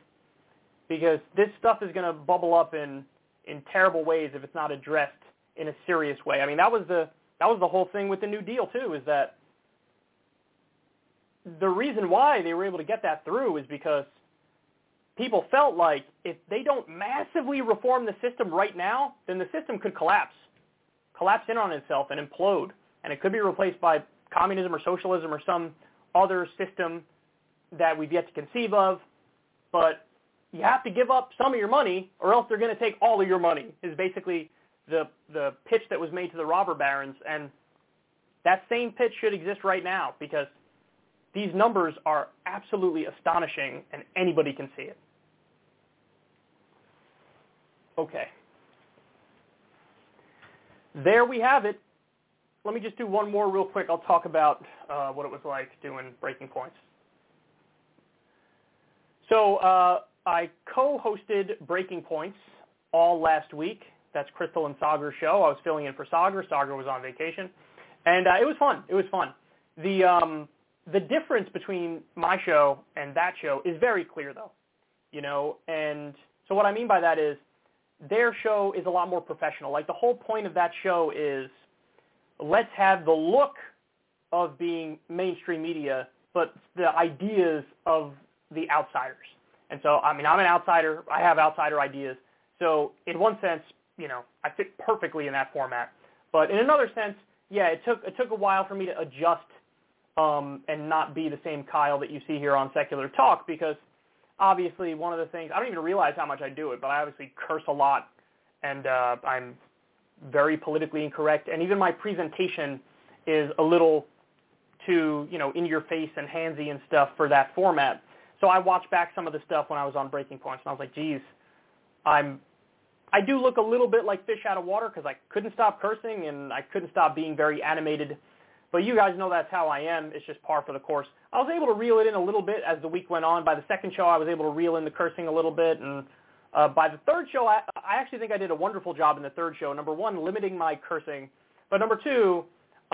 because this stuff is going to bubble up in in terrible ways if it's not addressed in a serious way. I mean, that was the that was the whole thing with the New Deal too is that the reason why they were able to get that through is because people felt like if they don't massively reform the system right now, then the system could collapse, collapse in on itself and implode, and it could be replaced by communism or socialism or some other system that we've yet to conceive of. But you have to give up some of your money or else they're going to take all of your money is basically the, the pitch that was made to the robber barons. And that same pitch should exist right now because these numbers are absolutely astonishing and anybody can see it. Okay. There we have it let me just do one more real quick. I'll talk about uh, what it was like doing breaking points. So uh, I co-hosted Breaking Points all last week. That's Krystal and Saagar's show. I was filling in for Saagar. Saagar was on vacation, and uh, it was fun. It was fun. The um, the difference between my show and that show is very clear, though. You know, and so what I mean by that is their show is a lot more professional. Like the whole point of that show is let's have the look of being mainstream media, but the ideas of the outsiders. And so, I mean, I'm an outsider. I have outsider ideas. So in one sense, you know, I fit perfectly in that format. But in another sense, yeah, it took it took a while for me to adjust um, and not be the same Kyle that you see here on Secular Talk because obviously one of the things I don't even realize how much I do it, but I obviously curse a lot and uh, I'm very politically incorrect, and even my presentation is a little too, you know, in your face and handsy and stuff for that format. So I watched back some of the stuff when I was on Breaking Points, and I was like, geez, I'm, I do look a little bit like fish out of water because I couldn't stop cursing and I couldn't stop being very animated. But you guys know that's how I am. It's just par for the course. I was able to reel it in a little bit as the week went on. By the second show, I was able to reel in the cursing a little bit, and uh, by the third show, I, I actually think I did a wonderful job in the third show. Number one, limiting my cursing, but number two,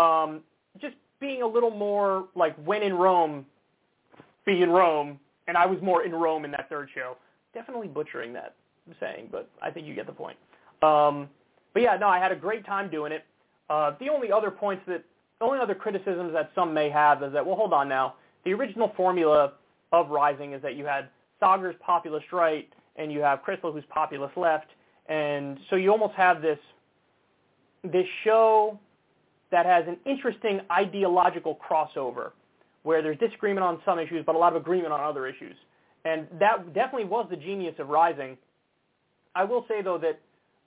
um, just being a little more like when in Rome, be in Rome, and I was more in Rome in that third show. Definitely butchering that saying, but I think you get the point. Um, but yeah, no, I had a great time doing it. Uh, the only other points that, the only other criticisms that some may have is that, well, hold on now. The original formula of Rising is that you had Saagar's populist right and you have Krystal who's populist left, and so you almost have this this show that has an interesting ideological crossover where there's disagreement on some issues but a lot of agreement on other issues. And that definitely was the genius of Rising. I will say though that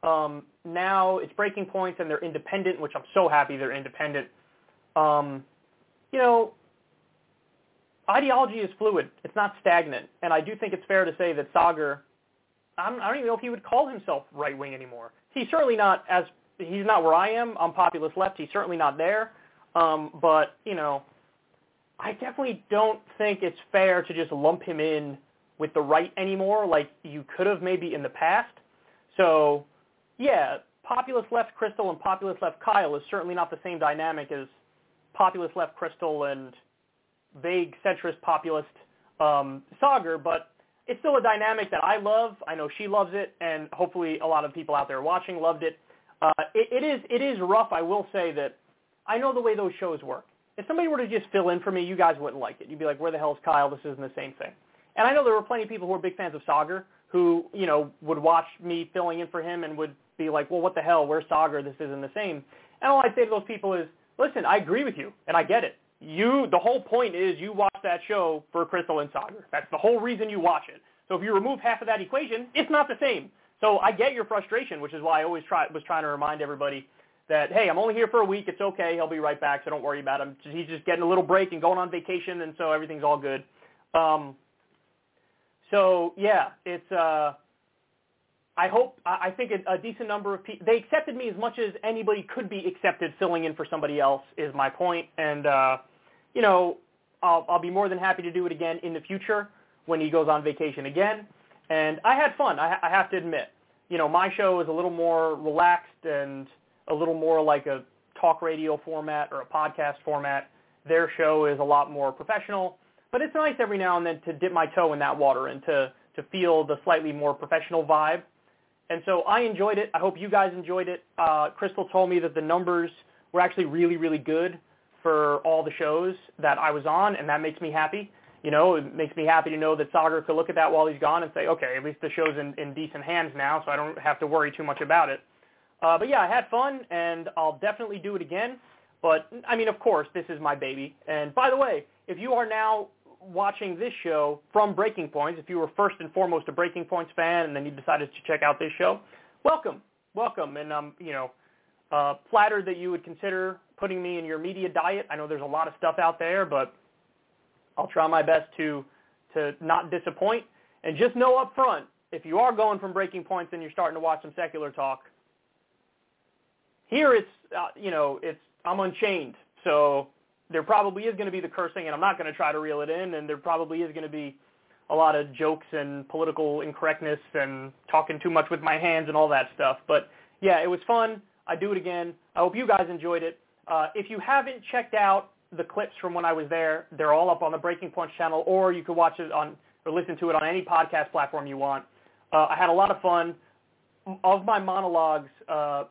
um, now it's breaking points and they're independent, which I'm so happy they're independent. Um, you know, ideology is fluid. It's not stagnant. And I do think it's fair to say that Saagar I'm, I don't even know if he would call himself right wing anymore. He's certainly not as he's not where I am. I'm populist left. He's certainly not there. Um, but you know, I definitely don't think it's fair to just lump him in with the right anymore, like you could have maybe in the past. So, yeah, populist left Krystal and populist left Kyle is certainly not the same dynamic as populist left Krystal and vague centrist populist um, Saagar, but it's still a dynamic that I love. I know she loves it, and hopefully a lot of people out there watching loved it. Uh, it, it is it is rough. I will say that I know the way those shows work. If somebody were to just fill in for me, you guys wouldn't like it. You'd be like, "Where the hell is Kyle? This isn't the same thing." And I know there were plenty of people who were big fans of Saagar who you know would watch me filling in for him and would be like, "Well, what the hell? Where's Saagar? This isn't the same." And all I'd say to those people is, "Listen, I agree with you, and I get it you the whole point is you watch that show for Krystal and Saagar. That's the whole reason you watch it. So if you remove half of that equation, it's not the same. So I get your frustration, which is why I always try was trying to remind everybody that hey, I'm only here for a week. It's okay. He'll be right back, so don't worry about him. He's just getting a little break and going on vacation, and so everything's all good. Um, so yeah, it's. Uh, I hope I think a, decent number of people they accepted me as much as anybody could be accepted filling in for somebody else is my point, and uh, you know I'll, I'll be more than happy to do it again in the future when he goes on vacation again. And I had fun. I, I have to admit, you know, my show is a little more relaxed and a little more like a talk radio format or a podcast format. Their show is a lot more professional, but it's nice every now and then to dip my toe in that water and to to feel the slightly more professional vibe. And so I enjoyed it. I hope you guys enjoyed it. Uh, Krystal told me that the numbers were actually really, really good for all the shows that I was on, and that makes me happy you know, it makes me happy to know that Saagar could look at that while he's gone and say, okay, at least the show's in, in decent hands now, so I don't have to worry too much about it. Uh, but yeah, I had fun, and I'll definitely do it again. But I mean, of course, this is my baby. And by the way, if you are now watching this show from Breaking Points, if you were first and foremost a Breaking Points fan, and then you decided to check out this show, welcome, welcome, and I'm um, you know, uh, flattered that you would consider putting me in your media diet. I know there's a lot of stuff out there, but I'll try my best to to not disappoint. And just know up front, if you are going from breaking points and you're starting to watch some secular talk, here it's uh, you know it's I'm unchained, so there probably is going to be the cursing, and I'm not going to try to reel it in, and there probably is going to be a lot of jokes and political incorrectness and talking too much with my hands and all that stuff. But yeah, it was fun. I do it again. I hope you guys enjoyed it. Uh, if you haven't checked out the clips from when I was there. They're all up on the Breaking Points channel, or you can watch it on or listen to it on any podcast platform you want. Uh, I had a lot of fun. Of my monologues, uh,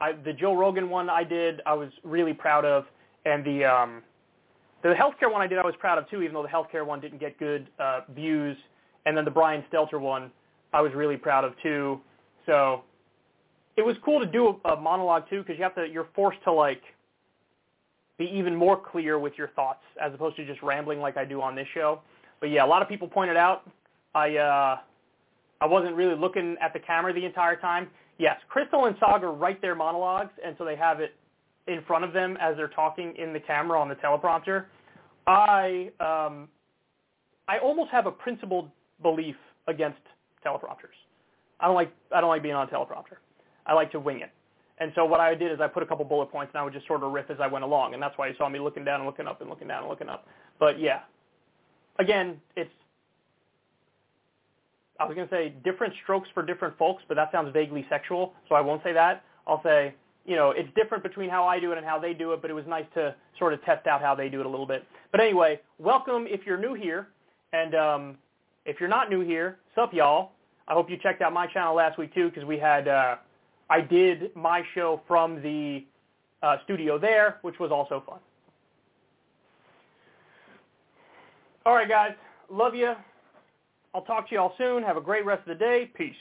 I, the Joe Rogan one I did, I was really proud of, and the um, the healthcare one I did, I was proud of too, even though the healthcare one didn't get good uh, views. And then the Brian Stelter one, I was really proud of too. So it was cool to do a, a monologue too, because you have to, you're forced to like be even more clear with your thoughts as opposed to just rambling like I do on this show. But yeah, a lot of people pointed out I uh, I wasn't really looking at the camera the entire time. Yes, Krystal and Saagar write their monologues, and so they have it in front of them as they're talking in the camera on the teleprompter. I um, I almost have a principled belief against teleprompters. I don't like I don't like being on a teleprompter. I like to wing it. And so what I did is I put a couple bullet points and I would just sort of riff as I went along, and that's why you saw me looking down and looking up and looking down and looking up. But yeah, again, it's I was going to say different strokes for different folks, but that sounds vaguely sexual, so I won't say that. I'll say, you know, it's different between how I do it and how they do it, but it was nice to sort of test out how they do it a little bit. But anyway, welcome if you're new here, and um, if you're not new here, sup y'all. I hope you checked out my channel last week too, because we had uh, I did my show from the uh, studio there, which was also fun. All right, guys. Love you. I'll talk to you all soon. Have a great rest of the day. Peace.